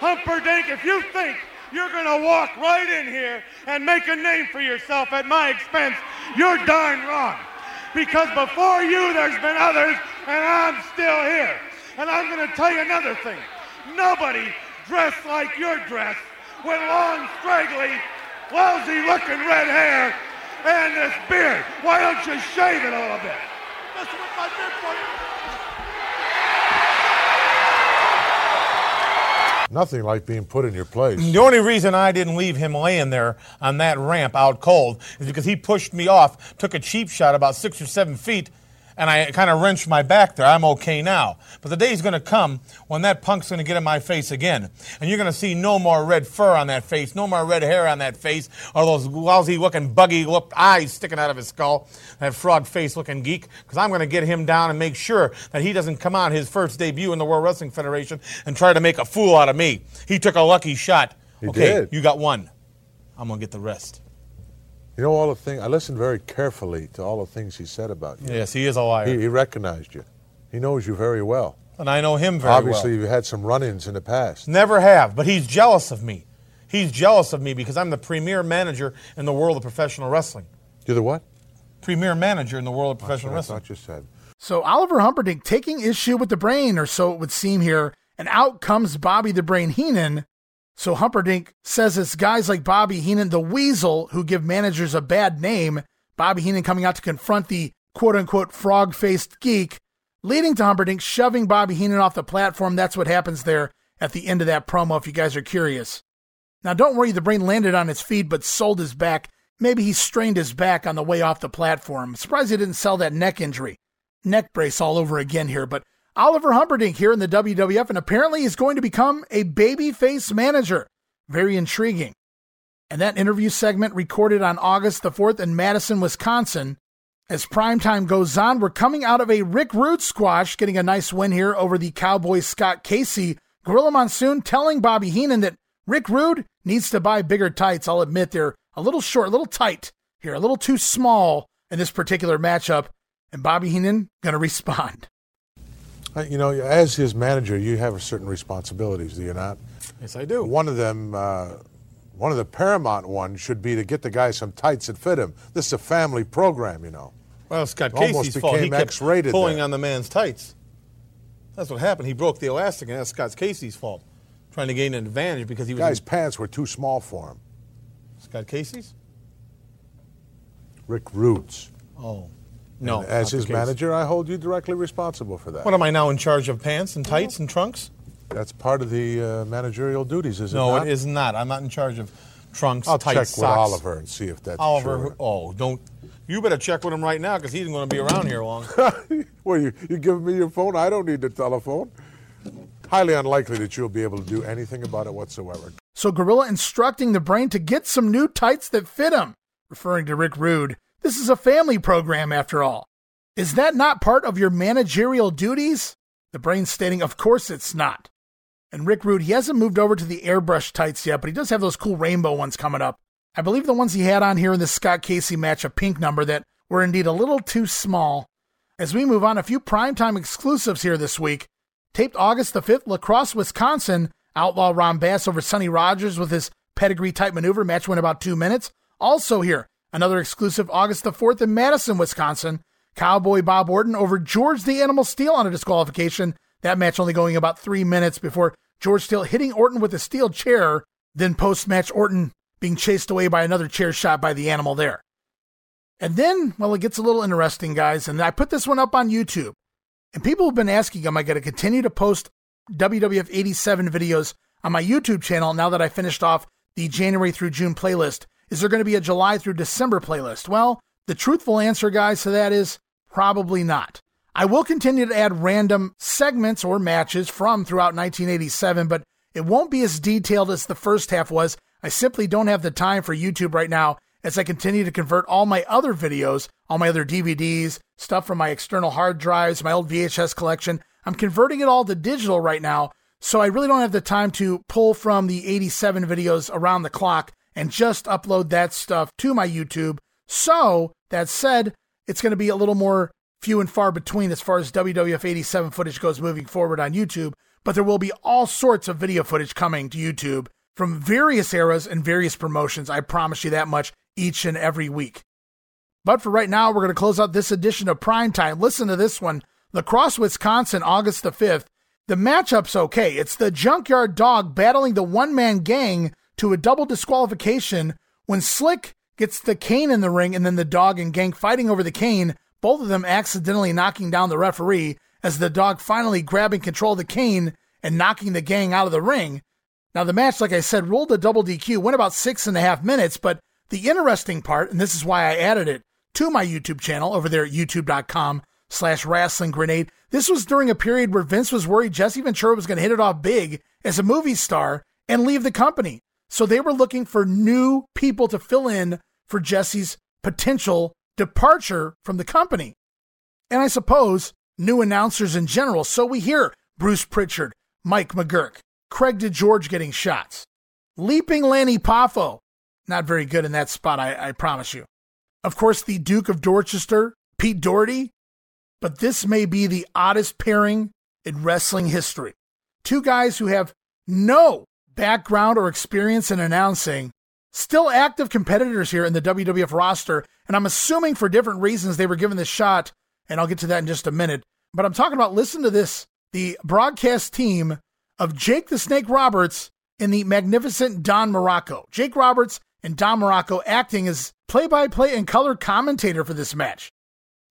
Humperdink, if you think you're going to walk right in here and make a name for yourself at my expense, you're darn wrong. Because before you, there's been others, and I'm still here. And I'm going to tell you another thing. Nobody dressed like you're dressed with long, straggly, lousy-looking red hair and this beard. Why don't you shave it a little bit? Listen with my beard for you. Nothing like being put in your place. The only reason I didn't leave him laying there on that ramp out cold is because he pushed me off, took a cheap shot about six or seven feet, and I kind of wrenched my back there. I'm okay now. But the day's going to come when that punk's going to get in my face again. And you're going to see no more red fur on that face, no more red hair on that face, or those lousy looking, buggy looked eyes sticking out of his skull, that frog face looking geek, because I'm going to get him down and make sure that he doesn't come on his first debut in the World Wrestling Federation and try to make a fool out of me. He took a lucky shot. He okay, did. you got one. I'm going to get the rest. You know all the things. I listened very carefully to all the things he said about you. Yes, he is a liar. He, he recognized you. He knows you very well. And I know him very Obviously, well. Obviously, you've had some run-ins in the past. Never have, but he's jealous of me. He's jealous of me because I'm the premier manager in the world of professional wrestling. You're the what? Premier manager in the world of professional That's wrestling. what you said. So Oliver Humperdink taking issue with the brain, or so it would seem here, and out comes Bobby the Brain Heenan. So Humperdink says it's guys like Bobby Heenan, the weasel, who give managers a bad name. Bobby Heenan coming out to confront the quote unquote frog faced geek, leading to Humperdink shoving Bobby Heenan off the platform. That's what happens there at the end of that promo, if you guys are curious. Now, don't worry, the brain landed on his feet but sold his back. Maybe he strained his back on the way off the platform. Surprised he didn't sell that neck injury. Neck brace all over again here, but Oliver Humperdink here in the WWF, and apparently he's going to become a babyface manager. Very intriguing. And that interview segment recorded on August the 4th in Madison, Wisconsin. As primetime goes on, we're coming out of a Rick Rude squash, getting a nice win here over the Cowboy Scott Casey. Gorilla Monsoon telling Bobby Heenan that Rick Rude needs to buy bigger tights. I'll admit they're a little short, a little tight here, a little too small in this particular matchup. And Bobby Heenan going to respond. You know, as his manager, you have certain responsibilities, do you not? Yes, I do. One of them, uh, one of the paramount ones, should be to get the guy some tights that fit him. This is a family program, you know. Well, Scott Almost Casey's fault. He kept X-rated pulling there. on the man's tights. That's what happened. He broke the elastic, and that's Scott Casey's fault. Trying to gain an advantage because he was guy's in pants were too small for him. Scott Casey's. Rick Roots. Oh, no. And as his manager, I hold you directly responsible for that. What am I now in charge of? Pants and tights and trunks? That's part of the uh, managerial duties, is it no, it is not. I'm not in charge of trunks, I'll tights, check with socks. Oliver and see if that's true. Oliver, true. oh, don't. You better check with him right now because he's going to be around here long. well, you, you giving me your phone? I don't need the telephone. Highly unlikely that you'll be able to do anything about it whatsoever. So Gorilla instructing the brain to get some new tights that fit him, referring to Rick Rude. This is a family program after all. Is that not part of your managerial duties? The brain stating, of course it's not. And Rick Rude, he hasn't moved over to the airbrush tights yet, but he does have those cool rainbow ones coming up. I believe the ones he had on here in the Scott Casey match, a pink number, that were indeed a little too small. As we move on, a few primetime exclusives here this week. Taped August the 5th, La Crosse, Wisconsin. Outlaw Ron Bass over Sonny Rogers with his pedigree type maneuver. Match went about two minutes. Also here, another exclusive August the 4th in Madison, Wisconsin. Cowboy Bob Orton over George the Animal Steele on a disqualification. That match only going about three minutes before George Steele hitting Orton with a steel chair. Then post match, Orton being chased away by another chair shot by the animal there. And then, well, it gets a little interesting, guys. And I put this one up on YouTube. And people have been asking, am I going to continue to post WWF 87 videos on my YouTube channel now that I finished off the January through June playlist? Is there going to be a July through December playlist? Well, the truthful answer, guys, to that is probably not. I will continue to add random segments or matches from throughout 1987, but it won't be as detailed as the first half was. I simply don't have the time for YouTube right now as I continue to convert all my other videos, all my other DVDs, stuff from my external hard drives, my old VHS collection. I'm converting it all to digital right now, so I really don't have the time to pull from the 87 videos around the clock and just upload that stuff to my YouTube. So, that said, it's going to be a little more few and far between as far as WWF 87 footage goes moving forward on YouTube, but there will be all sorts of video footage coming to YouTube from various eras and various promotions. I promise you that much each and every week. But for right now, we're going to close out this edition of Prime Time. Listen to this one La Crosse, Wisconsin, August the 5th. The matchup's okay. It's the Junkyard Dog battling the one man gang to a double disqualification when Slick gets the cane in the ring and then the dog and gang fighting over the cane, both of them accidentally knocking down the referee as the dog finally grabbing control of the cane and knocking the gang out of the ring. Now, the match, like I said, rolled a double DQ, went about six and a half minutes, but the interesting part, and this is why I added it to my YouTube channel over there at youtube.com slash Rasslin Grenade. This was during a period where Vince was worried Jesse Ventura was going to hit it off big as a movie star and leave the company. So they were looking for new people to fill in for Jesse's potential departure from the company. And I suppose new announcers in general. So we hear Bruce Pritchard, Mike McGuirk, Craig DeGeorge getting shots, Leaping Lanny Poffo. Not very good in that spot, I, I promise you. Of course, the Duke of Dorchester, Pete Doherty. But this may be the oddest pairing in wrestling history. Two guys who have no background or experience in announcing, still active competitors here in the WWF roster, and I'm assuming for different reasons they were given the shot, and I'll get to that in just a minute. But I'm talking about, listen to this the broadcast team of Jake the Snake Roberts and the magnificent Don Muraco. Jake Roberts and Don Muraco acting as play by play and color commentator for this match.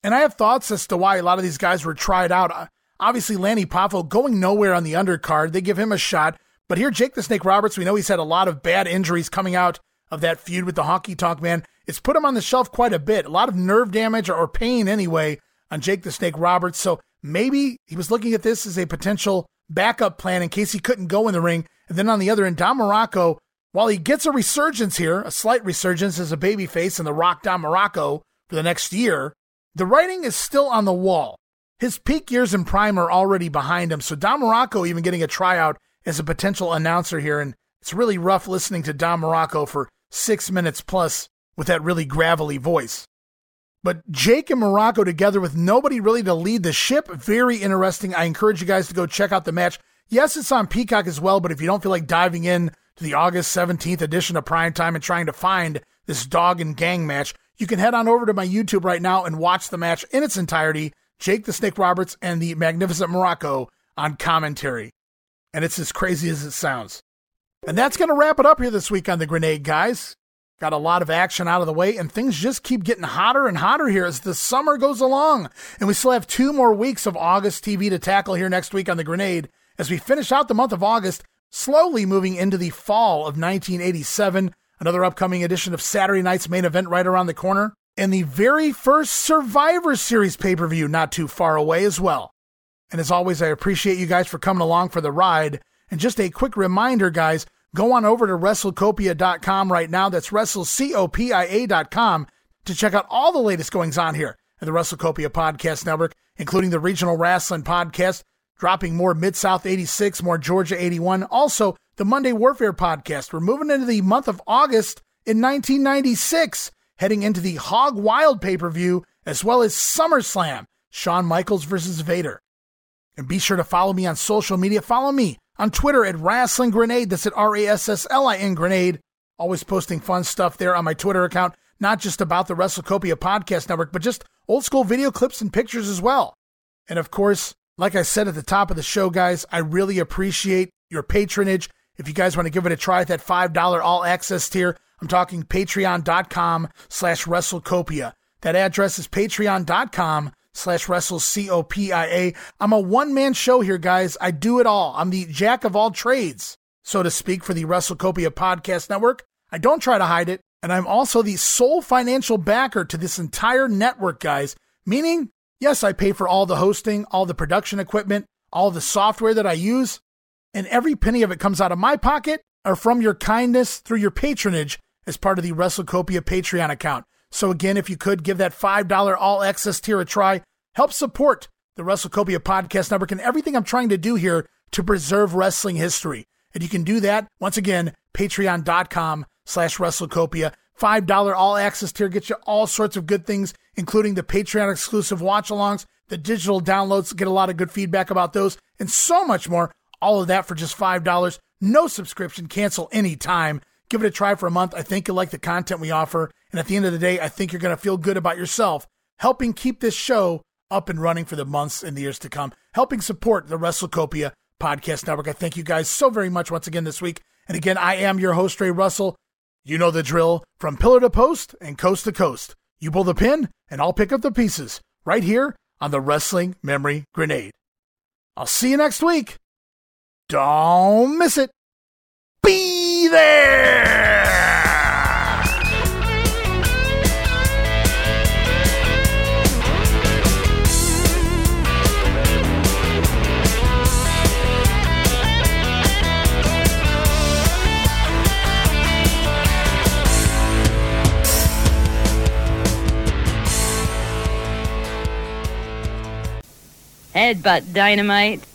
And I have thoughts as to why a lot of these guys were tried out. Obviously, Lanny Poffo going nowhere on the undercard. They give him a shot. But here, Jake the Snake Roberts, we know he's had a lot of bad injuries coming out of that feud with the Honky Tonk Man. It's put him on the shelf quite a bit. A lot of nerve damage or pain, anyway, on Jake the Snake Roberts. So maybe he was looking at this as a potential backup plan in case he couldn't go in the ring. And then on the other end, Don Muraco, while he gets a resurgence here, a slight resurgence as a babyface in the Rock Don Muraco for the next year, the writing is still on the wall. His peak years in prime are already behind him. So Don Muraco even getting a tryout as a potential announcer here. And it's really rough listening to Don Muraco for six minutes plus with that really gravelly voice. But Jake and Muraco together with nobody really to lead the ship, very interesting. I encourage you guys to go check out the match. Yes, it's on Peacock as well, but if you don't feel like diving in to the August 17th edition of Prime Time and trying to find this dog and gang match, you can head on over to my YouTube right now and watch the match in its entirety. Jake the Snake Roberts and the Magnificent Muraco on commentary. And it's as crazy as it sounds. And that's going to wrap it up here this week on the Grenade, guys. Got a lot of action out of the way, and things just keep getting hotter and hotter here as the summer goes along. And we still have two more weeks of August TV to tackle here next week on the Grenade as we finish out the month of August, slowly moving into the fall of 1987. Another upcoming edition of Saturday night's main event right around the corner, and the very first Survivor Series pay per view not too far away as well. And as always, I appreciate you guys for coming along for the ride. And just a quick reminder, guys, go on over to WrestleCopia.com right now. That's WrestleCopia.com to check out all the latest goings on here at the WrestleCopia Podcast Network, including the Regional Rasslin Podcast, dropping more Mid South 86, more Georgia 81. Also, the Monday Warfare Podcast. We're moving into the month of August, in 1996, heading into the Hog Wild pay per view, as well as SummerSlam, Shawn Michaels versus Vader. And be sure to follow me on social media. Follow me on Twitter at Rasslin Grenade. That's at R A S S L I N Grenade. Always posting fun stuff there on my Twitter account, not just about the WrestleCopia Podcast Network, but just old school video clips and pictures as well. And of course, like I said at the top of the show, guys, I really appreciate your patronage. If you guys want to give it a try at that $5 all access tier, I'm talking patreon.com slash WrestleCopia. That address is patreon.com slash wrestle C-O-P-I-A. I'm a one-man show here, guys. I do it all. I'm the jack of all trades, so to speak, for the WrestleCopia Podcast Network. I don't try to hide it. And I'm also the sole financial backer to this entire network, guys. Meaning, yes, I pay for all the hosting, all the production equipment, all the software that I use, and every penny of it comes out of my pocket or from your kindness through your patronage as part of the WrestleCopia Patreon account. So again, if you could give that $5 all access tier a try, help support the WrestleCopia Podcast Network and everything I'm trying to do here to preserve wrestling history. And you can do that, once again, patreon.com slash WrestleCopia. $5 all access tier gets you all sorts of good things, including the Patreon exclusive watch alongs, the digital downloads, get a lot of good feedback about those, and so much more. All of that for just $5. No subscription, cancel anytime. Give it a try for a month. I think you'll like the content we offer. And at the end of the day, I think you're going to feel good about yourself, helping keep this show up and running for the months and the years to come, helping support the WrestleCopia Podcast Network. I thank you guys so very much once again this week. And again, I am your host, Ray Russell. You know the drill from pillar to post and coast to coast. You pull the pin, and I'll pick up the pieces right here on the Wrestling Memory Grenade. I'll see you next week. Don't miss it. Be there! Headbutt dynamite.